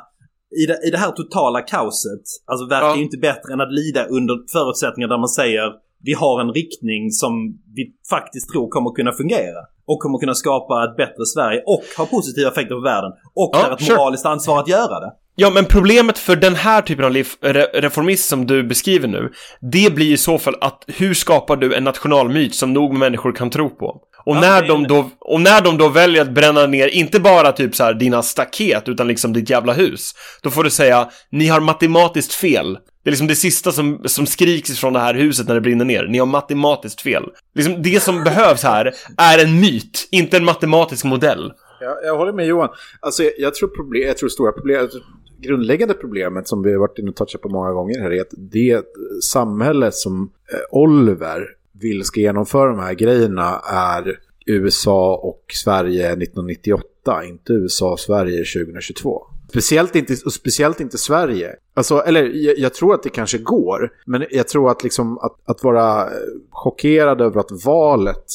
i det, i det här totala kaoset. Alltså verkar Ja. ju inte bättre än att lida under förutsättningar där man säger vi har en riktning som vi faktiskt tror kommer kunna fungera. Och kommer kunna skapa ett bättre Sverige och ha positiva effekter på världen. Och Ja, där ett sure. moraliskt ansvar att göra det. Ja, men problemet för den här typen av re- reformism som du beskriver nu, det blir i så fall att hur skapar du en nationalmyt som nog människor kan tro på? Och, Ja, när är de det. då, och när de då väljer att bränna ner, inte bara typ så här dina staket, utan liksom ditt jävla hus, då får du säga, ni har matematiskt fel. Det är liksom det sista som, som skriks från det här huset när det brinner ner. Ni har matematiskt fel. Liksom det som behövs här är en myt, inte en matematisk modell. Jag, jag håller med Johan. Alltså, jag, jag tror, problem, jag tror stora problem, grundläggande problemet som vi har varit inne och touchat på många gånger här är att det samhälle som eh, Oliver vill ska genomföra de här grejerna är USA och Sverige 1998, inte USA och Sverige 2022. Speciellt inte, och speciellt inte Sverige. Alltså, eller jag, jag tror att det kanske går, men jag tror att, liksom, att, att vara eh, chockerad över att valet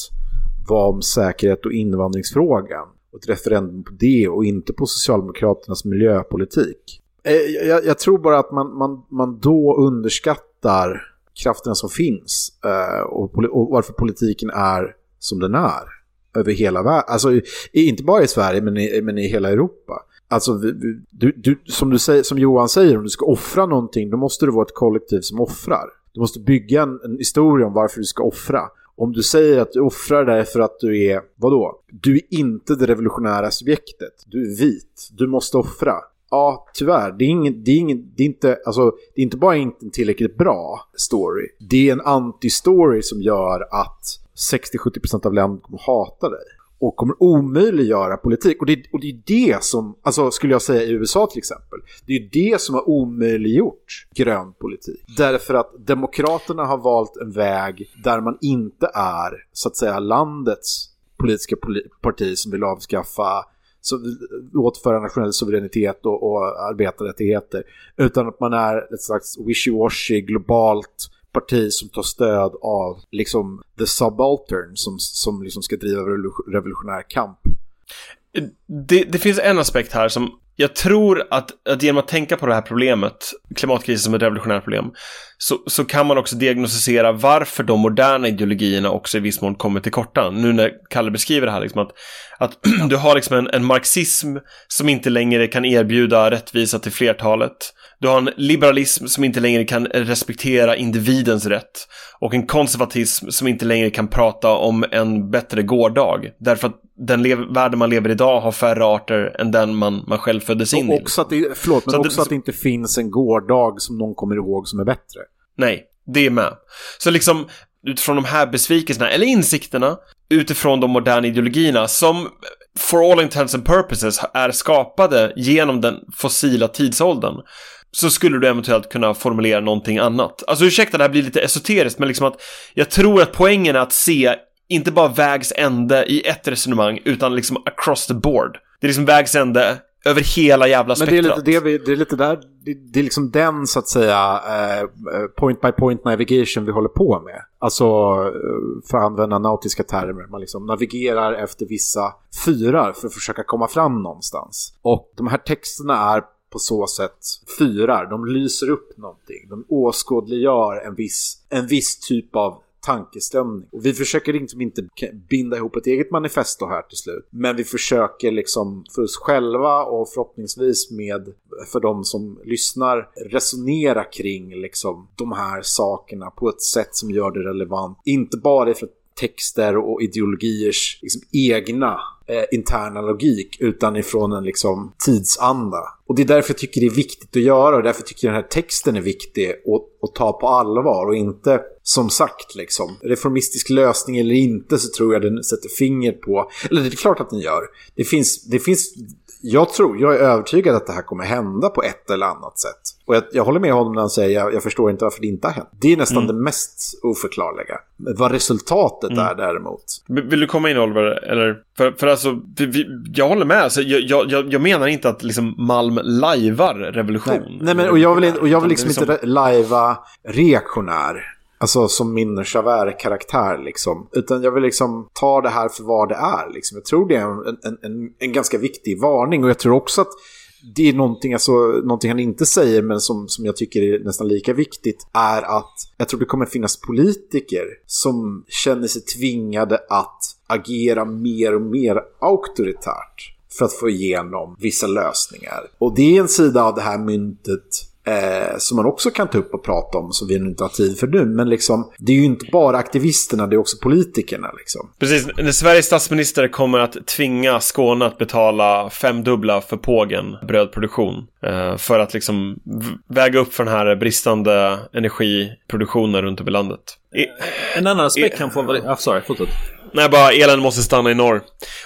var om säkerhet och invandringsfrågan och ett referendum på det och inte på Socialdemokraternas miljöpolitik. Eh, jag, jag tror bara att man, man, man då underskattar krafterna som finns eh, och, och varför politiken är som den är över hela världen. Alltså inte bara i Sverige men i, men i hela Europa. Alltså du, du, som, du säger, som Johan säger, om du ska offra någonting då måste det vara ett kollektiv som offrar. Du måste bygga en, en historia om varför du ska offra. Om du säger att du offrar därför att du är, vadå? Du är inte det revolutionära subjektet. Du är vit. Du måste offra. Ja, tyvärr. Det är, ingen, det är, ingen, det är, inte, alltså, det är inte bara inte en tillräckligt bra story. Det är en anti-story som gör att 60-70% av länder kommer hata dig. Och kommer omöjliggöra politik. Och det, och det är det som, alltså skulle jag säga i USA till exempel, det är det som har omöjliggjort grön politik. Därför att demokraterna har valt en väg där man inte är, så att säga, landets politiska poli parti som vill avskaffa så, återföra nationell suveränitet och, och arbetarrättigheter. Utan att man är ett slags wishy-washy globalt parti som tar stöd av liksom the subaltern som, som liksom ska driva revolutionär kamp. Det, det, finns en aspekt här som jag tror att, att genom att tänka på det här problemet, klimatkrisen som ett revolutionärt problem, så, så kan man också diagnostisera varför de moderna ideologierna också i viss mån kommer till korta. Nu när Kalle beskriver det här, liksom att, att [clears throat] du har liksom en, en marxism som inte längre kan erbjuda rättvisa till flertalet. Du har en liberalism som inte längre kan respektera individens rätt. Och en konservatism som inte längre kan prata om en bättre gårdag. Därför att den världen man lever idag har färre arter än den man, man själv föddes in i. Också att det, förlåt, men också det, att det inte finns en gårdag som någon kommer ihåg som är bättre. Nej, det är med. Så liksom utifrån de här besvikelserna, eller insikterna, utifrån de moderna ideologierna som for all intents and purposes är skapade genom den fossila tidsåldern så skulle du eventuellt kunna formulera någonting annat. Alltså ursäkta, det här blir lite esoteriskt, men liksom att jag tror att poängen är att se inte bara vägs ände i ett resonemang, utan liksom across the board. Det är liksom vägs ände över hela jävla spektrat. Men det är lite, det vi, det är lite där, det, det, är liksom den så att säga eh, point by point navigation vi håller på med. Alltså eh, för att använda nautiska termer, man liksom navigerar efter vissa fyrar för att försöka komma fram någonstans. Och de här texterna är på så sätt fyrar. De lyser upp någonting. De åskådliggör en viss, en viss typ av tankeströmning. Och vi försöker liksom inte binda ihop ett eget manifesto här till slut. Men vi försöker liksom för oss själva och förhoppningsvis med för de som lyssnar resonera kring liksom de här sakerna på ett sätt som gör det relevant. Inte bara för texter och ideologiers liksom, egna eh, interna logik utan ifrån en liksom, tidsanda. Och det är därför jag tycker det är viktigt att göra och därför tycker jag den här texten är viktig att, att ta på allvar och inte som sagt liksom reformistisk lösning eller inte så tror jag den sätter fingret på, eller det är klart att den gör. Det finns, det finns jag tror, jag är övertygad att det här kommer hända på ett eller annat sätt. Och jag, jag håller med honom när han säger jag, jag förstår inte varför det inte har hänt. Det är nästan mm. det mest oförklarliga. Vad resultatet mm. är däremot. Vill du komma in Oliver? Eller? För, för alltså, vi, vi, jag håller med. Alltså, jag, jag, jag menar inte att liksom Malm lajvar revolution. Nej, Nej men och jag vill, och jag vill liksom, liksom inte lajva reaktionär. Alltså som min Javert-karaktär liksom. Utan jag vill liksom ta det här för vad det är. Liksom. Jag tror det är en, en, en, en ganska viktig varning. Och jag tror också att det är någonting, alltså, någonting han inte säger men som, som jag tycker är nästan lika viktigt är att jag tror det kommer finnas politiker som känner sig tvingade att agera mer och mer auktoritärt för att få igenom vissa lösningar. Och det är en sida av det här myntet Eh, som man också kan ta upp och prata om, som vi inte har tid för nu. Men liksom, det är ju inte bara aktivisterna, det är också politikerna. Liksom. Precis, när Sveriges statsminister kommer att tvinga Skåne att betala femdubbla för pågen brödproduktion. Eh, för att liksom väga upp för den här bristande energiproduktionen runt om i landet. I, en annan aspekt kan få... Ah, sorry, fortsätt. Nej, bara elen måste stanna i norr.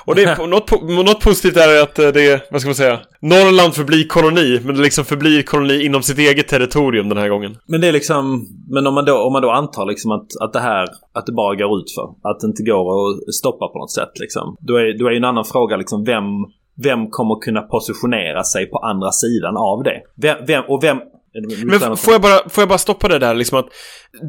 Och det är, [laughs] något, något positivt är att eh, det är, vad ska man säga, Norrland förblir koloni, men det liksom förblir koloni inom sitt eget territorium den här gången. Men det är liksom, men om man då, om man då antar liksom att, att det här, att det bara går ut för att det inte går att stoppa på något sätt liksom. Då är, då är en annan fråga liksom vem, vem kommer kunna positionera sig på andra sidan av det? Vem, vem, och vem, men får jag, bara, får jag bara stoppa det där liksom att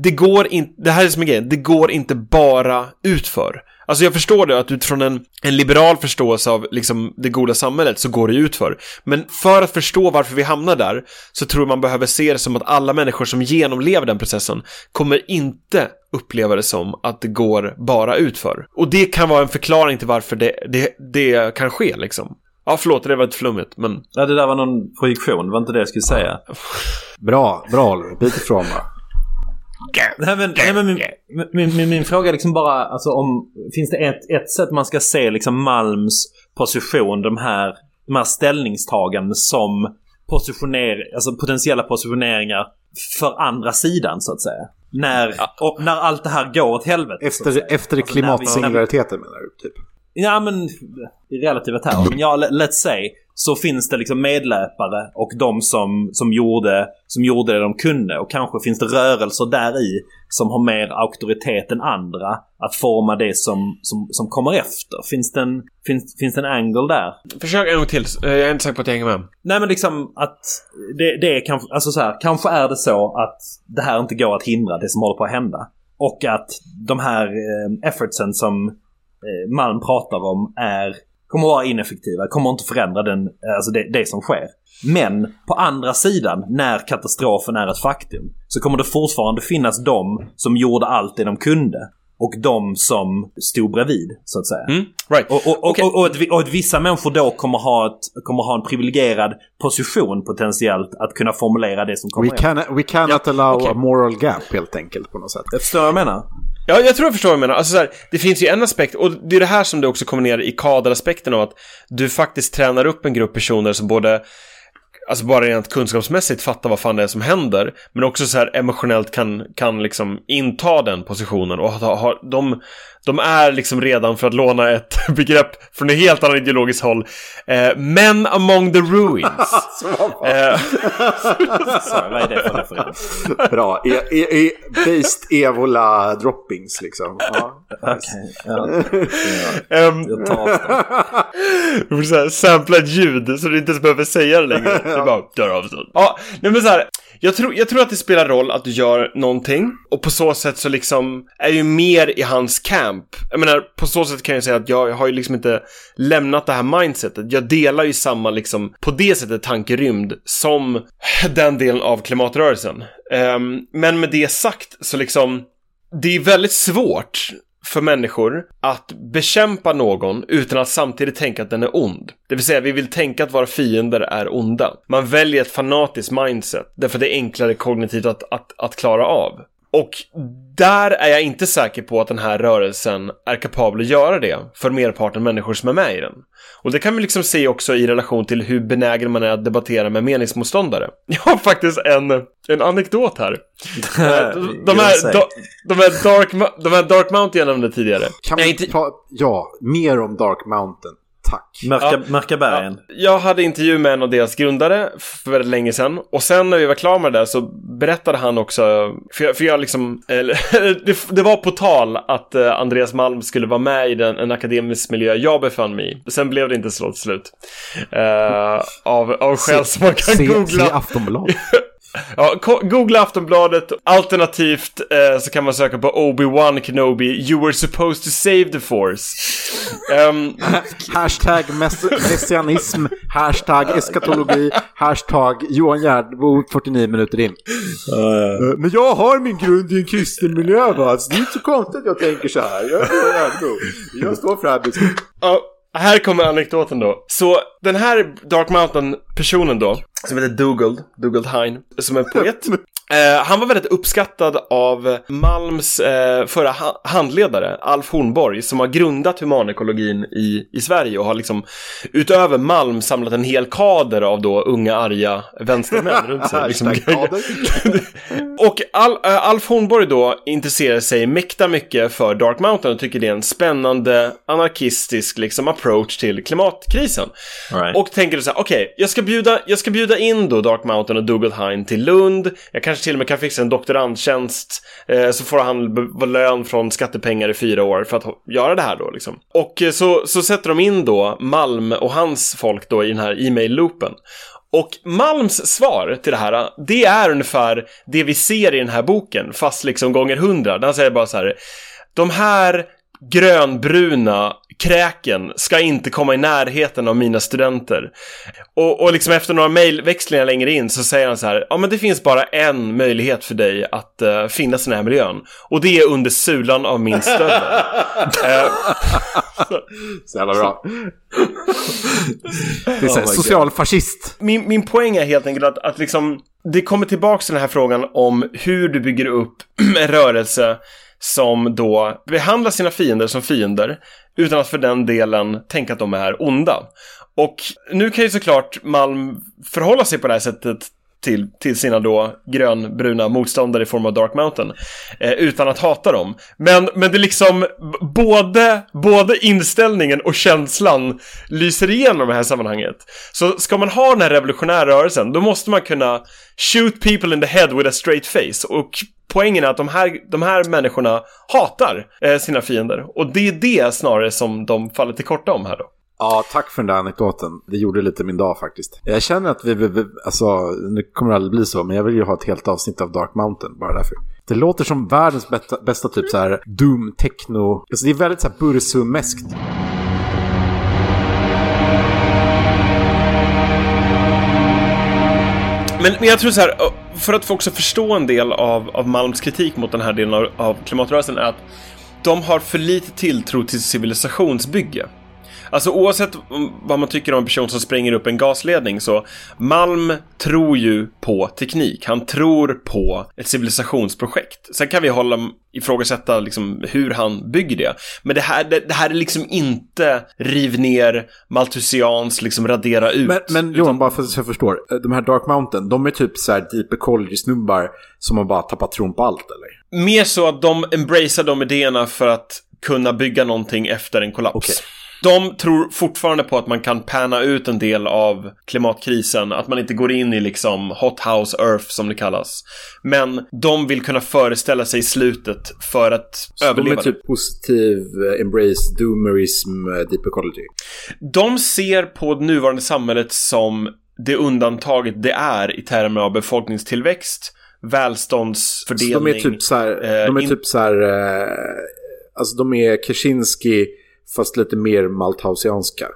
det går inte, det här är som en grej, det går inte bara utför. Alltså jag förstår det att utifrån en, en liberal förståelse av liksom det goda samhället så går det utför. Men för att förstå varför vi hamnar där så tror jag man behöver se det som att alla människor som genomlever den processen kommer inte uppleva det som att det går bara utför. Och det kan vara en förklaring till varför det, det, det kan ske liksom. Ja, förlåt, det var ett flummigt, men... Ja, det där var någon projektion, det var inte det jag skulle säga. Bra, bra Oliver. Bit ifrån bara. Nej, men, nej, men min, min, min, min, fråga är liksom bara, alltså om... Finns det ett, ett sätt man ska se liksom Malms position, de här, de här ställningstaganden som positioner, alltså potentiella positioneringar för andra sidan så att säga. När, och när allt det här går åt helvete. Efter, efter Alltså, klimatsingulariteten menar du? Typ. Ja men i relativa termer. Men ja, let- let's say så finns det liksom medläpare och de som, som, gjorde, som gjorde det de kunde. Och kanske finns det rörelser där i som har mer auktoritet än andra att forma det som, som, som kommer efter. Finns det, en, finns, finns det en angle där? Försök en gång till. Eh, Jag är inte säker på att jag hänger med. Nej men liksom att det, det är kanske, alltså så här, kanske är det så att det här inte går att hindra det som håller på att hända. Och att de här eh, effortsen som Malm pratar om är, kommer vara ineffektiva, kommer inte förändra den, eh, alltså det, det som sker. Men på andra sidan, när katastrofen är ett faktum, så kommer det fortfarande finnas de som gjorde allt det de kunde. Och de som stod bredvid, så att säga. Mm, right. Och, och, Okej. och, och, att, och att vissa människor då kommer ha, ett, kommer ha en privilegierad position potentiellt att kunna formulera det som kommer We, can, we cannot allow a moral gap helt enkelt på något sätt. Jag förstår vad jag menar. Ja, jag tror jag förstår vad du menar. Alltså så här, det finns ju en aspekt, och det är det här som det också kommer ner i kaderaspekten av att du faktiskt tränar upp en grupp personer som både Alltså bara rent kunskapsmässigt fattar vad fan det är som händer Men också så här emotionellt kan, kan liksom inta den positionen och ha, ha, de, de är liksom redan, för att låna ett [laughs] begrepp från ett helt annat ideologiskt håll eh, Men among the ruins [laughs] eh, [laughs] vad är det för referens? Bra. E, e, e, based Evola droppings liksom. Ja. Okej, ja. ehm, Jag tar avstånd. Sampla ett ljud så du inte ens behöver säga det längre. Det är bara dör avstånd. Ja, nej men så här. Jag tror, jag tror att det spelar roll att du gör någonting och på så sätt så liksom är ju mer i hans camp. Jag menar, på så sätt kan jag säga att jag har ju liksom inte lämnat det här mindsetet. Jag delar ju samma liksom, på det sättet tankerymd som den delen av klimatrörelsen. Um, men med det sagt så liksom, det är väldigt svårt för människor att bekämpa någon utan att samtidigt tänka att den är ond. Det vill säga, vi vill tänka att våra fiender är onda. Man väljer ett fanatiskt mindset, därför att det är enklare kognitivt att, att, att klara av. Och där är jag inte säker på att den här rörelsen är kapabel att göra det för merparten människor som är med i den. Och det kan vi liksom se också i relation till hur benägen man är att debattera med meningsmotståndare. [laughs] Jag har faktiskt en, en anekdot här. Eh, de, här, de, de, här dark, Mo- de här Dark Mountain jag nämnde tidigare. Kan vi inte- ja, mer om Dark Mountain. Tack. Mörka, Ja. mörka bergen. Jag hade intervju med en av deras grundare för väldigt länge sedan. Och sen när vi var klara med det där så berättade han också, för jag, för jag liksom, [laughs] eller, det, det var på tal att eh, Andreas Malm skulle vara med i den, en akademisk miljö jag befann mig i. Sen blev det inte så till slut. Eh, av, av skäl som man kan Se, googla. se Aftonbladet. [laughs] Ja, googla Aftonbladet. Alternativt eh, så kan man söka på Obi-Wan Kenobi. You were supposed to save the force. Ehm, Hashtag mess- messianism, hashtag eskatologi, hashtag Johan Gärdebo 49 minuter in. Eh, Men jag har min grund i en kristen miljö va, så det är inte så konstigt att jag tänker så här. Jag är Johan. Jag står för det här här kommer anekdoten då. Så den här Dark Mountain-personen då, som heter Dougald, Dougald Hine, som är poet. [laughs] Eh, han var väldigt uppskattad av Malms eh, förra ha- handledare, Alf Hornborg, som har grundat humanekologin i, i Sverige och har liksom utöver Malm samlat en hel kader av då unga arga vänstermän runt sig. [laughs] Liksom. [laughs] Och Al, äh, Alf Hornborg då intresserar sig mäkta mycket för Dark Mountain och tycker det är en spännande anarkistisk liksom approach till klimatkrisen. Right. Och tänker så här, okej, jag, ska bjuda, jag ska bjuda in då Dark Mountain och Dougal Hine till Lund. Jag kanske kanske till och med kan fixa en doktorandtjänst. Eh, så får han lön från skattepengar i fyra år för att göra det här då liksom. Och eh, så, så sätter de in då Malm och hans folk då i den här e-mail-loopen. Och Malms svar till det här, det är ungefär det vi ser i den här boken, fast liksom gånger hundra. Han säger bara så här, de här grönbruna kräken ska inte komma i närheten av mina studenter. Och, och liksom efter några mejlväxlingar längre in så säger han så här, ja men det finns bara en möjlighet för dig att uh, finnas i den här miljön. Och det är under sulan av min stövel. [laughs] Eh, Så jävla bra. [laughs] Det är så här, Oh social fascist. min, min poäng är helt enkelt att, att liksom, det kommer tillbaka till den här frågan om hur du bygger upp [clears throat] en rörelse som då behandlar sina fiender som fiender utan att för den delen tänka att de är onda. Och nu kan ju såklart Malm förhålla sig på det här sättet till, till sina då grönbruna motståndare i form av Dark Mountain. Eh, utan att hata dem. Men, men det är liksom både, både inställningen och känslan lyser igenom i det här sammanhanget. Så ska man ha den här revolutionära rörelsen, då måste man kunna shoot people in the head with a straight face. Och poängen är att de här, de här människorna hatar eh, sina fiender. Och det är det snarare som de faller till korta om här då. Ja, tack för den där anekdoten. Det gjorde lite min dag faktiskt. Jag känner att vi, vi, vi alltså, nu kommer det aldrig bli så, men jag vill ju ha ett helt avsnitt av Dark Mountain, bara därför. Det låter som världens bästa, bästa typ så här doom, techno. Alltså det är väldigt så här bursumeskt. Men, men jag tror så här, för att få också förstå en del av, av Malms kritik mot den här delen av, av klimatrörelsen är att de har för lite tilltro till civilisationsbygge. Alltså oavsett vad man tycker om en person som spränger upp en gasledning så Malm tror ju på teknik. Han tror på ett civilisationsprojekt. Sen kan vi hålla ifrågasätta liksom hur han bygger det. Men det här, det, det här är liksom inte riv ner Malthusians, liksom radera ut. Men, men Johan, bara för att jag förstår. De här Dark Mountain, de är typ så här deep ecology-snubbar som har bara tappat tron på allt, eller? Mer så att de embracear de idéerna för att kunna bygga någonting efter en kollaps. Okej. De tror fortfarande på att man kan panna ut en del av klimatkrisen, att man inte går in i liksom hot house earth som det kallas. Men de vill kunna föreställa sig slutet för att Så de överleva. är typ positiv, eh, embrace, doomerism, eh, deep ecology. De ser på det nuvarande samhället som det undantaget det är i termer av befolkningstillväxt, Så välståndsfördelning. de är typ så här, eh, de är typ så här, alltså de är Kaczynski fast lite mer malthausianska.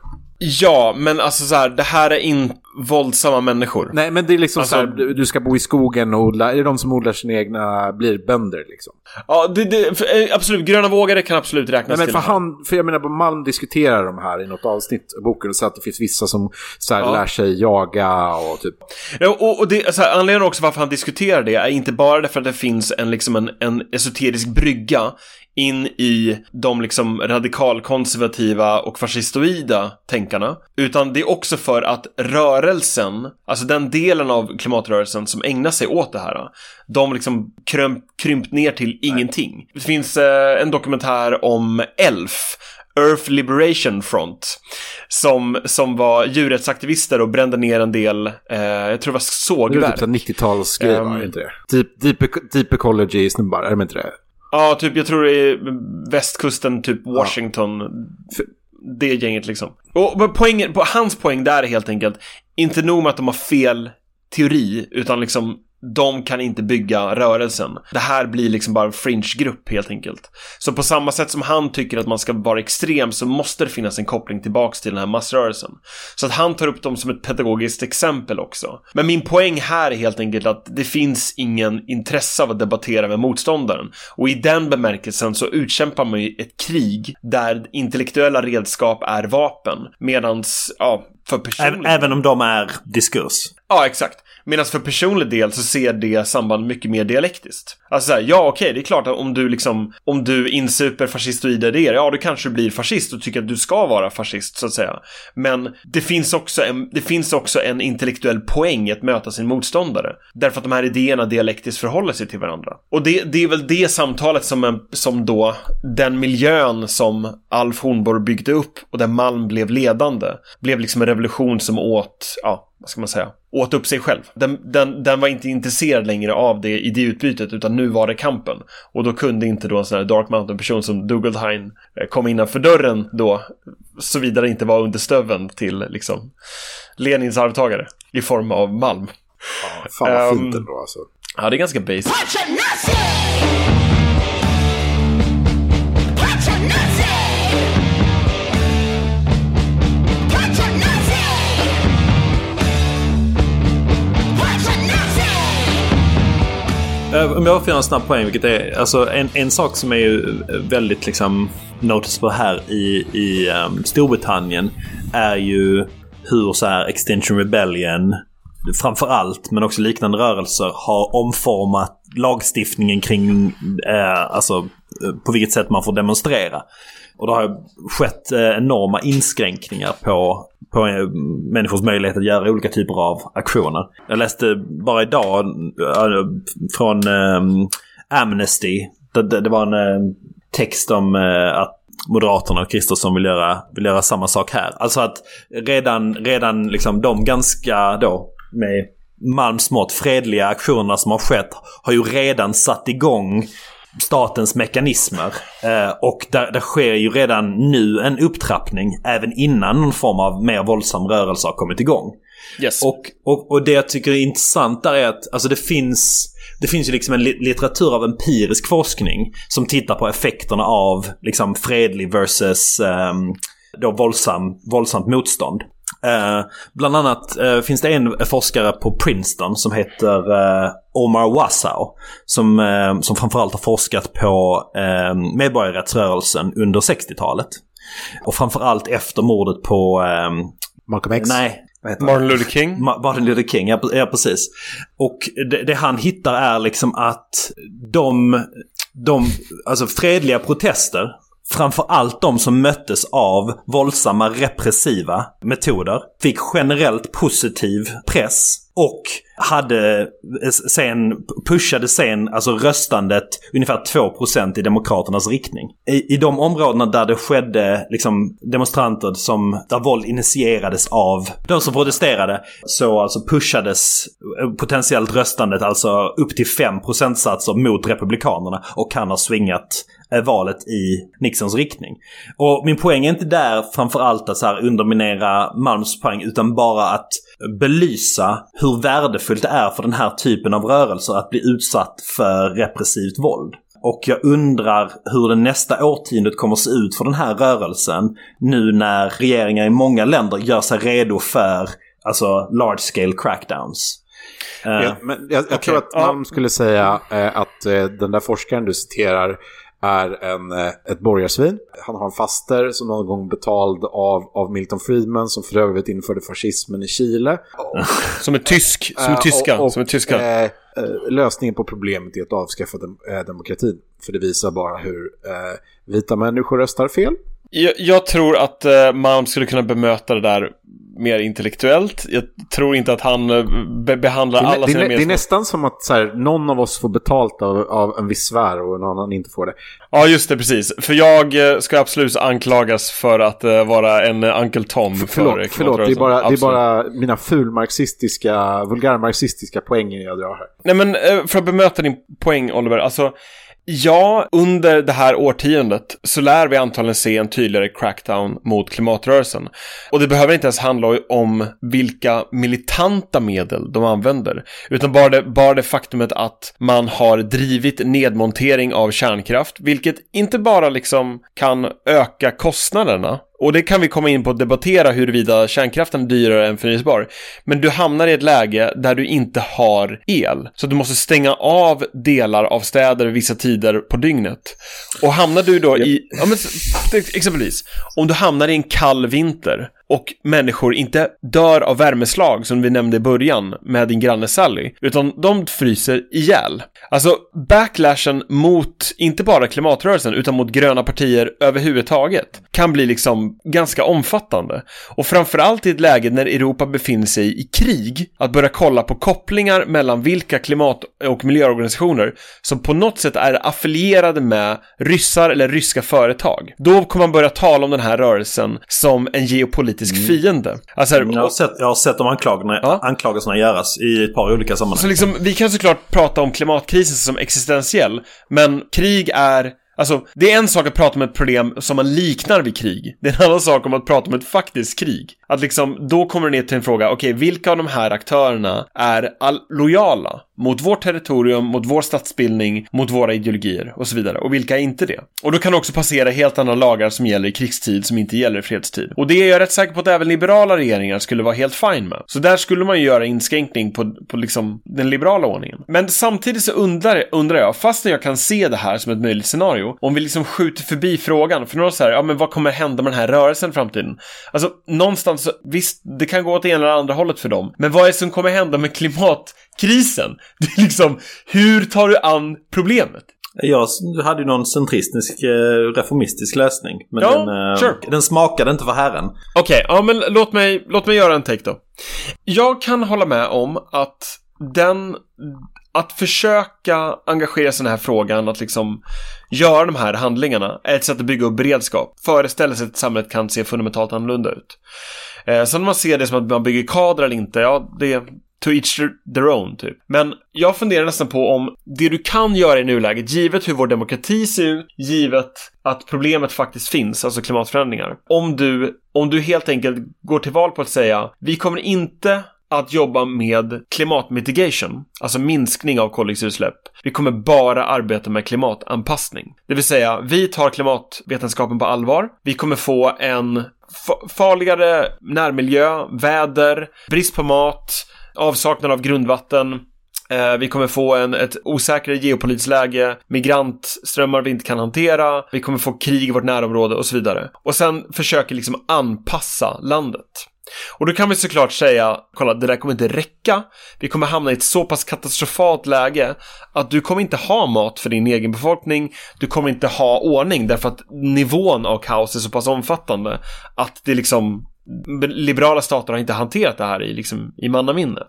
Ja, men alltså så här, det här är inte våldsamma människor. Nej, men det är liksom Alltså- så här, du, du ska bo i skogen och odla, är det de som odlar sina egna, blir bönder liksom? Ja, det, det, för, eh, absolut. Gröna vågare kan absolut räknas Nej, men till för här. han, för jag menar, Malm diskuterar de här i något avsnitt av boken och säger att det finns vissa som så här, Ja. lär sig jaga och typ. Ja, och, och det, alltså, anledningen också varför han diskuterar det är inte bara därför att det finns en, liksom en, en esoterisk brygga in i de liksom radikalkonservativa och fascistoida tänkarna. Utan det är också för att rörelsen, alltså den delen av klimatrörelsen som ägnar sig åt det här, de liksom krympt, krympt ner till ingenting. Det finns eh, en dokumentär om ELF, Earth Liberation Front, som, som var djurrättsaktivister och brände ner en del, eh, jag tror det var Det är sågverk. typ så här 90-talsgrej, Ehm. va? Är inte det? Deep, deep, deep ecology-snubbar, är de inte det? Ja, typ jag tror det är västkusten, typ Washington. Det gänget liksom. Och poängen, hans poäng där är helt enkelt, inte nog med att de har fel teori, utan liksom de kan inte bygga rörelsen. Det här blir liksom bara en fringe-grupp helt enkelt. Så på samma sätt som han tycker att man ska vara extrem så måste det finnas en koppling tillbaks till den här massrörelsen. Så att han tar upp dem som ett pedagogiskt exempel också. Men min poäng här är helt enkelt att det finns ingen intresse av att debattera med motståndaren. Och i den bemärkelsen så utkämpar man ju ett krig där intellektuella redskap är vapen. Medans, ja, för Ä- personlig... Även om de är diskurs. Ja, exakt. Medan för personlig del så ser det samband mycket mer dialektiskt. Alltså såhär, ja okej, det är klart att om du liksom, om du insuper fascistoida idéer, ja då kanske du blir fascist och tycker att du ska vara fascist så att säga. Men det finns också en, det finns också en intellektuell poäng i att möta sin motståndare. Därför att de här idéerna dialektiskt förhåller sig till varandra. Och det, det är väl det samtalet som, en, som då, den miljön som Alf Hornborg byggde upp och där Malm blev ledande, blev liksom en revolution som åt, ja, vad ska man säga, åt upp sig själv. Den, den, den var inte intresserad längre av det idéutbytet utan nu var det kampen. Och då kunde inte då en sån här Dark Mountain-person som Dugeldheim eh, komma innanför dörren då, såvida det inte var under stöven till liksom Lenins arvtagare i form av Malm. Ja, fan vad fint Ehm, ändå alltså. Ja, det är ganska basic. Om jag får göra en snabb poäng, vilket är alltså en, en sak som är ju väldigt liksom noticeable här i, i um, Storbritannien är ju hur så här Extinction Rebellion framförallt, men också liknande rörelser har omformat lagstiftningen kring eh, alltså eh, på vilket sätt man får demonstrera. Och det har skett eh, enorma inskränkningar på, på eh, människors möjlighet att göra olika typer av aktioner. Jag läste bara idag eh, från eh, Amnesty. Det, det, var en text om att Moderaterna och Kristersson vill göra, vill göra samma sak här. Alltså att redan, redan liksom de ganska då med Malms mått fredliga aktionerna som har skett har ju redan satt igång statens mekanismer. Eh, och där, där sker ju redan nu en upptrappning även innan någon form av mer våldsam rörelse har kommit igång. Yes. Och, och, och det jag tycker är intressant där är att alltså det finns det finns ju liksom en li- litteratur av empirisk forskning som tittar på effekterna av liksom fredlig versus um, då våldsam, våldsamt motstånd. Eh, bland annat eh, finns det en forskare på Princeton som heter eh, Omar Wasow. Som, eh, som framförallt har forskat på eh, medborgarrättsrörelsen under 60-talet. Och framförallt efter mordet på... ehm, Malcolm X. nej, Martin Luther King. Ma- Martin Luther King, ja, ja precis. Och det, det han hittar är liksom att de, de alltså fredliga protester, framför allt de som möttes av våldsamma repressiva metoder, fick generellt positiv press och hade eh, sen, pushade sen alltså röstandet ungefär 2% i Demokraternas riktning. I, I de områdena där det skedde liksom demonstranter som, där våld initierades av de som protesterade så alltså pushades eh, potentiellt röstandet alltså upp till 5 procentsatser mot Republikanerna och kan ha svingat eh, valet i Nixons riktning. Och min poäng är inte där framförallt att så här underminera Malms poäng utan bara att belysa hur värdefullt det är för den här typen av rörelser att bli utsatt för repressivt våld. Och jag undrar hur det nästa årtiondet kommer att se ut för den här rörelsen nu när regeringar i många länder gör sig redo för alltså large scale crackdowns. Eh, Ja, men jag, jag tror att. Malm skulle säga eh, att eh, den där forskaren du citerar är en, eh, ett borgarsvin. Han har en faster som någon gång betald av, av Milton Friedman som för övrigt införde fascismen i Chile. [laughs] Som är tysk. Som är Eh, tyska. och- och, som är tyska. eh, eh, lösningen på problemet är att avskaffa dem, eh, demokratin. För det visar bara hur eh, vita människor röstar fel. Jag, jag tror att uh, Malm skulle kunna bemöta det där mer intellektuellt. Jag tror inte att han eh, be behandlar Det, alla det, sina är, det är nästan som att så här, någon av oss får betalt av, av en viss sfär och en annan inte får det. Ja, just det, precis. För jag eh, ska absolut anklagas för att eh, vara en uh, Uncle Tom för Förlåt, förlåt det, är bara, det är bara mina fulmarxistiska, vulgärmarxistiska poänger jag drar här. Nej men eh, för att bemöta din poäng Oliver, alltså Ja, under det här årtiondet så lär vi antagligen se en tydligare crackdown mot klimatrörelsen. Och det behöver inte ens handla om vilka militanta medel de använder, utan bara det, bara det faktumet att man har drivit nedmontering av kärnkraft, vilket inte bara liksom kan öka kostnaderna, och det kan vi komma in på att debattera huruvida kärnkraften är dyrare än förnyelsebar. Men du hamnar i ett läge där du inte har el. Så du måste stänga av delar av städer vissa tider på dygnet. Och hamnar du då i, ja men exempelvis, om du hamnar i en kall vinter och människor inte dör av värmeslag som vi nämnde i början med din granne Sally, utan de fryser ihjäl. Alltså backlashen mot, inte bara klimatrörelsen, utan mot gröna partier överhuvudtaget, kan bli liksom ganska omfattande. Och framförallt i ett läge när Europa befinner sig i krig, att börja kolla på kopplingar mellan vilka klimat och miljöorganisationer som på något sätt är affilierade med ryssar eller ryska företag. Då kommer man börja tala om den här rörelsen som en geopolitisk fiende. Alltså, jag, har sett, jag har sett de anklagelserna, Ja. anklagelserna göras i ett par olika sammanhang. Så liksom, vi kan såklart prata om klimatkrisen som existentiell, men krig är Alltså, det är en sak att prata om ett problem som man liknar vid krig. Det är en annan sak om att prata om ett faktiskt krig. Att liksom, då kommer det ner till en fråga, okej, vilka av de här aktörerna är lojala mot vårt territorium, mot vår statsbildning, mot våra ideologier och så vidare. Och vilka är inte det? Och då kan det också passera helt andra lagar som gäller i krigstid som inte gäller i fredstid. Och det är jag rätt säker på att även liberala regeringar skulle vara helt fine med. Så där skulle man ju göra inskränkning på, på liksom den liberala ordningen. Men samtidigt så undrar, undrar jag, fastän jag kan se det här som ett möjligt scenario, om vi liksom skjuter förbi frågan, för några så här, ja men vad kommer hända med den här rörelsen i framtiden? Alltså, någonstans, så- visst, det kan gå åt ena eller andra hållet för dem, men vad är det som kommer hända med klimat klimatkrisen? Det är liksom, hur tar du an problemet? Jag hade ju någon centristisk eh, reformistisk lösning. Men Ja, den, eh, sure. den smakade inte för herren. Okej, ja men låt mig, låt mig göra en take då. Jag kan hålla med om att den, att försöka engagera sig i den här frågan, att liksom göra de här handlingarna, är ett sätt att bygga upp beredskap. Föreställa sig att samhället kan se fundamentalt annorlunda ut. Eh, sen om man ser det som att man bygger kader eller inte, ja, det to each their- own, typ. Men jag funderar nästan på om det du kan göra i nuläget, givet hur vår demokrati ser ut, givet att problemet faktiskt finns, alltså klimatförändringar. Om du, om du helt enkelt går till val på att säga, vi kommer inte att jobba med klimatmitigation, alltså minskning av koldioxidutsläpp. Vi kommer bara arbeta med klimatanpassning. Det vill säga, vi tar klimatvetenskapen på allvar. Vi kommer få en farligare närmiljö, väder, brist på mat, avsaknad av grundvatten. Eh, vi kommer få en, ett osäkrare geopolitiskt läge, migrantströmmar vi inte kan hantera, vi kommer få krig i vårt närområde och så vidare. Och sen försöker liksom anpassa landet. Och då kan vi såklart säga, kolla det där kommer inte räcka. Vi kommer hamna i ett så pass katastrofalt läge att du kommer inte ha mat för din egen befolkning. Du kommer inte ha ordning därför att nivån av kaos är så pass omfattande att det liksom liberala stater har inte hanterat det här i, liksom, i mannaminne.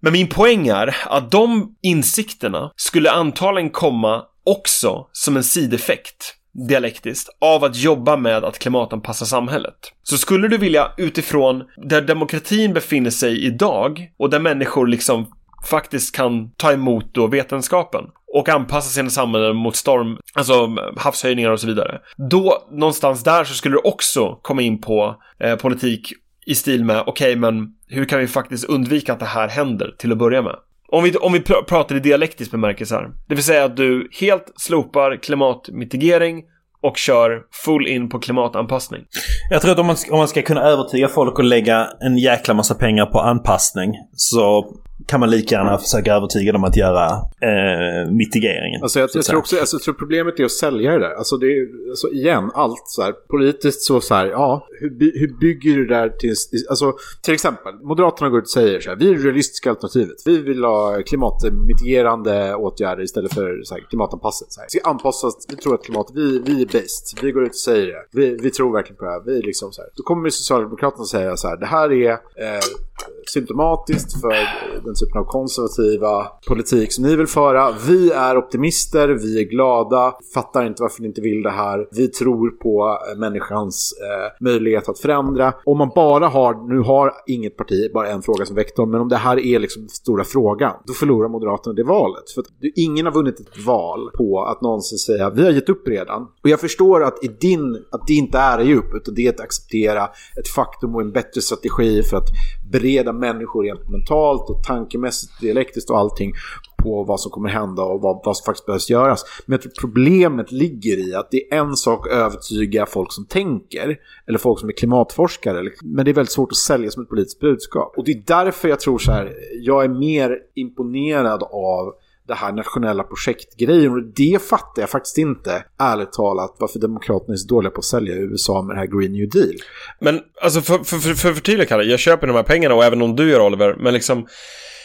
Men min poäng är att de insikterna skulle antagligen komma också som en sideffekt dialektiskt av att jobba med att klimatanpassa samhället. Så skulle du vilja utifrån där demokratin befinner sig idag och där människor liksom faktiskt kan ta emot då vetenskapen och anpassa sina samhällen mot storm, alltså havshöjningar och så vidare. Då, någonstans där så skulle du också komma in på eh, politik i stil med, okej men hur kan vi faktiskt undvika att det här händer till att börja med? Om vi, om vi pr- pratar i dialektisk bemärkelse här. Det vill säga att du helt slopar klimatmitigering och kör full in på klimatanpassning. Jag tror att om man, om man ska kunna övertyga folk att lägga en jäkla massa pengar på anpassning så kan man lika gärna försöka övertyga dem att göra eh, mitigeringen. Alltså jag, jag tror också, alltså, jag tror problemet är att sälja det där. Alltså det är, alltså igen, allt så här, politiskt så så här, ja, hur, by- hur bygger du det där till, alltså till exempel, Moderaterna går ut och säger så här, vi är det realistiska alternativet. Vi vill ha klimatmitigerande åtgärder istället för så här, klimatanpassat. Så här. Vi ska anpassa oss, vi tror att klimatet, vi, vi är bäst. Vi går ut och säger det. Vi, vi tror verkligen på det här. Vi liksom så här. Då kommer Socialdemokraterna säga så här, det här är eh, symptomatiskt för den typen av konservativa politik som ni vill föra. Vi är optimister, vi är glada, fattar inte varför ni inte vill det här. Vi tror på eh, människans eh, möjlighet att förändra. Om man bara har, nu har inget parti bara en fråga som vektor, men om det här är liksom stora frågan, då förlorar Moderaterna det valet. För att ingen har vunnit ett val på att någonsin säga vi har gett upp redan. Och jag förstår att, i din, att det inte är att ge upp, utan det är att acceptera ett faktum och en bättre strategi för att bereda människor rent mentalt och tankemässigt, dialektiskt och allting på vad som kommer hända och vad, vad som faktiskt behövs göras. Men jag tror problemet ligger i att det är en sak att övertyga folk som tänker, eller folk som är klimatforskare, men det är väldigt svårt att sälja som ett politiskt budskap. Och det är därför jag tror så här, jag är mer imponerad av det här nationella projektgrejen. Och det fattar jag faktiskt inte, ärligt talat, varför Demokraterna är så dåliga på att sälja i USA med det här Green New Deal. Men alltså för, för, för, för, förtydliga Kalle, jag köper de här pengarna och även om du gör Oliver, men liksom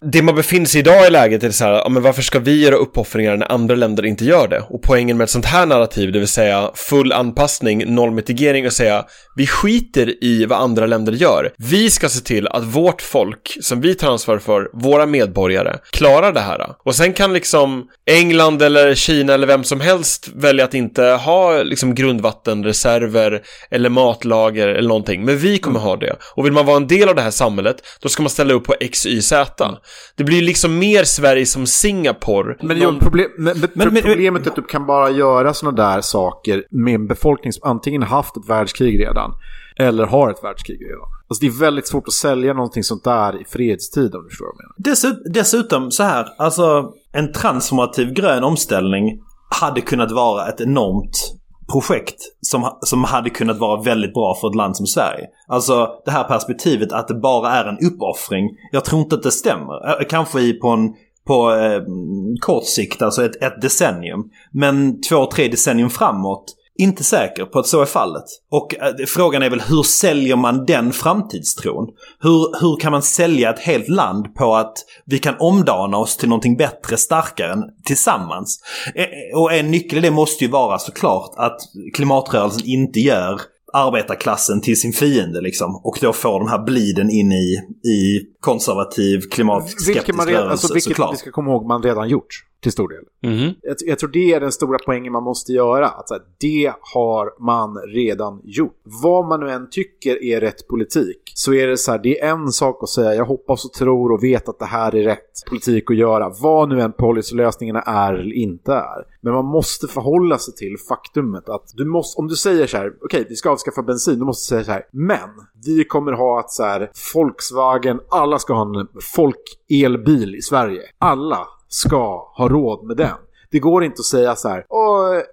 det man befinner sig idag i läget är så här, ja, men varför ska vi göra uppoffringar när andra länder inte gör det? Och poängen med ett sånt här narrativ, det vill säga full anpassning, noll mitigering och säga vi skiter i vad andra länder gör. Vi ska se till att vårt folk, som vi tar ansvar för, våra medborgare, klarar det här. Och sen kan liksom England eller Kina eller vem som helst välja att inte ha liksom grundvattenreserver eller matlager eller någonting. Men vi kommer ha det. Och vill man vara en del av det här samhället, då ska man ställa upp på X, Y, Z. Det blir liksom mer Sverige som Singapore. Men, Någon- jo, problem, men, men, Men- men- problemet är att du kan bara göra sådana där saker med en befolkning som antingen haft ett världskrig redan eller har ett världskrig redan. Alltså det är väldigt svårt att sälja någonting sånt där i fredstid om du förstår vad jag menar. Dessutom, dessutom så här, alltså en transformativ grön omställning hade kunnat vara ett enormt projekt som, som hade kunnat vara väldigt bra för ett land som Sverige. Alltså det här perspektivet att det bara är en uppoffring. Jag tror inte att det stämmer. Kanske i på en på eh, kort sikt, alltså ett, ett decennium. Men två, tre decennium framåt inte säker på att så är fallet. Och eh, frågan är väl hur säljer man den framtidstron? Hur, hur kan man sälja ett helt land på att vi kan omdana oss till någonting bättre, starkare tillsammans? Eh, Och en nyckel i det måste ju vara såklart att klimatrörelsen inte gör arbetarklassen till sin fiende liksom. Och då får de här bliden in i, i konservativ klimatskeptisk Vilket, man redan, rörelse alltså, vilket såklart. vi ska komma ihåg man redan gjort till stor del. Mhm. Jag, jag tror det är den stora poängen man måste göra. Att, här, det har man redan gjort. Vad man nu än tycker är rätt politik så är det så här, det är en sak att säga jag hoppas och tror och vet att det här är rätt politik att göra. Vad nu än policylösningarna är eller inte är. Men man måste förhålla sig till faktumet att du måste, om du säger så här, okej vi ska avskaffa bensin, du måste säga så här, men vi kommer ha att så här, Volkswagen, alla ska ha en folk-elbil i Sverige. Alla ska ha råd med den. Det går inte att säga så här,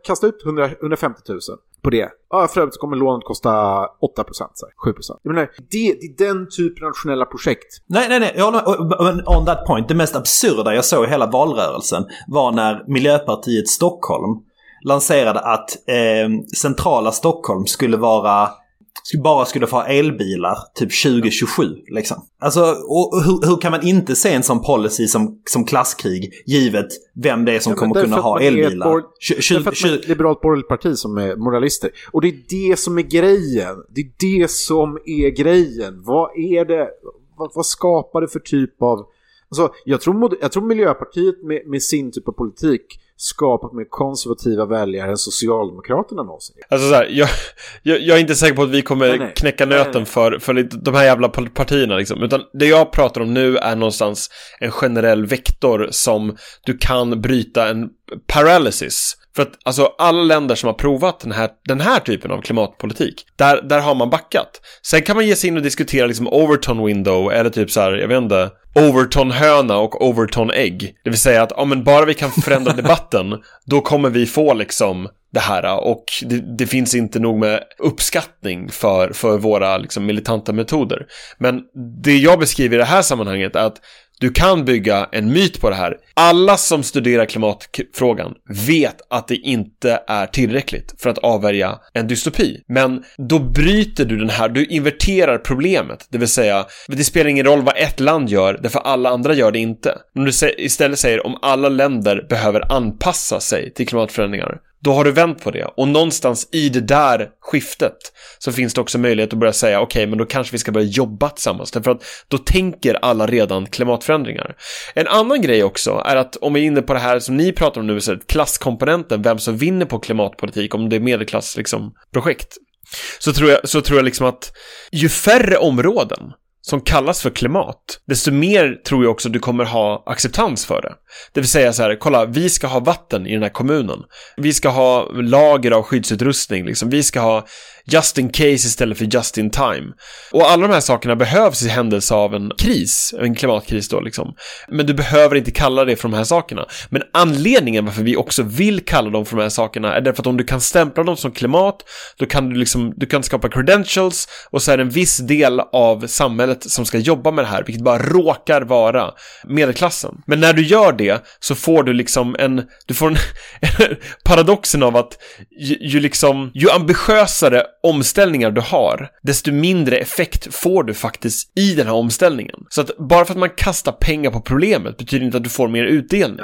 kasta ut 100, 150 000 på det. Ja, för övrigt så kommer lånet kosta 8 procent, 7 procent. det, det är den typen av nationella projekt. Nej, nej, nej. Men on that point. Det mest absurda jag såg i hela valrörelsen var när Miljöpartiet Stockholm lanserade att eh, centrala Stockholm skulle vara bara skulle få ha elbilar typ 2027. Liksom. Alltså, och hur, hur kan man inte se en sån policy som, som klasskrig givet vem det är som Ja, kommer kunna ha elbilar? tju- Därför att man är ett liberalt borgerligt parti som är moralister. Och det är det som är grejen. Det är det som är grejen. Vad är det? Vad, vad skapar det för typ av... Alltså, jag, tror, jag tror Miljöpartiet med, med sin typ av politik skapat mer konservativa väljare än Socialdemokraterna någonsin. Alltså så här, jag, jag, jag är inte säker på att vi kommer Nej, nej. knäcka nöten nej. för, för de här jävla partierna liksom. Utan det jag pratar om nu är någonstans en generell vektor som du kan bryta en paralysis. För att alltså alla länder som har provat den här, den här typen av klimatpolitik, där, där har man backat. Sen kan man ge sig in och diskutera liksom Overton window eller typ så här, jag vet inte, Overton höna och Overton ägg. Det vill säga att, ja men bara vi kan förändra [laughs] debatten, då kommer vi få liksom det här och det, det finns inte nog med uppskattning för, för våra liksom, militanta metoder. Men det jag beskriver i det här sammanhanget är att du kan bygga en myt på det här. Alla som studerar klimatfrågan vet att det inte är tillräckligt för att avvärja en dystopi. Men då bryter du den här, du inverterar problemet. Det vill säga, det spelar ingen roll vad ett land gör, därför alla andra gör det inte. Om du istället säger om alla länder behöver anpassa sig till klimatförändringar, då har du vänt på det. Och någonstans i det där skiftet så finns det också möjlighet att börja säga okej, men då kanske vi ska börja jobba tillsammans. Därför att då tänker alla redan klimatförändringar. En annan grej också är att om vi är inne på det här som ni pratar om nu, så klasskomponenten, vem som vinner på klimatpolitik, om det är medelklass liksom, projekt. Så tror jag, så tror jag liksom att ju färre områden som kallas för klimat, desto mer tror jag också du kommer ha acceptans för det. Det vill säga så här, kolla, vi ska ha vatten i den här kommunen. Vi ska ha lager av skyddsutrustning, liksom. Vi ska ha just in case istället för just in time. Och alla de här sakerna behövs i händelse av en kris, en klimatkris då liksom. Men du behöver inte kalla det för de här sakerna. Men anledningen varför vi också vill kalla dem för de här sakerna är därför att om du kan stämpla dem som klimat, då kan du liksom, du kan skapa credentials och så är det en viss del av samhället som ska jobba med det här, vilket bara råkar vara medelklassen. Men när du gör det så får du liksom en, du får en, [laughs] paradoxen av att ju, ju liksom, ju ambitiösare omställningar du har, desto mindre effekt får du faktiskt i den här omställningen. Så att bara för att man kastar pengar på problemet betyder inte att du får mer utdelning.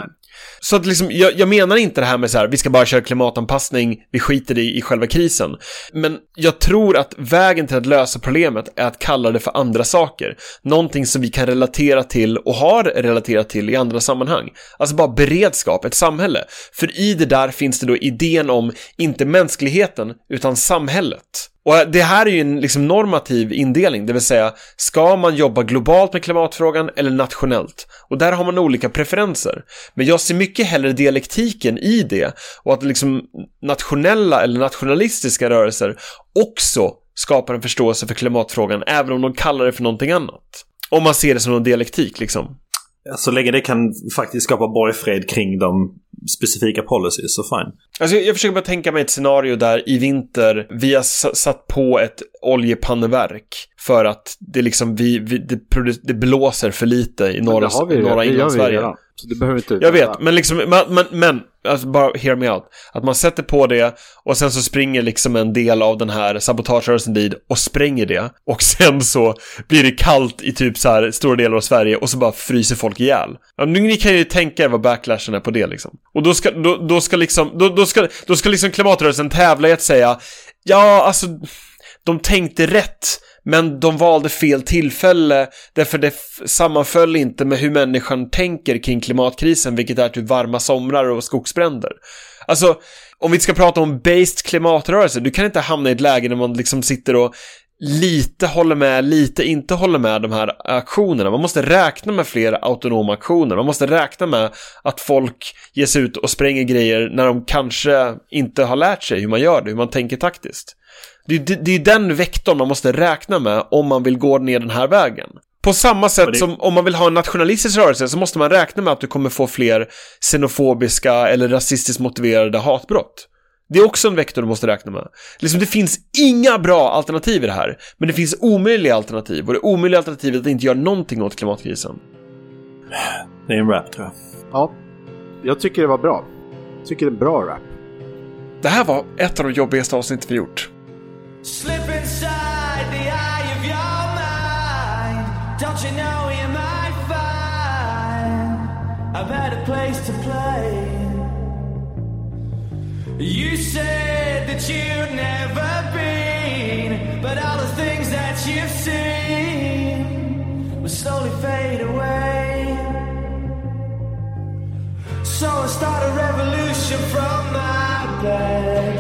Så att liksom, jag, jag menar inte det här med så här, vi ska bara köra klimatanpassning, vi skiter i, i själva krisen. Men jag tror att vägen till att lösa problemet är att kalla det för andra saker. Någonting som vi kan relatera till och har relaterat till i andra sammanhang. Alltså bara beredskap, ett samhälle. För i det där finns det då idén om, inte mänskligheten, utan samhället. Och det här är ju en liksom normativ indelning, det vill säga, ska man jobba globalt med klimatfrågan eller nationellt? Och där har man olika preferenser. Men jag ser mycket hellre dialektiken i det och att liksom nationella eller nationalistiska rörelser också skapar en förståelse för klimatfrågan, även om de kallar det för någonting annat. Om man ser det som en dialektik liksom. Så länge det kan faktiskt skapa borgfred kring de specifika policies så fine. Alltså jag försöker bara tänka mig ett scenario där i vinter vi har satt på ett oljepanneverk för att det liksom vi, vi det, det blåser för lite i norra, det har vi i ju, norra det gör vi inlandssverige. redan. Så du behöver inte Jag vet, men liksom, men, men, men alltså bara hear me out. Att man sätter på det och sen så springer liksom en del av den här sabotagerörelsen dit och spränger det. Och sen så blir det kallt i typ så här stora delar av Sverige och så bara fryser folk ihjäl. Ja, nu, ni kan ju tänka er vad backlashen är på det liksom. Och då ska, då, då ska liksom, då, då ska, då ska liksom klimatrörelsen tävla i att säga Ja, alltså, de tänkte rätt. Men de valde fel tillfälle därför det sammanföll inte med hur människan tänker kring klimatkrisen, vilket är typ varma somrar och skogsbränder. Alltså, om vi ska prata om based klimatrörelse, du kan inte hamna i ett läge där man liksom sitter och lite håller med, lite inte håller med de här aktionerna. Man måste räkna med fler autonoma aktioner. Man måste räkna med att folk ger sig ut och spränger grejer när de kanske inte har lärt sig hur man gör det, hur man tänker taktiskt. Det är, det, det är den vektorn man måste räkna med om man vill gå ner den här vägen. På samma sätt det- som om man vill ha en nationalistisk rörelse så måste man räkna med att du kommer få fler xenofobiska eller rasistiskt motiverade hatbrott. Det är också en vektor du måste räkna med. Liksom, det finns inga bra alternativ i det här, men det finns omöjliga alternativ och det omöjliga alternativet är att inte göra någonting åt klimatkrisen. Det är en rap tror jag. Ja, jag tycker det var bra. Jag tycker det är bra rap. Det här var ett av de jobbigaste avsnitten vi gjort. Slip inside the eye of your mind. Don't you know you might find a better place to play? You said that you'd never been, but all the things that you've seen will slowly fade away. So I start a revolution from my bed.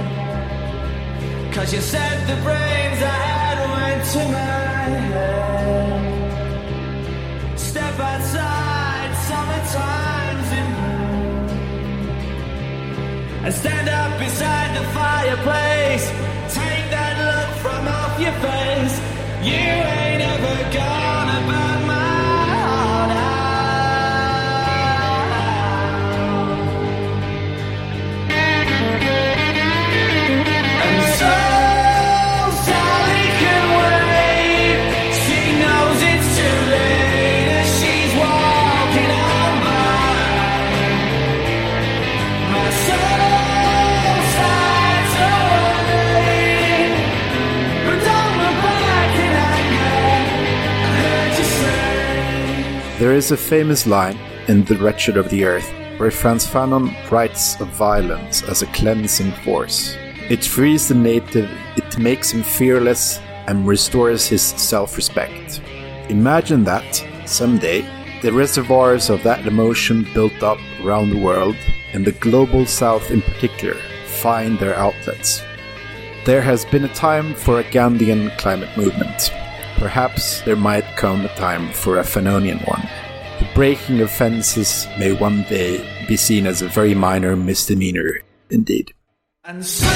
Cause you said the brains I had went to my head. Step outside, summertime's in. And stand up beside the fireplace. Take that look from off your face. You ain't ever gonna There is a famous line in The Wretched of the Earth where Frantz Fanon writes of violence as a cleansing force. It frees the native, it makes him fearless, and restores his self respect. Imagine that, someday, the reservoirs of that emotion built up around the world, and the global south in particular, find their outlets. There has been a time for a Gandhian climate movement. Perhaps there might come a time for a Fanonian one. The breaking of fences may one day be seen as a very minor misdemeanor indeed. And so